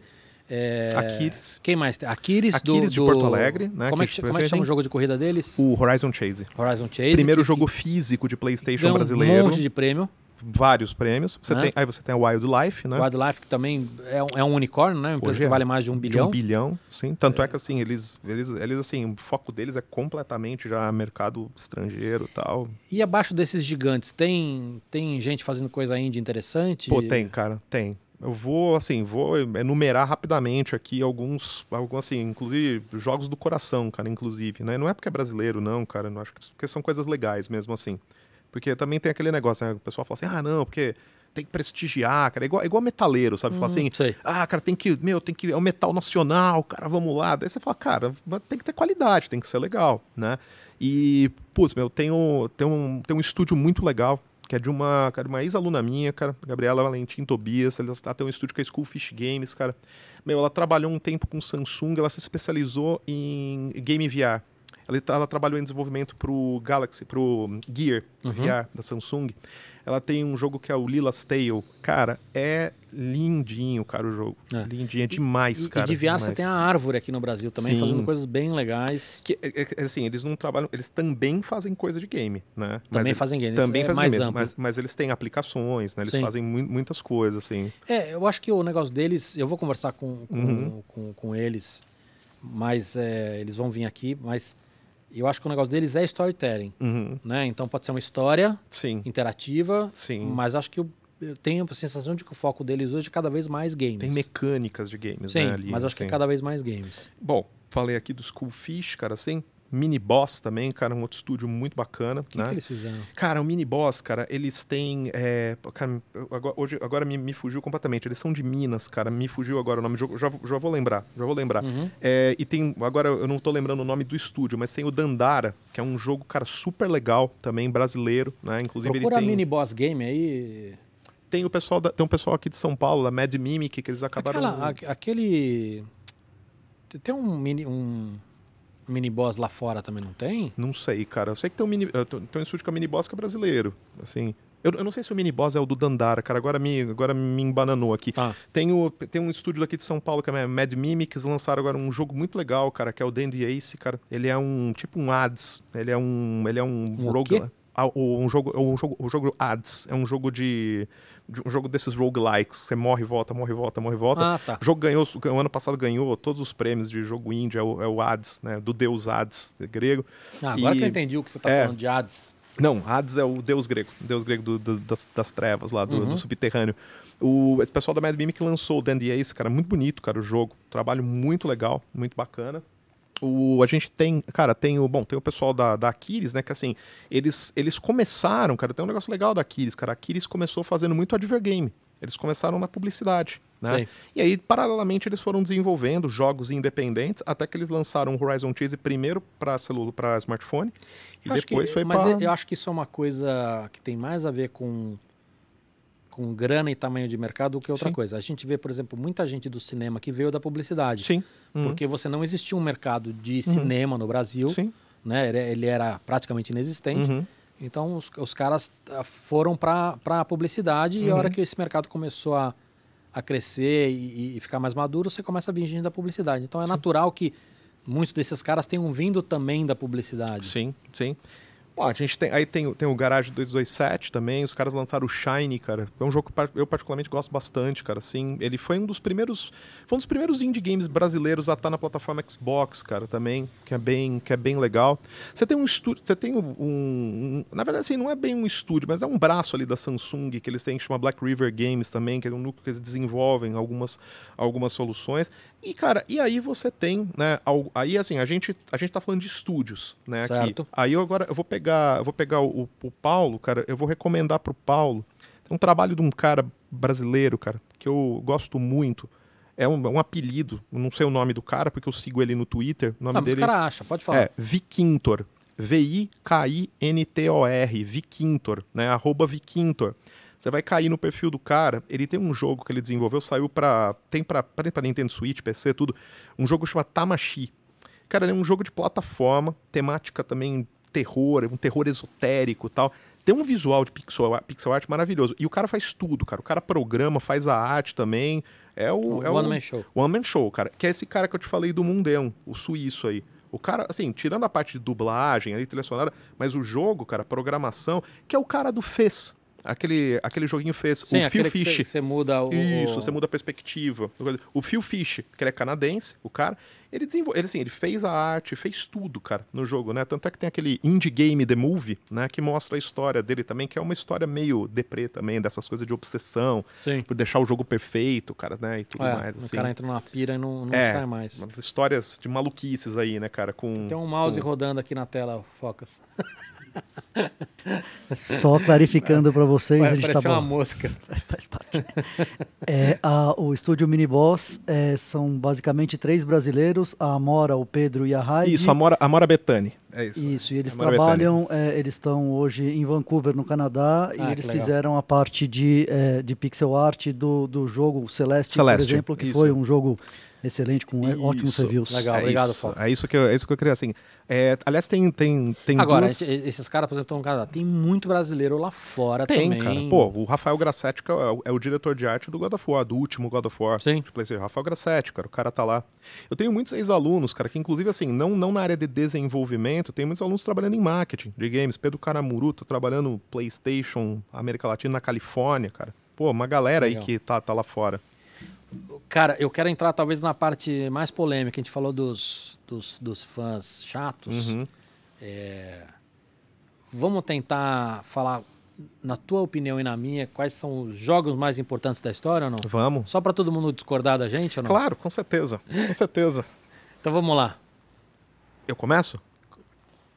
A: É...
B: Aquiles.
A: Quem mais? Aquiles,
B: Aquiles
A: do,
B: de Porto Alegre. Né,
A: como, é que, como é que chama o jogo de corrida deles?
B: O Horizon Chase.
A: Horizon Chase.
B: Primeiro
A: que,
B: jogo físico de PlayStation
A: brasileiro. um monte de prêmio.
B: Vários prêmios. Você
A: Né?
B: tem, aí você tem a Wildlife, né?
A: Wildlife, que também é um, é um unicórnio, né? Uma empresa
B: Hoje
A: que
B: é.
A: vale mais de um
B: De
A: bilhão.
B: um bilhão, sim. Tanto é. que assim, eles, eles, eles assim, o foco deles é completamente já mercado estrangeiro e tal.
A: E abaixo desses gigantes, tem, tem gente fazendo coisa indie interessante?
B: Pô, tem, cara, tem. Eu vou, assim, vou enumerar rapidamente aqui alguns, alguns, assim, inclusive jogos do coração, cara, inclusive, né? Não é porque é brasileiro, não, cara, não acho que porque são coisas legais mesmo, assim. Porque também tem aquele negócio, né? O pessoal fala assim, ah, não, porque tem que prestigiar, cara. É igual, é igual metaleiro, sabe? Fala assim,
A: sei.
B: ah, cara, tem que, meu, tem que, é o metal nacional, cara, vamos lá. Daí você fala, cara, tem que ter qualidade, tem que ser legal, né? E, putz, meu, tem um, tem um, tem um estúdio muito legal, que é de uma, cara, uma ex-aluna minha, cara, Gabriela Valentim Tobias, ela está, tem um estúdio que é Schoolfish Games, cara. Meu, ela trabalhou um tempo com Samsung, ela se especializou em game VR. Ela, ela trabalhou em desenvolvimento pro Galaxy, pro Gear VR da Samsung. Ela tem um jogo que é o Lila's Tale. Cara, é lindinho, cara, o jogo.
A: É.
B: Lindinho, é demais,
A: E,
B: cara.
A: e de VR você tem a Árvore aqui no Brasil também,
B: Sim.
A: fazendo coisas bem legais.
B: Que, é- é- assim, eles não trabalham, eles também fazem coisa de game, né?
A: Também
B: ele-
A: fazem games.
B: Também
A: é
B: fazem
A: mais
B: game, mas, mas eles têm aplicações, né? Eles
A: Sim.
B: fazem mui- muitas coisas, assim.
A: É, eu acho que o negócio deles, eu vou conversar com, com,
B: Uhum.
A: com, com eles, mas é, eles vão vir aqui, mas eu acho que o negócio deles é storytelling,
B: Uhum.
A: né? Então pode ser uma história
B: Sim,
A: interativa,
B: sim.
A: mas acho que eu, eu tenho a sensação de que o foco deles hoje é cada vez mais games.
B: Tem mecânicas de games,
A: Sim,
B: né? Ali,
A: mas acho que é cada vez mais games.
B: Bom, falei aqui do Schoolfish, cara, assim. Mini Boss também, cara, um outro estúdio muito bacana,
A: O que,
B: né?
A: que eles fizeram?
B: Cara, o Mini Boss, cara, eles têm. é, cara, agora, hoje, agora me, me fugiu completamente. Eles são de Minas, cara. Me fugiu agora o nome do jogo. Já, já vou lembrar, já vou lembrar.
A: Uhum.
B: É, e tem. Agora eu não tô lembrando o nome do estúdio, mas tem o Dandara, que é um jogo, cara, super legal também, brasileiro, né? Inclusive
A: Procura
B: ele tem.
A: Mini Boss Game aí.
B: Tem o pessoal da- tem um pessoal aqui de São Paulo, da Mad Mimic, que eles acabaram.
A: Aquela, aquele. Tem um mini, um mini boss lá fora também, não tem?
B: Não sei, cara. Eu sei que tem um, mini, tem um estúdio que é o Mini Boss que é brasileiro. Assim. Eu, eu não sei se o Mini Boss é o do Dandara, cara. Agora me, agora me embananou aqui.
A: Ah,
B: Tem, o, tem um estúdio daqui de São Paulo que é a Mad Mimics, lançaram agora um jogo muito legal, cara, que é o Dandy Ace, cara. Ele é um tipo um ads, ele é um ele é um,
A: Um
B: rogue, um jogo, um jogo, o jogo ads, é um jogo de, de- um jogo desses roguelikes, você morre e volta, morre volta, morre e volta.
A: ah, tá.
B: O jogo ganhou, o ano passado ganhou todos os prêmios de jogo indie, é o, é o Hades, né, do deus Hades grego.
A: Ah, agora
B: E-
A: que eu entendi o que você tá
B: é.
A: falando de Hades.
B: Não, Hades é o deus grego, o deus grego do- do- das, das trevas lá, do,
A: Uhum.
B: do subterrâneo. O, esse pessoal da Mad Mimic lançou o Dandy Ace, cara, muito bonito, cara, o jogo. Trabalho muito legal, muito bacana. O, a gente tem, cara, tem o, bom, tem o pessoal da, da Aquiles, né, que assim, eles, eles começaram, cara, tem um negócio legal da Aquiles, cara, a Aquiles começou fazendo muito advergame. Eles começaram na publicidade, né?
A: Sei.
B: E aí, paralelamente, eles foram desenvolvendo jogos independentes, até que eles lançaram o Horizon Chase primeiro para celular, para smartphone, e
A: Eu
B: depois
A: que-
B: foi
A: Mas
B: para
A: eu- eu acho que isso é uma coisa que tem mais a ver com, com grana e tamanho de mercado do que outra
B: Sim.
A: coisa. A gente vê, por exemplo, muita gente do cinema que veio da publicidade.
B: Sim. Uhum.
A: Porque você não existia um mercado de cinema no Brasil,
B: Sim.
A: né? Ele, era praticamente inexistente.
B: Uhum.
A: Então os, os caras ah, foram para a publicidade e a
B: Uhum.
A: hora que esse mercado começou a, a crescer e, e ficar mais maduro, você começa a vir gente da publicidade. Então é natural que muitos desses caras tenham vindo também da publicidade.
B: Sim, sim. Bom, a gente tem, aí tem, o- tem o Garage 227 também, os caras lançaram o Shine, cara. É um jogo que eu particularmente gosto bastante, cara. Assim, ele foi um dos primeiros, foi um dos primeiros indie games brasileiros a estar na plataforma Xbox, cara, também, que é bem, que é bem legal. Você tem um estúdio, você tem um, um- na verdade assim, não é bem um estúdio, mas é um braço ali da Samsung que eles têm que chama Black River Games também, que é um núcleo que eles desenvolvem algumas algumas soluções. E cara, e aí você tem, né, al- aí assim, a gente a gente tá falando de estúdios, né, aqui.
A: Certo.
B: Aí eu agora eu vou pegar, eu vou pegar o, o Paulo, cara, eu vou recomendar pro Paulo um trabalho de um cara brasileiro, cara, que eu gosto muito. É um, um apelido, não sei o nome do cara, porque eu sigo ele no Twitter. O nome
A: Ah, mas o
B: dele
A: cara acha, pode falar.
B: é Vikintor. V-I-K-I-N-T-O-R. Vikintor, né? Arroba Vikintor. Você vai cair no perfil do cara. Ele tem um jogo que ele desenvolveu, saiu pra. Tem pra Nintendo Switch, PC, tudo. Um jogo chamado Tamashi. Cara, ele é um jogo de plataforma, temática também terror, um terror esotérico e tal. Tem um visual de pixel, art- pixel art maravilhoso. E o cara faz tudo, cara. O cara programa, faz a arte também. É o.
A: O
B: é
A: One
B: o,
A: Man Show.
B: One Man Show, cara. Que é esse cara que eu te falei do Mundão, o suíço aí. O cara, assim, tirando a parte de dublagem, ali, trilha sonora, mas o jogo, cara, programação, que é o cara do Fez. Aquele, aquele joguinho fez
A: Sim,
B: o Phil Fish.
A: você- muda o...
B: Isso,
A: o-
B: você muda a perspectiva. O Phil Fish, que ele é canadense, o cara, ele desenvolveu, ele, assim, ele fez a arte, fez tudo, cara, no jogo, né? Tanto é que tem aquele Indie Game The Movie, né, que mostra a história dele também, que é uma história meio deprê também, dessas coisas de obsessão,
A: Sim.
B: por deixar o jogo perfeito, cara, né, e tudo
A: É,
B: mais,
A: o
B: assim.
A: cara entra numa pira e não, não
B: É,
A: sai mais.
B: umas histórias de maluquices aí, né, cara, com...
A: Tem um mouse
B: com-
A: rodando aqui na tela, Focas.
C: Só clarificando para vocês, a gente tá
A: Parece uma
C: bom.
A: mosca.
C: Faz parte. É, a- o estúdio Miniboss é, são basicamente três brasileiros, a Amora, o Pedro e a Heidi.
B: Isso, Amora, Amora Bethany, é isso.
C: Isso, e eles
B: Amora
C: trabalham, é, eles estão hoje em Vancouver, no Canadá,
A: Ah,
C: e eles fizeram a parte de, é, de pixel art do, do jogo Celeste,
B: Celeste,
C: por exemplo, que
B: isso.
C: foi um jogo excelente, com é, ótimos
B: Isso.
C: reviews.
A: Legal.
B: é
A: obrigado,
B: isso, é isso que eu, é isso que eu queria, assim. É, aliás, tem, tem, tem
A: Agora,
B: duas...
A: esse- esses caras, por exemplo, estão no Canadá. Tem muito brasileiro lá fora
B: Tem,
A: também.
B: cara. Pô, o Rafael Grassetti que é o, é o diretor de arte do God of War, do último God of War.
A: Sim.
B: De PlayStation. Rafael Grassetti, cara. O cara tá lá. Eu tenho muitos ex-alunos, cara, que inclusive, assim, não, não na área de desenvolvimento, tem muitos alunos trabalhando em marketing de games. Pedro Caramuru tá trabalhando PlayStation, América Latina, na Califórnia, cara. Pô, uma galera
A: Legal.
B: aí que tá, tá lá fora.
A: Cara, eu quero entrar talvez na parte mais polêmica. A gente falou dos, dos, dos fãs chatos.
B: Uhum.
A: Vamos tentar falar, na tua opinião e na minha, quais são os jogos mais importantes da história ou não?
B: Vamos?
A: Só para todo mundo discordar da gente ou não?
B: Claro, com certeza. Com certeza.
A: Então vamos lá.
B: Eu começo?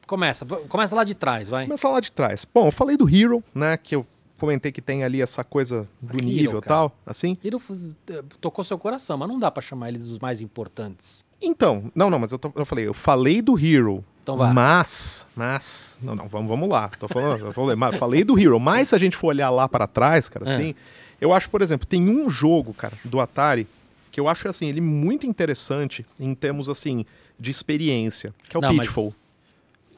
A: Começa. Começa lá de trás, vai.
B: Começar lá de trás. Bom, eu falei do Hero, né? Que eu comentei que tem ali essa coisa do
A: Hero,
B: nível e
A: cara.
B: tal, assim.
A: Ele f- tocou seu coração, mas não dá para chamar ele dos mais importantes.
B: Então, não, não, mas eu, tô- eu falei, eu falei do Hero.
A: Então vai.
B: Mas, mas, não, não, vamos, vamos lá. Tô falando, eu falei, mas falei do Hero, mas se a gente for olhar lá para trás, cara,
A: É.
B: assim, eu acho, por exemplo, tem um jogo, cara, do Atari que eu acho assim, ele muito interessante em termos assim de experiência, que é o
A: Não,
B: Pitfall.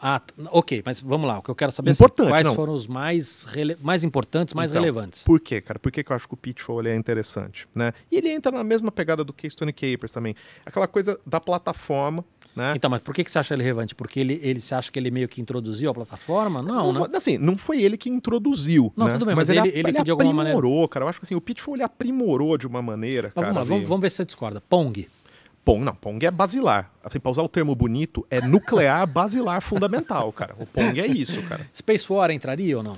A: Ah, ok, mas vamos lá. O que eu quero saber é
B: Importante,
A: quais
B: não.
A: foram os mais, mais importantes, mais
B: Então,
A: relevantes.
B: Por quê, cara? Por que, que eu acho que o Pitfall ele é interessante, né? E ele entra na mesma pegada do Keystone Capers também. Aquela coisa da plataforma, né?
A: Então, mas por que, que você acha ele relevante? Porque ele, ele você acha que ele meio que introduziu a plataforma? Não, né?
B: foi- Assim, não foi ele que introduziu.
A: Não,
B: né?
A: tudo bem, mas
B: ele,
A: ele- ele que de alguma maneira-
B: aprimorou, cara. Eu acho que assim, o Pitfall ele aprimorou de uma maneira,
A: Mas
B: cara.
A: vamos lá, vamos, vamos ver se você discorda. Pong.
B: Pong, não, Pong é basilar. Assim, pra usar o termo bonito, é nuclear basilar fundamental, cara. O Pong é isso, cara.
A: Space War entraria ou não?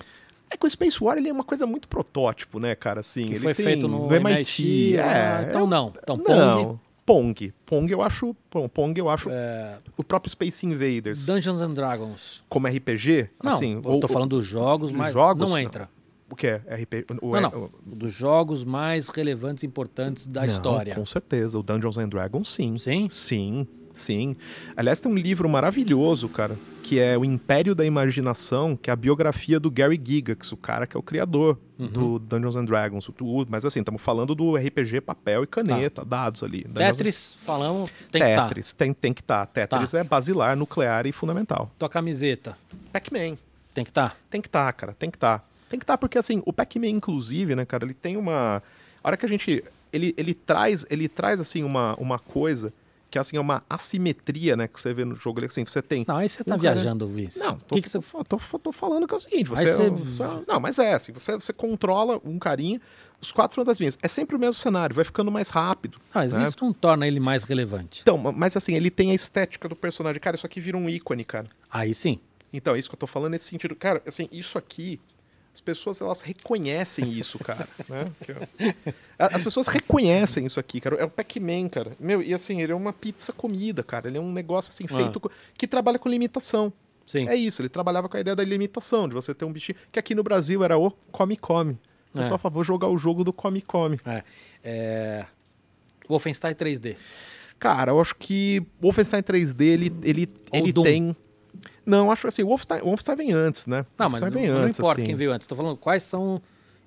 B: É que o Space War ele é uma coisa muito protótipo, né, cara? Assim,
A: Que
B: ele
A: foi
B: tem
A: feito no,
B: MIT.
A: ah,
B: é,
A: então
B: é-
A: não. Então Pong,
B: Não, Pong. Pong eu acho. Pong eu acho.
A: é,
B: O próprio Space Invaders.
A: Dungeons and Dragons.
B: Como RPG,
A: Não,
B: assim.
A: eu
B: ou-
A: tô falando dos jogos, mas
B: jogos,
A: não. entra.
B: O que é? RPG? O,
A: Não, não. Dos jogos mais relevantes e importantes da
B: Não,
A: história.
B: Com certeza. O Dungeons and Dragons, sim.
A: Sim?
B: Sim, sim. Aliás, tem um livro maravilhoso, cara, que é O Império da Imaginação, que é a biografia do Gary Gygax, o cara que é o criador
A: Uhum.
B: do Dungeons and Dragons. o- Mas assim, estamos falando do RPG papel e caneta, dados ali. Dungeons
A: Tetris, falamos, tem que estar.
B: Tetris, tem, tem que estar. Tetris é basilar, nuclear e fundamental.
A: Tua camiseta,
B: Pac-Man,
A: tem que estar.
B: tem que estar, cara, tem que estar. Tem que estar porque assim, o Pac-Man inclusive, né, cara, ele tem uma a hora que a gente ele, ele traz, ele traz assim uma, uma coisa que assim é uma assimetria, né, que você vê no jogo, ele, assim, você tem
A: Não, aí você tá
B: Um cara-
A: viajando, Vice.
B: Não,
A: O
B: tô,
A: que que você...
B: tô, tô- tô falando que é o seguinte, você,
A: você-
B: você- Não, mas é assim, você, você controla um carinha, os quatro fantasminhas. É sempre o mesmo cenário, vai ficando mais rápido.
A: Ah, mas
B: né?
A: isso não torna ele mais relevante.
B: Então, ma- mas assim, ele tem a estética do personagem. Cara, isso aqui vira um ícone, cara.
A: Aí sim.
B: Então, é isso que eu tô falando nesse sentido. Cara, assim, isso aqui, as pessoas, elas reconhecem isso, cara. né? A- As pessoas reconhecem isso aqui, cara. É o Pac-Man, cara. Meu, e assim, ele é uma pizza comida, cara. Ele é um negócio, assim,
A: Ah.
B: feito... Que trabalha com limitação.
A: Sim.
B: É isso, ele trabalhava com a ideia da limitação, de você ter um bichinho... Que aqui no Brasil era o come-come.
A: É.
B: pessoal falava, vou jogar o jogo do come-come.
A: É. É... Wolfenstein 3D.
B: Cara, eu acho que o Wolfenstein 3D, ele, ele,
A: Ou
B: ele
A: Doom.
B: tem... Não, acho assim, o Wolfenstein, o Wolfenstein vem antes, né?
A: Não, mas não,
B: vem
A: não
B: antes,
A: importa
B: assim.
A: quem veio antes. Tô falando quais são...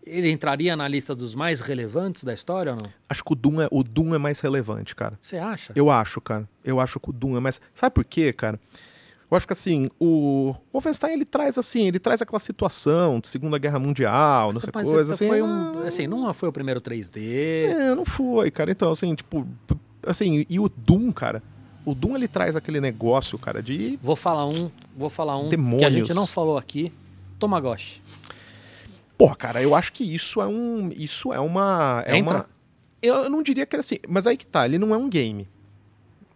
A: Ele entraria na lista dos mais relevantes da história ou não?
B: Acho que o Doom, é, o Doom é mais relevante, cara.
A: Você acha?
B: Eu acho, cara. Eu acho que o Doom é mais. Sabe por quê, cara? Eu acho que assim, o Wolfenstein ele traz assim, ele traz aquela situação de Segunda Guerra Mundial, não sei coisa assim.
A: foi
B: não,
A: um, assim, não foi o primeiro 3D.
B: é, não foi, cara. Então, assim, tipo, assim, e o Doom, cara, o Doom ele traz aquele negócio, cara, de
A: Vou falar um, vou falar um que a
B: Demônios.
A: gente não falou aqui. Tomagotchi.
B: Porra, cara, eu acho que isso é um. Isso é uma. É
A: Entra?
B: uma. Eu não diria que era assim. Mas aí que tá, ele não é um game.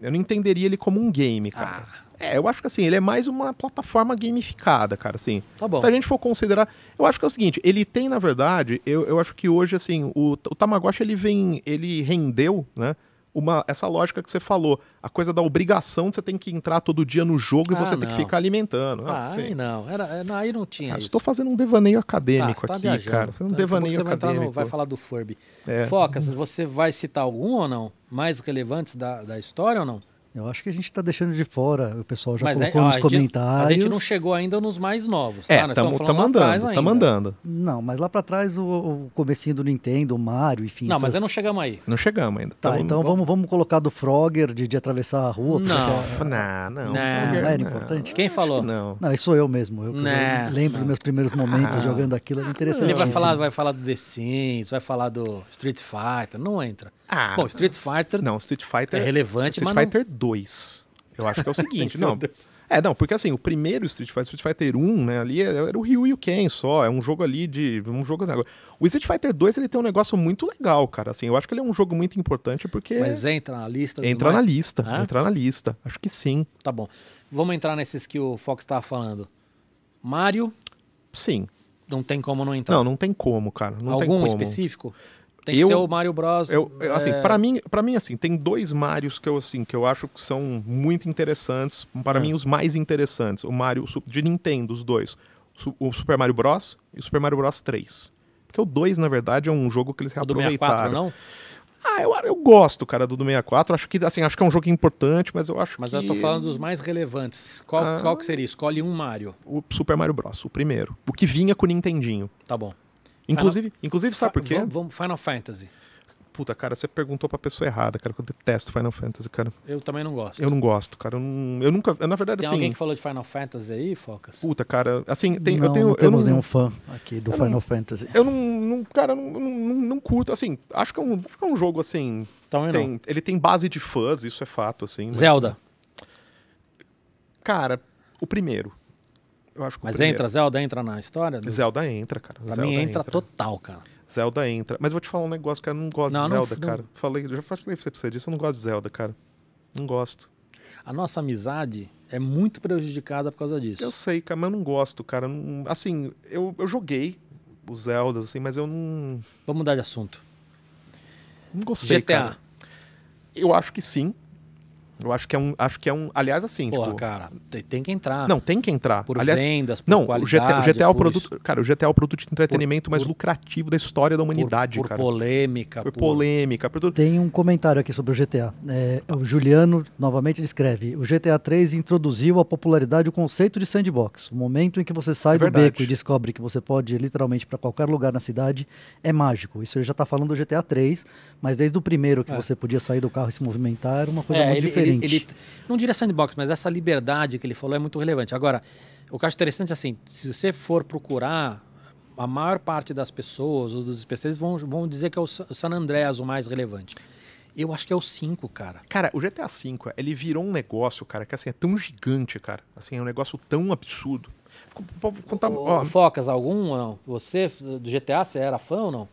B: Eu não entenderia ele como um game, cara.
A: Ah.
B: É, eu acho que assim, ele é mais uma plataforma gamificada, cara, assim.
A: Tá bom.
B: Se a gente for considerar, eu acho que é o seguinte, ele tem, na verdade, eu, eu acho que hoje, assim, o, o Tamagotchi, ele vem, ele rendeu, né, uma, essa lógica que você falou, a coisa da obrigação de você tem que entrar todo dia no jogo e
A: Ah,
B: você tem que ficar alimentando.
A: Ah,
B: Ah, sim.
A: aí não. Era, é, não, aí não tinha isso.
B: estou fazendo um devaneio acadêmico
A: Ah, tá
B: aqui,
A: viajando.
B: cara. Um devaneio
A: você vai, entrar no-
B: acadêmico.
A: vai falar do Furby.
B: É.
A: Focas, você vai citar algum ou não? Mais relevantes da, da história ou não?
C: Eu acho que a gente está deixando de fora, o pessoal já
A: Mas
C: colocou
A: ó,
C: nos
A: a gente-
C: comentários.
A: A gente não chegou ainda nos mais novos, tá?
B: É,
A: Nós
B: estamos
A: estamos falando lá atrás
B: andando,
A: ainda.
B: estamos andando.
C: Não, mas lá pra trás o, o comecinho do Nintendo, o Mario, enfim.
A: Não, mas
C: essas-
A: aí não chegamos aí.
B: Não chegamos ainda.
C: Tá,
B: Tamo-
C: então vamos, vamos colocar do Frogger, de, de atravessar a rua. porque
A: Não.
C: é-
B: Não, não.
A: Não.
B: Frogger,
C: Não era
B: não.
C: importante?
A: Quem falou?
B: que Não.
C: Não, isso sou eu mesmo. Eu, que
A: Né,
C: lembro
A: não.
C: dos meus primeiros momentos
B: Ah.
C: jogando aquilo, era interessante.
A: Ele vai falar, vai falar do The Sims, vai falar do Street Fighter, não entra.
B: Ah,
A: Bom, Street Fighter
B: Não, Street Fighter.
A: é relevante,
B: Street
A: mas não-
B: Fighter 2. Eu acho que é o seguinte, não. É, não, porque assim, o primeiro Street Fighter, Street Fighter 1, né, ali era o Ryu e o Ken só, é um jogo ali de, um jogo assim, O Street Fighter 2, ele tem um negócio muito legal, cara, assim, eu acho que ele é um jogo muito importante porque
A: Mas entra na lista.
B: entra na lista,
A: Hã?
B: entra na lista. Acho que sim.
A: Tá bom. Vamos entrar nesses que o Fox estava falando. Mario,
B: Sim.
A: não tem como não entrar.
B: Não, não tem como, cara, não tem
A: Algum
B: como.
A: específico? Tem que
B: Eu-
A: ser o Mario Bros.
B: Eu, eu, assim,
A: é,
B: para mim, para mim assim, tem dois Marios que eu assim, que eu acho que são muito interessantes, para
A: Ah.
B: mim os mais interessantes, o Mario de Nintendo, os dois, o Super Mario Bros e o Super Mario Bros 3. Porque o 2, na verdade, é um jogo que eles
A: o do 64,
B: reaproveitaram.
A: não?
B: Ah, eu, eu gosto, cara, do do 64. Acho que assim, acho que é um jogo importante, mas eu acho
A: Mas
B: que
A: eu tô falando dos mais relevantes. Qual,
B: Ah.
A: qual que seria? Escolhe um Mario.
B: o Super Mario Bros, o primeiro, o que vinha com o Nintendinho.
A: Tá bom.
B: Inclusive, inclusive sabe por quê?
A: Vamos, vamos- Final Fantasy.
B: Puta, cara, você perguntou pra pessoa errada, cara, que eu detesto Final Fantasy, cara.
A: Eu também não gosto.
B: Eu não gosto, cara. Eu, não- eu nunca, eu, na verdade,
A: Tem
B: assim,
A: alguém que falou de Final Fantasy aí, Focas?
B: Puta, cara, assim, tem,
C: não,
B: eu tenho.
C: não
B: eu
C: temos
B: não,
C: nenhum fã aqui do
B: eu
C: Final
B: não-
C: Fantasy.
B: Eu não, não- cara, eu não, não, não, não curto, assim, acho que, é um, acho que é um jogo, assim,
A: Também não.
B: tem, ele tem base de fãs, isso é fato, assim. mas-
A: Zelda.
B: Cara, o primeiro. Eu acho
A: Mas
B: primeiro.
A: entra, Zelda entra na história?
B: Zelda entra, cara.
A: Pra
B: Zelda
A: mim entra, total, cara.
B: Zelda entra. Mas vou te falar um negócio, cara, eu não gosto
A: Não,
B: de Zelda,
A: não-
B: cara. Falei, já falei pra você disso, eu não gosto de Zelda, cara. Não gosto.
A: A nossa amizade é muito prejudicada por causa disso.
B: Eu sei, cara, mas eu não gosto, cara. Não- assim, eu, eu joguei os Zeldas, assim, mas eu não,
A: Vamos mudar de assunto.
B: não gostei,
A: GTA.
B: cara. Eu acho que sim. Eu acho que é um. Acho que é um. Aliás, assim,
A: Porra,
B: tipo.
A: cara, tem, que entrar.
B: Não, tem que entrar.
A: Por
B: Aliás,
A: vendas, por
B: não, o
A: qualidade,
B: GTA, o GTA é o
A: por
B: produto. Cara, o GTA é o produto de entretenimento mais
A: por-
B: lucrativo da história da
A: por-
B: humanidade,
A: por,
B: cara.
A: polêmica,
B: por
A: por
B: polêmica, por.
C: Tem um comentário aqui sobre o GTA. É, o Juliano novamente ele escreve: O GTA 3 introduziu a popularidade o conceito de sandbox. O momento em que você sai
B: É
C: do beco e descobre que você pode ir literalmente para qualquer lugar na cidade é mágico. Isso ele já está falando do GTA 3, mas desde o primeiro que
A: É.
C: você podia sair do carro e se movimentar era uma coisa
A: É,
C: muito
A: ele,
C: diferente.
A: ele- ele- não diria sandbox, mas essa liberdade que ele falou é muito relevante. Agora, o que eu acho interessante é assim, se você for procurar, a maior parte das pessoas ou dos especialistas vão, vão dizer que é o Sa- o San Andreas o mais relevante. Eu acho que é o 5, cara.
B: Cara, o GTA V, ele virou um negócio, cara, que assim, é tão gigante, cara. Assim, é um negócio tão absurdo. Contar.
A: Focas, algum ou não? Você, do GTA, você era fã ou não?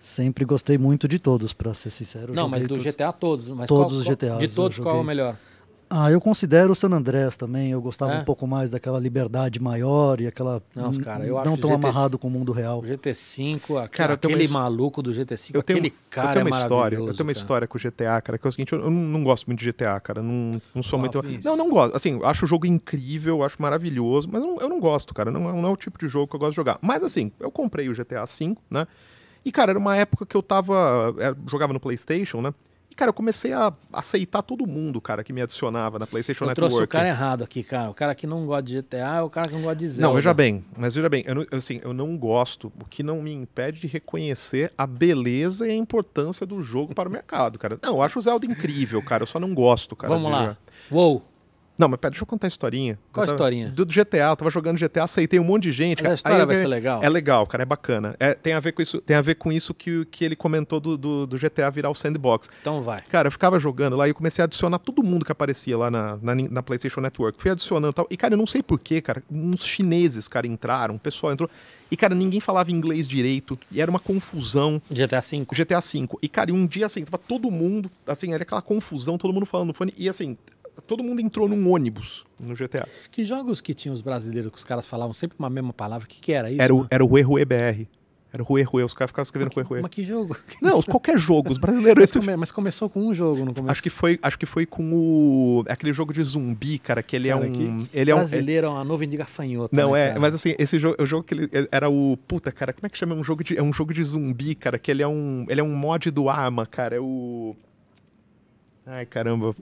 C: Sempre gostei muito de todos, para ser sincero.
A: não, mas do
C: todos.
A: GTA todos. Mas
C: Todos
A: qual-
C: os GTAs
A: De todos, qual é o melhor?
C: Ah, eu considero o San Andreas também. Eu gostava
A: É?
C: um pouco mais daquela liberdade maior e aquela.
A: Não, cara, eu acho
C: não
A: o
C: tão
A: GT
C: amarrado com o mundo real.
A: O GT5, aque-
B: Cara,
A: aquele
B: uma
A: maluco do GT5,
B: eu tenho,
A: aquele cara
B: eu tenho uma
A: é
B: história, eu tenho uma
A: cara.
B: história com o GTA, cara, que é o seguinte, eu, não, não gosto muito de GTA, cara, não, não sou
A: Ah,
B: muito... Não, não gosto, assim, eu acho o jogo incrível, acho maravilhoso, mas eu não, eu não gosto, cara, não, é- não é o tipo de jogo que eu gosto de jogar. Mas assim, eu comprei o GTA V, né, e cara, era uma época que eu tava, é, jogava no Playstation, né, e cara, eu comecei a aceitar todo mundo, cara, que me adicionava na Playstation
A: Eu trouxe
B: Network.
A: o cara errado aqui, cara. O cara que não gosta de GTA é o cara que não gosta de Zelda.
B: Não, veja bem, mas veja bem, eu não, assim, eu não gosto, o que não me impede de reconhecer a beleza e a importância do jogo para o mercado, cara. Não, eu acho o Zelda incrível, cara, eu só não gosto, cara.
A: Vamos
B: de
A: lá. Uou.
B: Não, mas pera, deixa eu contar a historinha.
A: Qual
B: tava-
A: historinha?
B: Do, do GTA, eu tava jogando GTA, aceitei um monte de gente.
A: Mas a história
B: Aí
A: vai ser legal.
B: É legal, cara, é bacana. É, tem, a ver com isso, tem a ver com isso que, que ele comentou do, do, do GTA virar o sandbox.
A: Então vai.
B: Cara, eu ficava jogando lá e eu comecei a adicionar todo mundo que aparecia lá na, na, na PlayStation Network. Fui adicionando e tal. E, cara, eu não sei porquê, cara. Uns chineses, cara, entraram, o pessoal entrou. E, cara, ninguém falava inglês direito. E era uma confusão.
A: GTA V.
B: GTA V. E, cara, e um dia, assim, tava todo mundo, assim, era aquela confusão, todo mundo falando no fone. E, assim, todo mundo entrou num ônibus no GTA.
A: Que jogos que tinham os brasileiros que os caras falavam sempre uma mesma palavra? O que, que era isso?
B: Era o,
A: mano?
B: era o Rue Rue BR. Era o Rue Rue. Os caras ficavam escrevendo Rue Rue.
A: Mas que jogo?
B: Não, qualquer jogo. Os brasileiros.
A: Mas, come- mas começou com um jogo, não começou?
B: Acho que foi, acho que foi com o aquele jogo de zumbi, cara, que ele
A: Cara,
B: é um,
A: que
B: ele é um,
A: Brasileiro é uma nuvem de gafanhoto.
B: Não,
A: né,
B: é,
A: cara?
B: mas assim, esse jogo, o jogo que ele era o. Puta, cara, como é que chama? É um jogo de, é um jogo de zumbi, cara, que ele é um. Ele é um mod do arma, cara. É o. Ai, caramba.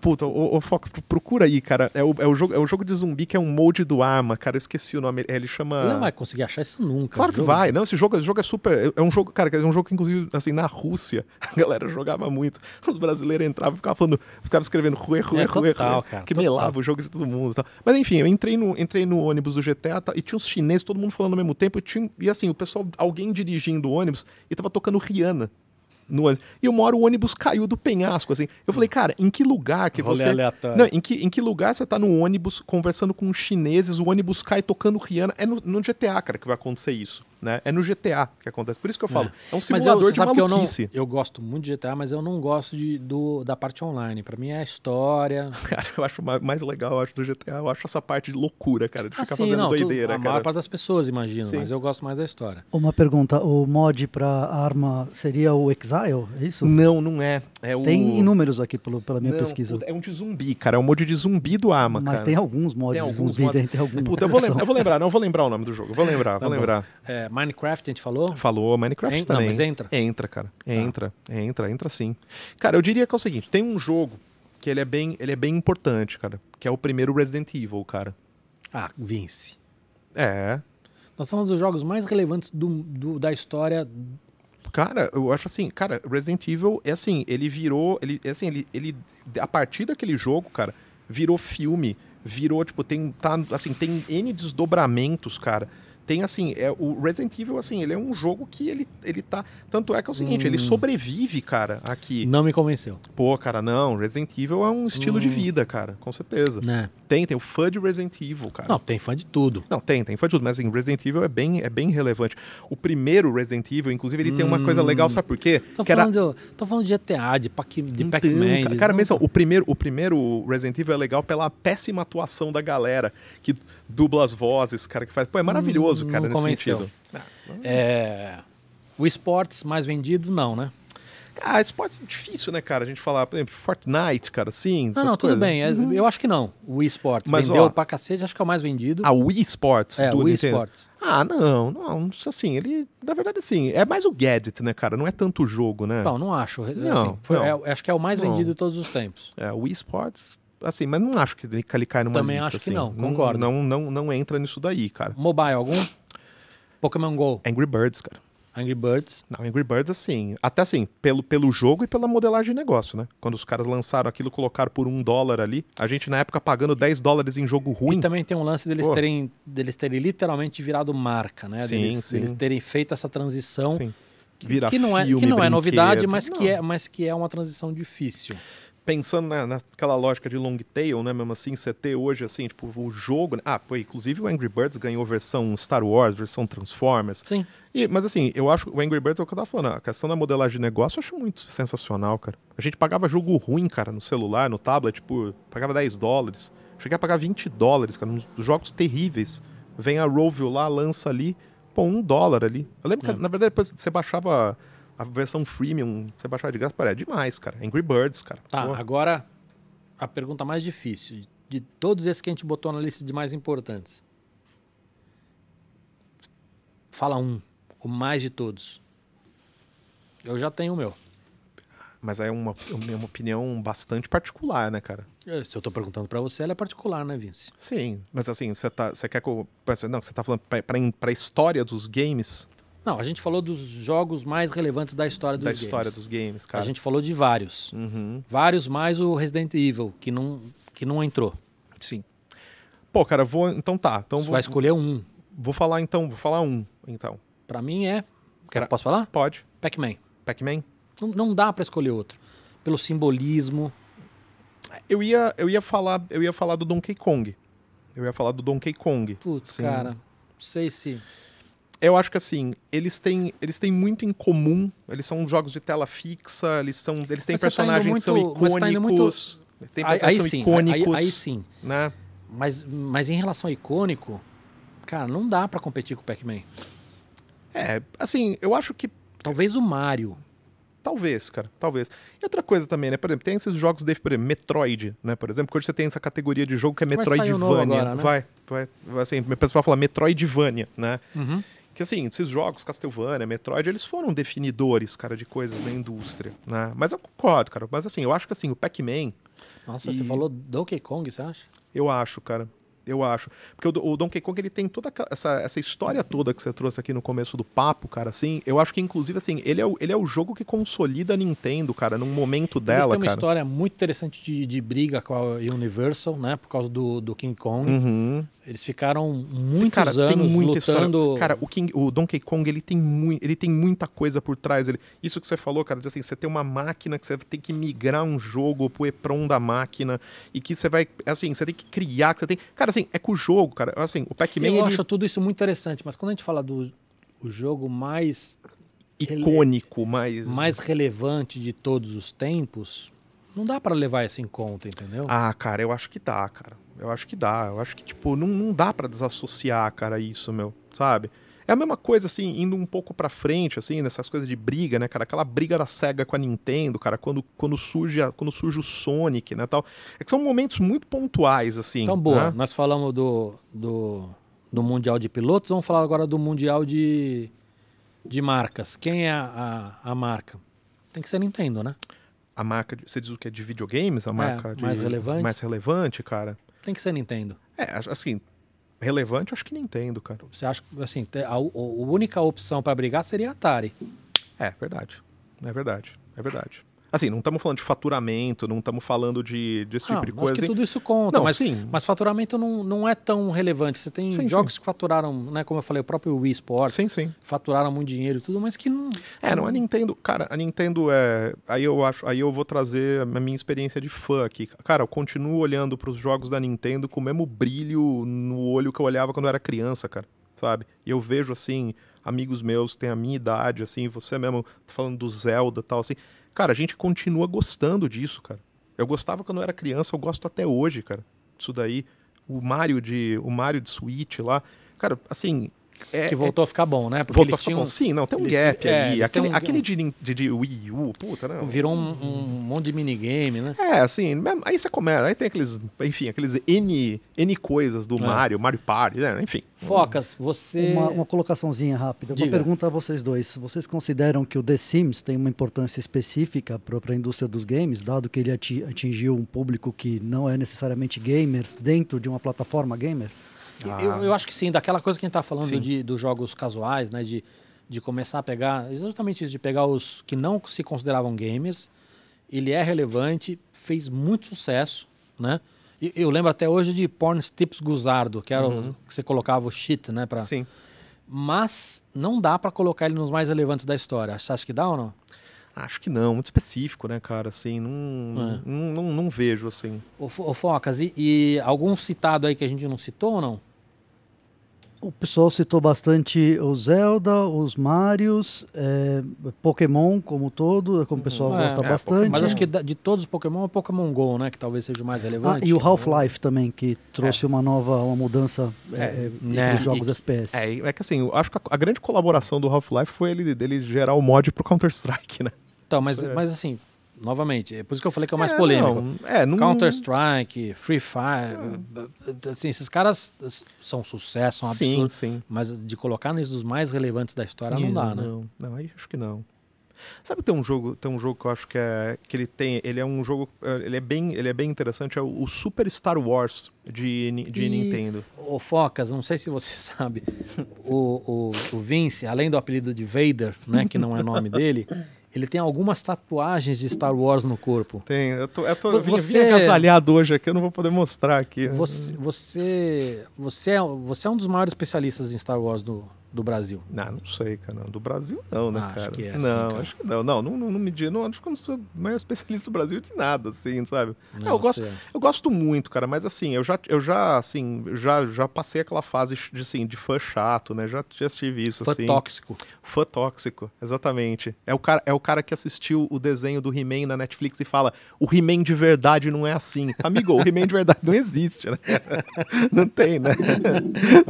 B: Puta, o, Fox, procura aí, cara. É o, é, o jogo, é o jogo de zumbi que é um molde do arma, cara. Eu esqueci o nome. Ele chama.
A: Ele não vai conseguir achar isso nunca.
B: Claro que
A: jogo.
B: vai. Não, esse jogo, esse jogo é super. É um jogo, cara, é um jogo que, inclusive, assim, na Rússia, a galera jogava muito. Os brasileiros entravam e ficavam falando, ficavam escrevendo rue, rue,
A: É,
B: rue,
A: total,
B: rue,
A: cara,
B: que
A: total.
B: melava o jogo de todo mundo tal. Mas enfim, eu entrei no, entrei no ônibus do GTA tá, e tinha uns chineses, todo mundo falando ao mesmo tempo. E, tinha, e assim, o pessoal, alguém dirigindo o ônibus e tava tocando Rihanna. No ônibus. E uma hora o ônibus caiu do penhasco, assim. Eu falei, cara, em que lugar que
A: Rolê
B: você.
A: aleatório.
B: Não, em que, em que lugar você tá no ônibus conversando com os chineses, o ônibus cai tocando Rihanna? É no, no GTA, cara, que vai acontecer isso. Né? É no GTA que acontece. Por isso que eu falo. É, um
A: Mas
B: simulador
A: eu,
B: de
A: que eu não,
B: maluquice.
A: eu gosto muito de GTA, mas eu não gosto de, do, da parte online. Pra mim é a história.
B: Cara, eu acho ma- mais legal, eu acho, do GTA. Eu acho essa parte de loucura, cara, de ficar
A: Assim,
B: fazendo
A: não, tu-
B: doideira,
A: a
B: cara.
A: maior parte das pessoas, imagino,
B: Sim.
A: mas eu gosto mais da história.
C: Uma pergunta, o mod para arma seria o Exile? É isso?
B: Não, não é. é o...
C: Tem inúmeros aqui pelo, pela minha
B: Não,
C: pesquisa.
B: puta, é um de zumbi, cara. É um mod de zumbi do Arma,
C: Mas
B: cara.
C: tem alguns mods
B: Tem
C: de
B: alguns
C: zumbi,
B: mods.
C: tem, tem alguma
B: Puta, eu vou, lembrar, eu vou lembrar, não vou lembrar o nome do jogo. Vou lembrar, vou
A: bom.
B: lembrar.
A: É, Minecraft, a gente falou?
B: Falou, Minecraft
A: Entra,
B: também.
A: mas entra?
B: Entra, cara. Entra, entra, entra sim. Cara, eu diria que é o seguinte, tem um jogo que ele é bem, ele é bem importante, cara, que é o primeiro Resident Evil, cara.
A: Ah, Vince.
B: É.
A: Nós estamos dos jogos mais relevantes do, do- da história.
B: Cara, eu acho assim, cara, Resident Evil é assim, ele virou, ele é assim, ele, ele a partir daquele jogo, cara, virou filme, virou tipo tem tá assim, tem N desdobramentos, cara. Tem assim, é o Resident Evil assim, ele é um jogo que ele ele tá, tanto é que é o seguinte, ele sobrevive, cara, aqui.
A: Não me convenceu.
B: Pô, cara, não, Resident Evil é um estilo de
A: Hum.
B: vida, cara, com certeza.
A: Né?
B: Tem, tem o fã de Resident Evil, cara.
A: Não, tem fã de tudo.
B: Não, tem, tem fã de tudo, mas assim, Resident Evil é bem, é bem relevante. O primeiro Resident Evil, inclusive, ele tem uma coisa legal, sabe por quê?
A: Tô
B: Que era-
A: falando, de, tô falando de GTA, de Pac- de
B: Então,
A: Pac-Man.
B: cara,
A: de-
B: cara, mesmo, o primeiro, o primeiro Resident Evil é legal pela péssima atuação da galera que dubla as vozes, cara, que faz. Pô, é maravilhoso,
A: Hum,
B: cara,
A: não
B: nesse
A: convenceu.
B: sentido.
A: É, o esportes mais vendido, não, né?
B: Ah, esportes é difícil, né, cara? A gente falar, por exemplo, Fortnite, cara, sim.
A: Não, não, tudo
B: coisas.
A: bem. é- Eu acho que não. O esportes
B: Mas,
A: vendeu
B: ó,
A: pra cacete, acho que é o mais vendido.
B: A Wii Sports
A: é,
B: do
A: o
B: Nintendo.
A: esportes.
B: Ah, não, não, assim, ele, na verdade, assim, é mais o gadget, né, cara? Não é tanto o jogo, né?
A: Não, não acho. Assim,
B: Não,
A: foi-
B: não.
A: é- acho que é o mais
B: Não.
A: vendido de todos os tempos.
B: É, o Wii Sports, assim, mas não acho que ele, que cai numa
A: Também
B: lista,
A: acho que
B: assim.
A: não, concordo.
B: Não, não, não entra nisso daí, cara.
A: Mobile, algum? Pokémon GO,
B: Angry Birds, cara.
A: Angry Birds.
B: Não, Angry Birds, assim, até assim, pelo, pelo jogo e pela modelagem de negócio, né? Quando os caras lançaram aquilo, colocaram por um dólar ali, a gente na época pagando 10 dólares em jogo ruim.
A: E também tem um lance deles
B: Pô.
A: terem, deles terem literalmente virado marca, né?
B: Sim,
A: deles,
B: sim.
A: deles terem feito essa transição.
B: Assim, vira
A: que não é,
B: filme,
A: que não é novidade, mas que,
B: Não.
A: é, mas que é uma transição difícil.
B: Pensando na, naquela lógica de long tail, né, mesmo assim, você ter hoje, assim, tipo, o jogo... né? Ah, pô, inclusive o Angry Birds ganhou versão Star Wars, versão Transformers.
A: Sim.
B: E- mas assim, eu acho que o Angry Birds é o que eu tava falando. A questão da modelagem de negócio eu acho muito sensacional, cara. A gente pagava jogo ruim, cara, no celular, no tablet, por. Pagava 10 dólares. Cheguei a pagar 20 dólares, cara, nos jogos terríveis. Vem a Rovio lá, lança ali, pô, um dólar ali. Eu lembro
A: É.
B: que, na verdade, depois você baixava a versão freemium, você baixava de graça, pô, é demais, cara. Angry Birds, cara.
A: Tá,
B: Pô.
A: agora a pergunta mais difícil. De todos esses que a gente botou na lista de mais importantes. Fala um. O mais de todos. Eu já tenho o meu.
B: Mas é uma, é uma opinião bastante particular, né, cara?
A: Eh, Se eu tô perguntando pra você, ela é particular, né, Vince?
B: Sim, mas assim, você tá, você quer que eu, não, você tá falando pra, pra, pra história dos games,
A: Não, a gente falou dos jogos mais relevantes da história dos
B: da
A: games.
B: história dos games,
A: A
B: cara.
A: gente falou de vários.
B: Uhum.
A: Vários mais o Resident Evil, que não, que não entrou.
B: Sim. Pô, cara, vou. Então tá. Então
A: Você
B: vou,
A: vai escolher um.
B: vou falar então, vou falar um, então.
A: Pra mim é. Quer,
B: Cara-
A: posso falar?
B: Pode.
A: Pac-Man.
B: Pac-Man?
A: Não, não dá pra escolher outro. Pelo simbolismo.
B: Eu ia, eu ia falar, eu ia falar do Donkey Kong. Eu ia falar do Donkey Kong.
A: Putz,
B: Sim.
A: cara. Não sei se.
B: Eu acho que assim, eles têm, eles têm muito em comum. Eles são jogos de tela fixa, eles são, eles têm
A: Mas tá
B: personagens que são
A: tá muito-
B: icônicos. Tem
A: Aí,
B: personagens
A: aí
B: que
A: sim.
B: são
A: Aí,
B: icônicos,
A: aí sim.
B: né?
A: Mas, mas em relação ao icônico, cara, não dá pra competir com o Pac-Man.
B: É, assim, eu acho que
A: Talvez o Mario.
B: Talvez, cara, talvez. E outra coisa também, né? Por exemplo, tem esses jogos de, por exemplo, Metroid, né? Por exemplo, que hoje você tem essa categoria de jogo que é
A: Vai
B: Metroidvania.
A: agora, né?
B: Vai, vai. Assim, o pessoal fala Metroidvania, né?
A: Uhum.
B: Que assim, esses jogos, Castlevania, Metroid, eles foram definidores, cara, de coisas da indústria, né? Mas eu concordo, cara. Mas assim, eu acho que assim, o Pac-Man,
A: Nossa,
B: E-
A: você falou Donkey Kong, você acha?
B: eu acho, cara. Eu acho. Porque o, Do- o Donkey Kong, ele tem toda essa, essa história toda que você trouxe aqui no começo do papo, cara, assim. Eu acho que, inclusive, assim, ele é o, ele é o jogo que consolida a Nintendo, cara, num momento
A: Eles
B: dela,
A: têm uma
B: cara.
A: história muito interessante de, de briga com a Universal, né? Por causa do, do King Kong.
B: Uhum.
A: Eles ficaram muitos
B: Cara,
A: anos lutando.
B: história. Cara, o, King, o Donkey Kong, ele tem, mui, ele tem muita coisa por trás. Ele, isso que você falou, cara, de assim, você tem uma máquina que você tem que migrar um jogo pro EPROM da máquina e que você vai, assim, você tem que criar, que você tem... Cara, assim, é com o jogo, cara. Assim, o Pac-Man,
A: eu
B: ele
A: acho tudo isso muito interessante, mas quando a gente fala do o jogo mais,
B: icônico, mas...
A: mais relevante de todos os tempos, não dá pra levar isso em conta, entendeu?
B: Ah, cara, eu acho que dá, cara. Eu acho que dá. Eu acho que, tipo, não, não dá pra desassociar, cara, isso, meu, sabe? É a mesma coisa, assim, indo um pouco pra frente, assim, nessas coisas de briga, né, cara? Aquela briga da SEGA com a Nintendo, cara, quando, quando, surge, a- quando surge o Sonic, né, tal. É que são momentos muito pontuais, assim.
A: então, boa,
B: né?
A: nós falamos do, do, do Mundial de Pilotos, vamos falar agora do Mundial de, de marcas. Quem é a, a, a marca? Tem que ser Nintendo, né?
B: A marca, de- você diz o que é de videogames? A marca de-
A: mais relevante.
B: Mais relevante, cara?
A: Tem que ser Nintendo.
B: É, assim, relevante, acho que Nintendo, cara.
A: Você acha que assim, a, a única opção pra brigar seria Atari.
B: É, verdade. É verdade. É verdade. Assim, não estamos falando de faturamento, não estamos falando de, desse tipo
A: Não,
B: de
A: acho
B: coisa.
A: que tudo isso conta,
B: Não,
A: mas,
B: sim.
A: mas faturamento não, não é tão relevante. Você tem
B: Sim,
A: jogos que faturaram, né, como eu falei, o próprio Wii Sports,
B: Sim, sim.
A: faturaram muito dinheiro e tudo, mas que não.
B: É, não, a Nintendo, cara, a Nintendo é. Aí eu acho, aí eu vou trazer a minha experiência de fã aqui. Cara, eu continuo olhando pros jogos da Nintendo com o mesmo brilho no olho que eu olhava quando eu era criança, cara. Sabe? E eu vejo assim, amigos meus que têm a minha idade, assim, você mesmo tá falando do Zelda e tal, assim. Cara, a gente continua gostando disso, cara. Eu gostava quando eu era criança, eu gosto até hoje, cara. Isso daí. O Mario de. O Mario de Switch lá. Cara, assim. É,
A: Que voltou a ficar bom, né? Porque
B: Voltou a ficar
A: tinham,
B: bom. Sim, não, tem um
A: eles-
B: gap
A: é,
B: ali. Aquele,
A: um-
B: aquele de, de, de Wii U, puta, não.
A: virou um, um monte de minigame, né?
B: É, assim, aí você começa, aí tem aqueles, enfim, aqueles N, N coisas do
A: É.
B: Mario, Mario Party, né? enfim.
A: Focas, você.
C: Uma, uma colocaçãozinha rápida. Uma
A: Diga.
C: pergunta a vocês dois. Vocês consideram que o The Sims tem uma importância específica para a indústria dos games, dado que ele ati- atingiu um público que não é necessariamente gamers dentro de uma plataforma gamer?
A: Eu, eu acho que sim, daquela coisa que a gente tá falando
B: Sim.
A: de, dos jogos casuais, né? De, de começar a pegar. Exatamente isso, de pegar os que não se consideravam gamers. Ele é relevante, fez muito sucesso, né? E Eu lembro até hoje de Porn Tips Guzardo, que era o, que você colocava o shit, né? Pra...
B: Sim.
A: Mas não dá pra colocar ele nos mais relevantes da história. Você acha que dá ou não?
B: Acho que não, muito específico, né, cara? Assim, não,
A: É.
B: não, não, não vejo, assim.
A: Ô, ô, Focas, e, e algum citado aí que a gente não citou ou não?
C: O pessoal citou bastante o Zelda, os Marios, é, Pokémon como todo, como o pessoal
A: É,
C: gosta
B: é,
C: bastante.
A: Mas acho que de todos os Pokémon, o Pokémon GO, né? Que talvez seja o mais
C: Ah,
A: relevante.
C: e o Half-Life também, que trouxe uma nova uma mudança é, é,
A: né,
C: dos jogos
B: e-
C: FPS.
B: É, é que assim, eu acho que a, a grande colaboração do Half-Life foi ele, dele gerar o mod pro Counter-Strike, né?
A: Então, mas,
B: é-
A: mas assim, novamente, é por isso que eu falei que é o mais
B: É,
A: polêmico.
B: não, é, não,
A: Counter-Strike, Free Fire, assim, esses caras são sucesso, são
B: Sim,
A: absurdos,
B: sim.
A: mas de colocar nesses dos mais relevantes da história não dá, né?
B: Não, não, aí acho que não. Sabe tem um jogo, tem um jogo que eu acho que é que ele tem, ele é um jogo, eh, ele é bem, ele é bem interessante, é o, o Super Star Wars de, de
A: E-
B: Nintendo.
A: O Focas, não sei se você sabe, o, o, o Vince, além do apelido de Vader, né, que não é nome dele, ele tem algumas tatuagens de Star Wars no corpo.
B: Tem, eu tô, eu tô
A: Vo-
B: eu vim, vim
A: você-
B: agasalhado hoje aqui, eu não vou poder mostrar aqui.
A: Você, você, você, é, você é um dos maiores especialistas em Star Wars do, do Brasil.
B: Não, não sei, cara. não. Do Brasil, não, né,
A: Ah, acho
B: cara?
A: que é assim,
B: não,
A: cara.
B: acho que não. Não, não, não, não me diga. Não, acho que eu não sou o maior especialista do Brasil de nada, assim, sabe?
A: Não,
B: eu, gosto, eu gosto muito, cara, mas assim, eu já, eu já assim, já, já passei aquela fase de, assim, de fã chato, né? Já, já tive isso,
A: Fã
B: assim.
A: tóxico.
B: Fã tóxico, exatamente. É o, cara, é o cara que assistiu o desenho do He-Man na Netflix e fala: o He-Man de verdade não é assim. Amigo, o He-Man de verdade não existe, né? Não tem, né?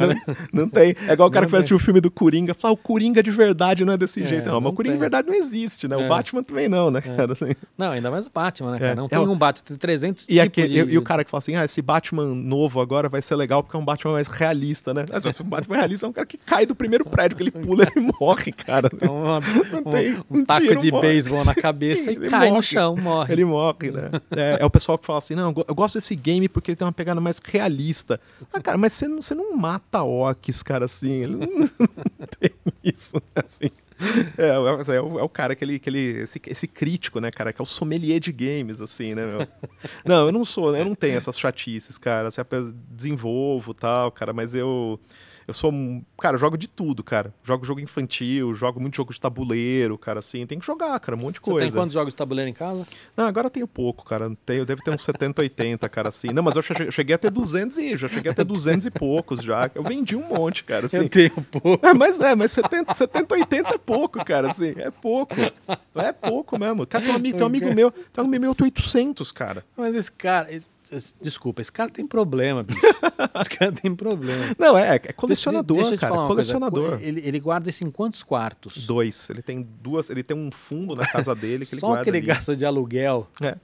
B: Não, não tem. É igual o cara que foi assistir o filme do Coringa fala: o Coringa de verdade não é desse
A: É,
B: jeito. Não, mas o Coringa
A: tem.
B: de verdade não existe, né?
A: É.
B: O Batman também não, né, cara? Assim.
A: Não, ainda mais o Batman, né, cara?
B: É,
A: Não
B: é
A: tem um Batman, tem 300
B: E, aquele,
A: de...
B: e o cara que fala assim: ah, esse Batman novo agora vai ser legal porque é um Batman mais realista, né? Mas, o Batman realista é um cara que cai do primeiro prédio, que ele pula e ele morre, cara.
A: Então, uma-
B: Não
A: um,
B: tem-
A: um
B: um
A: taco
B: tiro,
A: de beisebol na cabeça e
B: Ele
A: cai no
B: morre.
A: chão, morre.
B: Ele morre, né? É, é o pessoal que fala assim: não, eu gosto desse game porque ele tem uma pegada mais realista. Ah, cara, mas você não, você não mata orcs, cara, assim. Ele não, não tem isso, assim. É, é, o- é o, é o cara, aquele, aquele, esse, esse crítico, né, cara, que é o sommelier de games, assim, né, meu? Não, eu não sou, eu não tenho essas chatices, cara. Assim, desenvolvo e tal, cara, mas eu. Eu sou. um- Cara, eu jogo de tudo, cara. Jogo jogo infantil, jogo muito jogo de tabuleiro, cara, assim. Tem que jogar, cara, um monte de
A: Você
B: coisa.
A: tem quantos jogos de tabuleiro em casa?
B: Não, agora eu tenho pouco, cara. Tenho, deve ter uns 70, 80, cara, assim. Não, mas eu che- cheguei a ter 200 e já cheguei a ter 200 e poucos já. Eu vendi um monte, cara, assim.
A: tenho pouco.
B: É, mas é, mas 70, 70, 80 é pouco, cara, assim. É pouco. É pouco mesmo. Cara, tem um amigo, tem um amigo meu, tem um amigo meu, eu tô 800, cara.
A: Mas esse cara... Desculpa, esse cara tem problema, bicho. esse cara tem problema.
B: Não, é, é colecionador,
A: Deixa eu te
B: cara.
A: falar uma coisa.
B: colecionador.
A: Ele, ele guarda isso em quantos quartos?
B: Dois. Ele tem duas. Ele tem um fundo na casa dele que ele
A: Só
B: guarda.
A: o que ele
B: ali.
A: gasta de aluguel
B: É.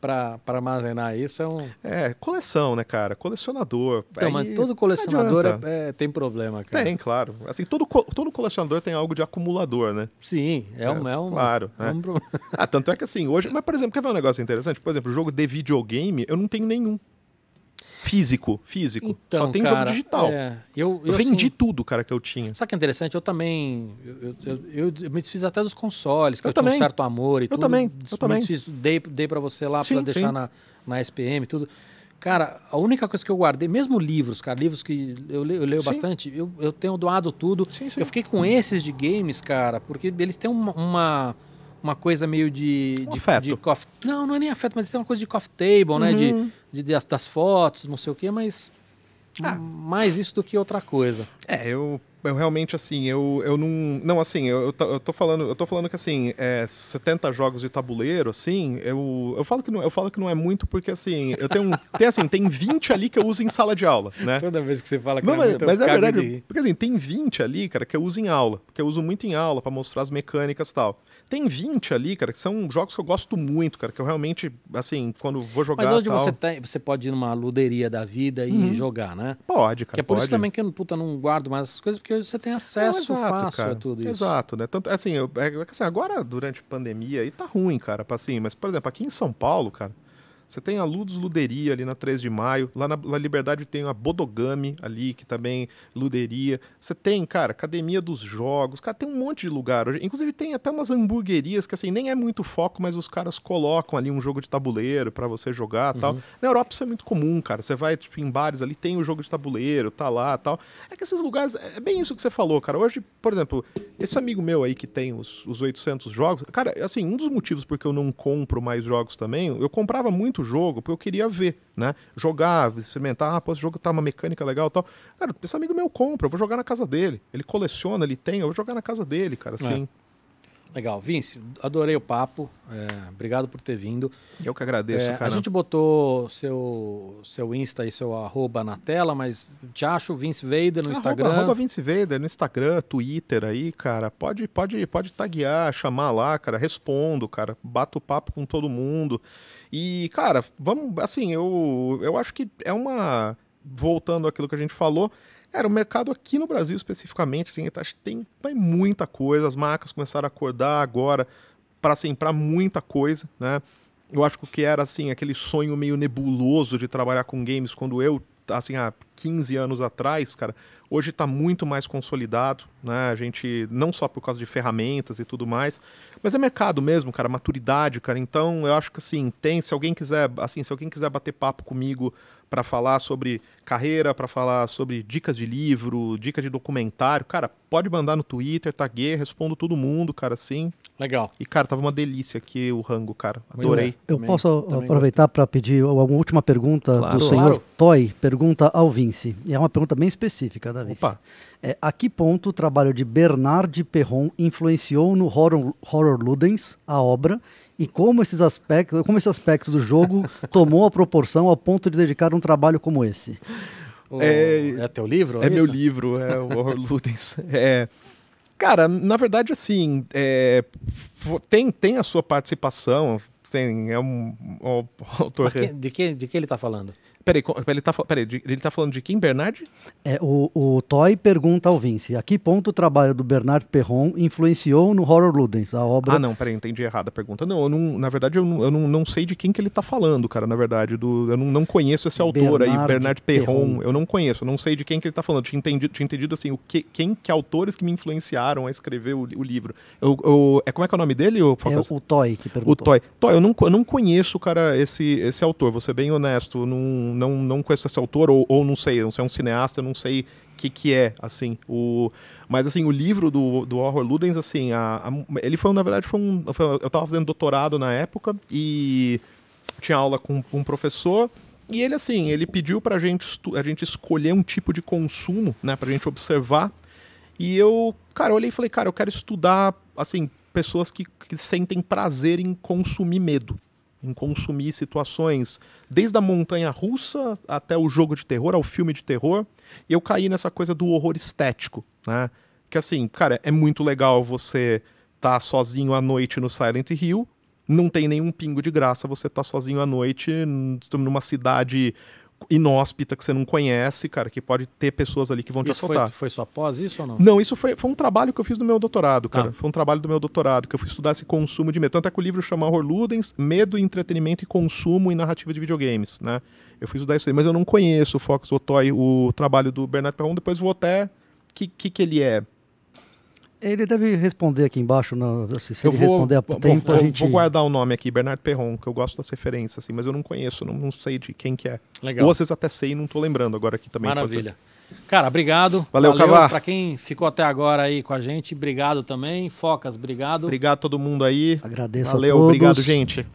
A: pra armazenar isso é um...
B: É, coleção, né, cara? Colecionador.
A: Então,
B: Aí
A: mas todo colecionador é- é- tem problema, cara.
B: Tem, claro. Assim, todo, todo colecionador tem algo de acumulador, né?
A: Sim, é, um... É um
B: claro.
A: é
B: né?
A: um pro-
B: Ah, tanto é que assim, hoje. Mas, por exemplo, quer ver um negócio interessante? Por exemplo, jogo de videogame, eu não tenho nenhum. Físico, físico.
A: Então,
B: Só tem
A: cara,
B: jogo digital.
A: é, eu,
B: eu
A: eu,
B: vendi
A: assim,
B: tudo, cara, que eu tinha.
A: Sabe que é interessante? Eu também. Eu, eu, eu- me desfiz até dos consoles, que
B: Eu
A: tinha um certo amor e
B: Eu
A: tudo.
B: também, eu também.
A: Desfiz, dei, dei pra você lá pra deixar
B: sim.
A: na, na SPM e tudo. Cara, a única coisa que eu guardei, mesmo livros, cara, livros que eu leio, eu leio bastante, eu, eu tenho doado tudo.
B: Sim, sim.
A: Eu fiquei com esses de games, cara, porque eles têm uma. uma uma coisa meio de. De,
B: afeto.
A: de coffee, não, não é nem afeto, mas tem uma coisa de coffee table, né? De,
B: Uhum.
A: de, das, das fotos, não sei o quê, mas.
B: Ah.
A: Mais isso do que outra coisa.
B: É, eu, eu realmente, assim, eu, eu não. Não, assim, eu, eu, tô, eu tô falando, eu tô falando que assim, é, 70 jogos de tabuleiro, assim, eu, eu, falo que não, eu falo que não é muito, porque assim, eu tenho. um- tem assim, tem 20 ali que eu uso em sala de aula, né?
A: Toda vez que você fala que
B: Não,
A: é
B: mas,
A: muito, eu
B: mas é
A: de
B: verdade,
A: rir.
B: porque assim, tem 20 ali, cara, que eu uso em aula, porque eu uso muito em aula pra mostrar as mecânicas e tal. Tem 20 ali, cara, que são jogos que eu gosto muito, cara, que eu realmente, assim, quando vou jogar
A: Mas hoje
B: tal,
A: você, tem, você pode ir numa luderia da vida e
B: Uhum.
A: jogar, né?
B: pode, cara,
A: que é por
B: pode.
A: isso também que eu puta, não guardo mais essas coisas, porque hoje você tem acesso
B: Não, exato,
A: fácil
B: cara.
A: a tudo isso.
B: Exato, né? Tanto, assim, eu, é, que, assim, agora, durante a pandemia, aí tá ruim, cara, pra, assim, mas, por exemplo, aqui em São Paulo, cara, você tem a Ludos Luderia ali na 3 de maio, lá na, na Liberdade tem a Bodogami ali, que também luderia. Você tem, cara, Academia dos Jogos, cara, tem um monte de lugar. Inclusive tem até umas hamburguerias que, assim, nem é muito foco, mas os caras colocam ali um jogo de tabuleiro pra você jogar e tal. Na Europa isso é muito comum, cara. Você vai, tipo, em bares ali, tem o jogo de tabuleiro, tá lá tal. É que esses lugares, é bem isso que você falou, cara. Hoje, por exemplo, esse amigo meu aí que tem os, os 800 jogos, cara, assim, um dos motivos porque eu não compro mais jogos também, eu comprava muito jogo porque eu queria ver, né? Jogar, experimentar, ah, pô, esse jogo tá uma mecânica legal e tal. Cara, esse amigo meu compra, eu vou jogar na casa dele. Ele coleciona, ele tem, eu vou jogar na casa dele, cara, assim.
A: Legal. Vince, adorei o papo. é, obrigado por ter vindo.
B: Eu que agradeço,
A: É, a
B: cara.
A: gente botou seu, seu Insta e seu arroba na tela, mas te acho Vince Vader no Instagram.
B: Arroba, arroba Vince Vader no Instagram, Twitter aí, cara. Pode, pode, pode taguear, chamar lá, cara. Respondo, cara. Bato papo com todo mundo. E, cara, vamos, assim, eu, eu acho que é uma. Voltando àquilo que a gente falou. Cara, o mercado aqui no Brasil especificamente, assim, tá- tem, tem muita coisa. As marcas começaram a acordar agora para assim, pra muita coisa, né? Eu acho que o que era assim aquele sonho meio nebuloso de trabalhar com games quando eu assim, há 15 anos atrás, cara, hoje está muito mais consolidado, né? A gente, não só por causa de ferramentas e tudo mais, mas é mercado mesmo, cara, maturidade, cara. Então, eu acho que assim, tem, se alguém quiser, assim, se alguém quiser bater papo comigo para falar sobre carreira, para falar sobre dicas de livro, dicas de documentário, cara, pode mandar no Twitter, taguei, respondo todo mundo, cara, sim.
A: Legal.
B: E, cara, tava uma delícia aqui o rango, cara. Adorei.
C: Eu
A: Também-
C: posso
A: também
C: aproveitar para pedir uma última pergunta
B: Claro.
C: do senhor
A: Claro.
C: Toy. Pergunta ao Vince. E é uma pergunta bem específica da Vince.
B: Opa.
C: É, a que ponto o trabalho de Bernard Perron influenciou no Horror, horror Ludens, a obra, e como esses aspectos, como esse aspecto do jogo tomou a proporção ao ponto de dedicar um trabalho como esse?
A: O-
B: É-
A: é teu livro?
B: É meu
A: isso?
B: livro, é o Horror Ludens. É, cara, na verdade, assim, é, tem, tem a sua participação, tem, é um, um autor...
A: Mas que- de, que, de que ele tá falando?
B: Peraí, ele tá, peraí, ele tá falando de quem, Bernard?
C: É, o, o Toy pergunta ao Vince, a que ponto o trabalho do Bernard Perron influenciou no Horror Ludens, a obra
B: Ah, não, peraí, entendi errado a pergunta. Não, eu não, na verdade, eu, não, eu não, não sei de quem que ele tá falando, cara, na verdade. Do, eu não, não conheço esse autor aí,
C: Bernard
B: Bernard Perron.
C: Perron.
B: Eu não conheço, eu não sei de quem que ele tá falando. Tinha entendido, tinha entendido assim, o que, quem, que autores que me influenciaram a escrever o, o livro. Eu, eu- é, como é que é o nome dele, ô,
C: É o Toy que
B: O
C: perguntou.
B: Toy. Toy, eu não, eu não conheço, cara, esse, esse autor, vou ser bem honesto. eu Não, não, não conheço esse autor, ou, ou não sei, não sei, é um cineasta, não sei o que, que é, assim. O, mas, assim, o livro do, do Horror Ludens, assim, a, a- ele foi, na verdade, foi um. foi- eu tava fazendo doutorado na época e tinha aula com um professor. E ele, assim, ele pediu pra gente, a gente escolher um tipo de consumo, né, pra gente observar. E eu, cara, olhei e falei, cara, eu quero estudar, assim, pessoas que, que sentem prazer em consumir medo, em consumir situações, desde a montanha russa até o jogo de terror, ao filme de terror. E eu caí nessa coisa do horror estético, né? Que assim, cara, é muito legal você tá sozinho à noite no Silent Hill, não tem nenhum pingo de graça você tá sozinho à noite numa cidade inóspita que você não conhece, cara, que pode ter pessoas ali que vão te
A: Isso
B: assaltar.
A: foi, foi só pós isso ou não?
B: Não, isso foi, foi um trabalho que eu fiz no meu doutorado, cara.
A: Tá.
B: Foi um trabalho do meu doutorado, que eu fui estudar esse consumo de medo. Tanto é que o livro chama Horror Ludens, Medo, Entretenimento e Consumo em Narrativa de Videogames, né? Eu fui estudar isso aí, mas eu não conheço o Fox Otoy, o trabalho do Bernard Perron, depois vou até... O que, que, que ele é?
C: Ele deve responder aqui embaixo, na, se, se
B: eu
C: ele
B: vou,
C: responder a
B: vou,
C: tempo,
B: vou-
C: a gente...
B: vou guardar o nome aqui, Bernard Perron, que eu gosto das referências, assim, mas eu não conheço, não, não sei de quem que é.
A: Legal.
B: Ou às vezes até sei e não tô lembrando agora aqui também.
A: Maravilha. Cara, obrigado.
B: Valeu, Cavar.
A: Pra quem ficou até agora aí com a gente, obrigado também. Focas, obrigado.
B: Obrigado a todo mundo aí.
C: Agradeço
B: Valeu,
C: a todos.
B: obrigado, gente.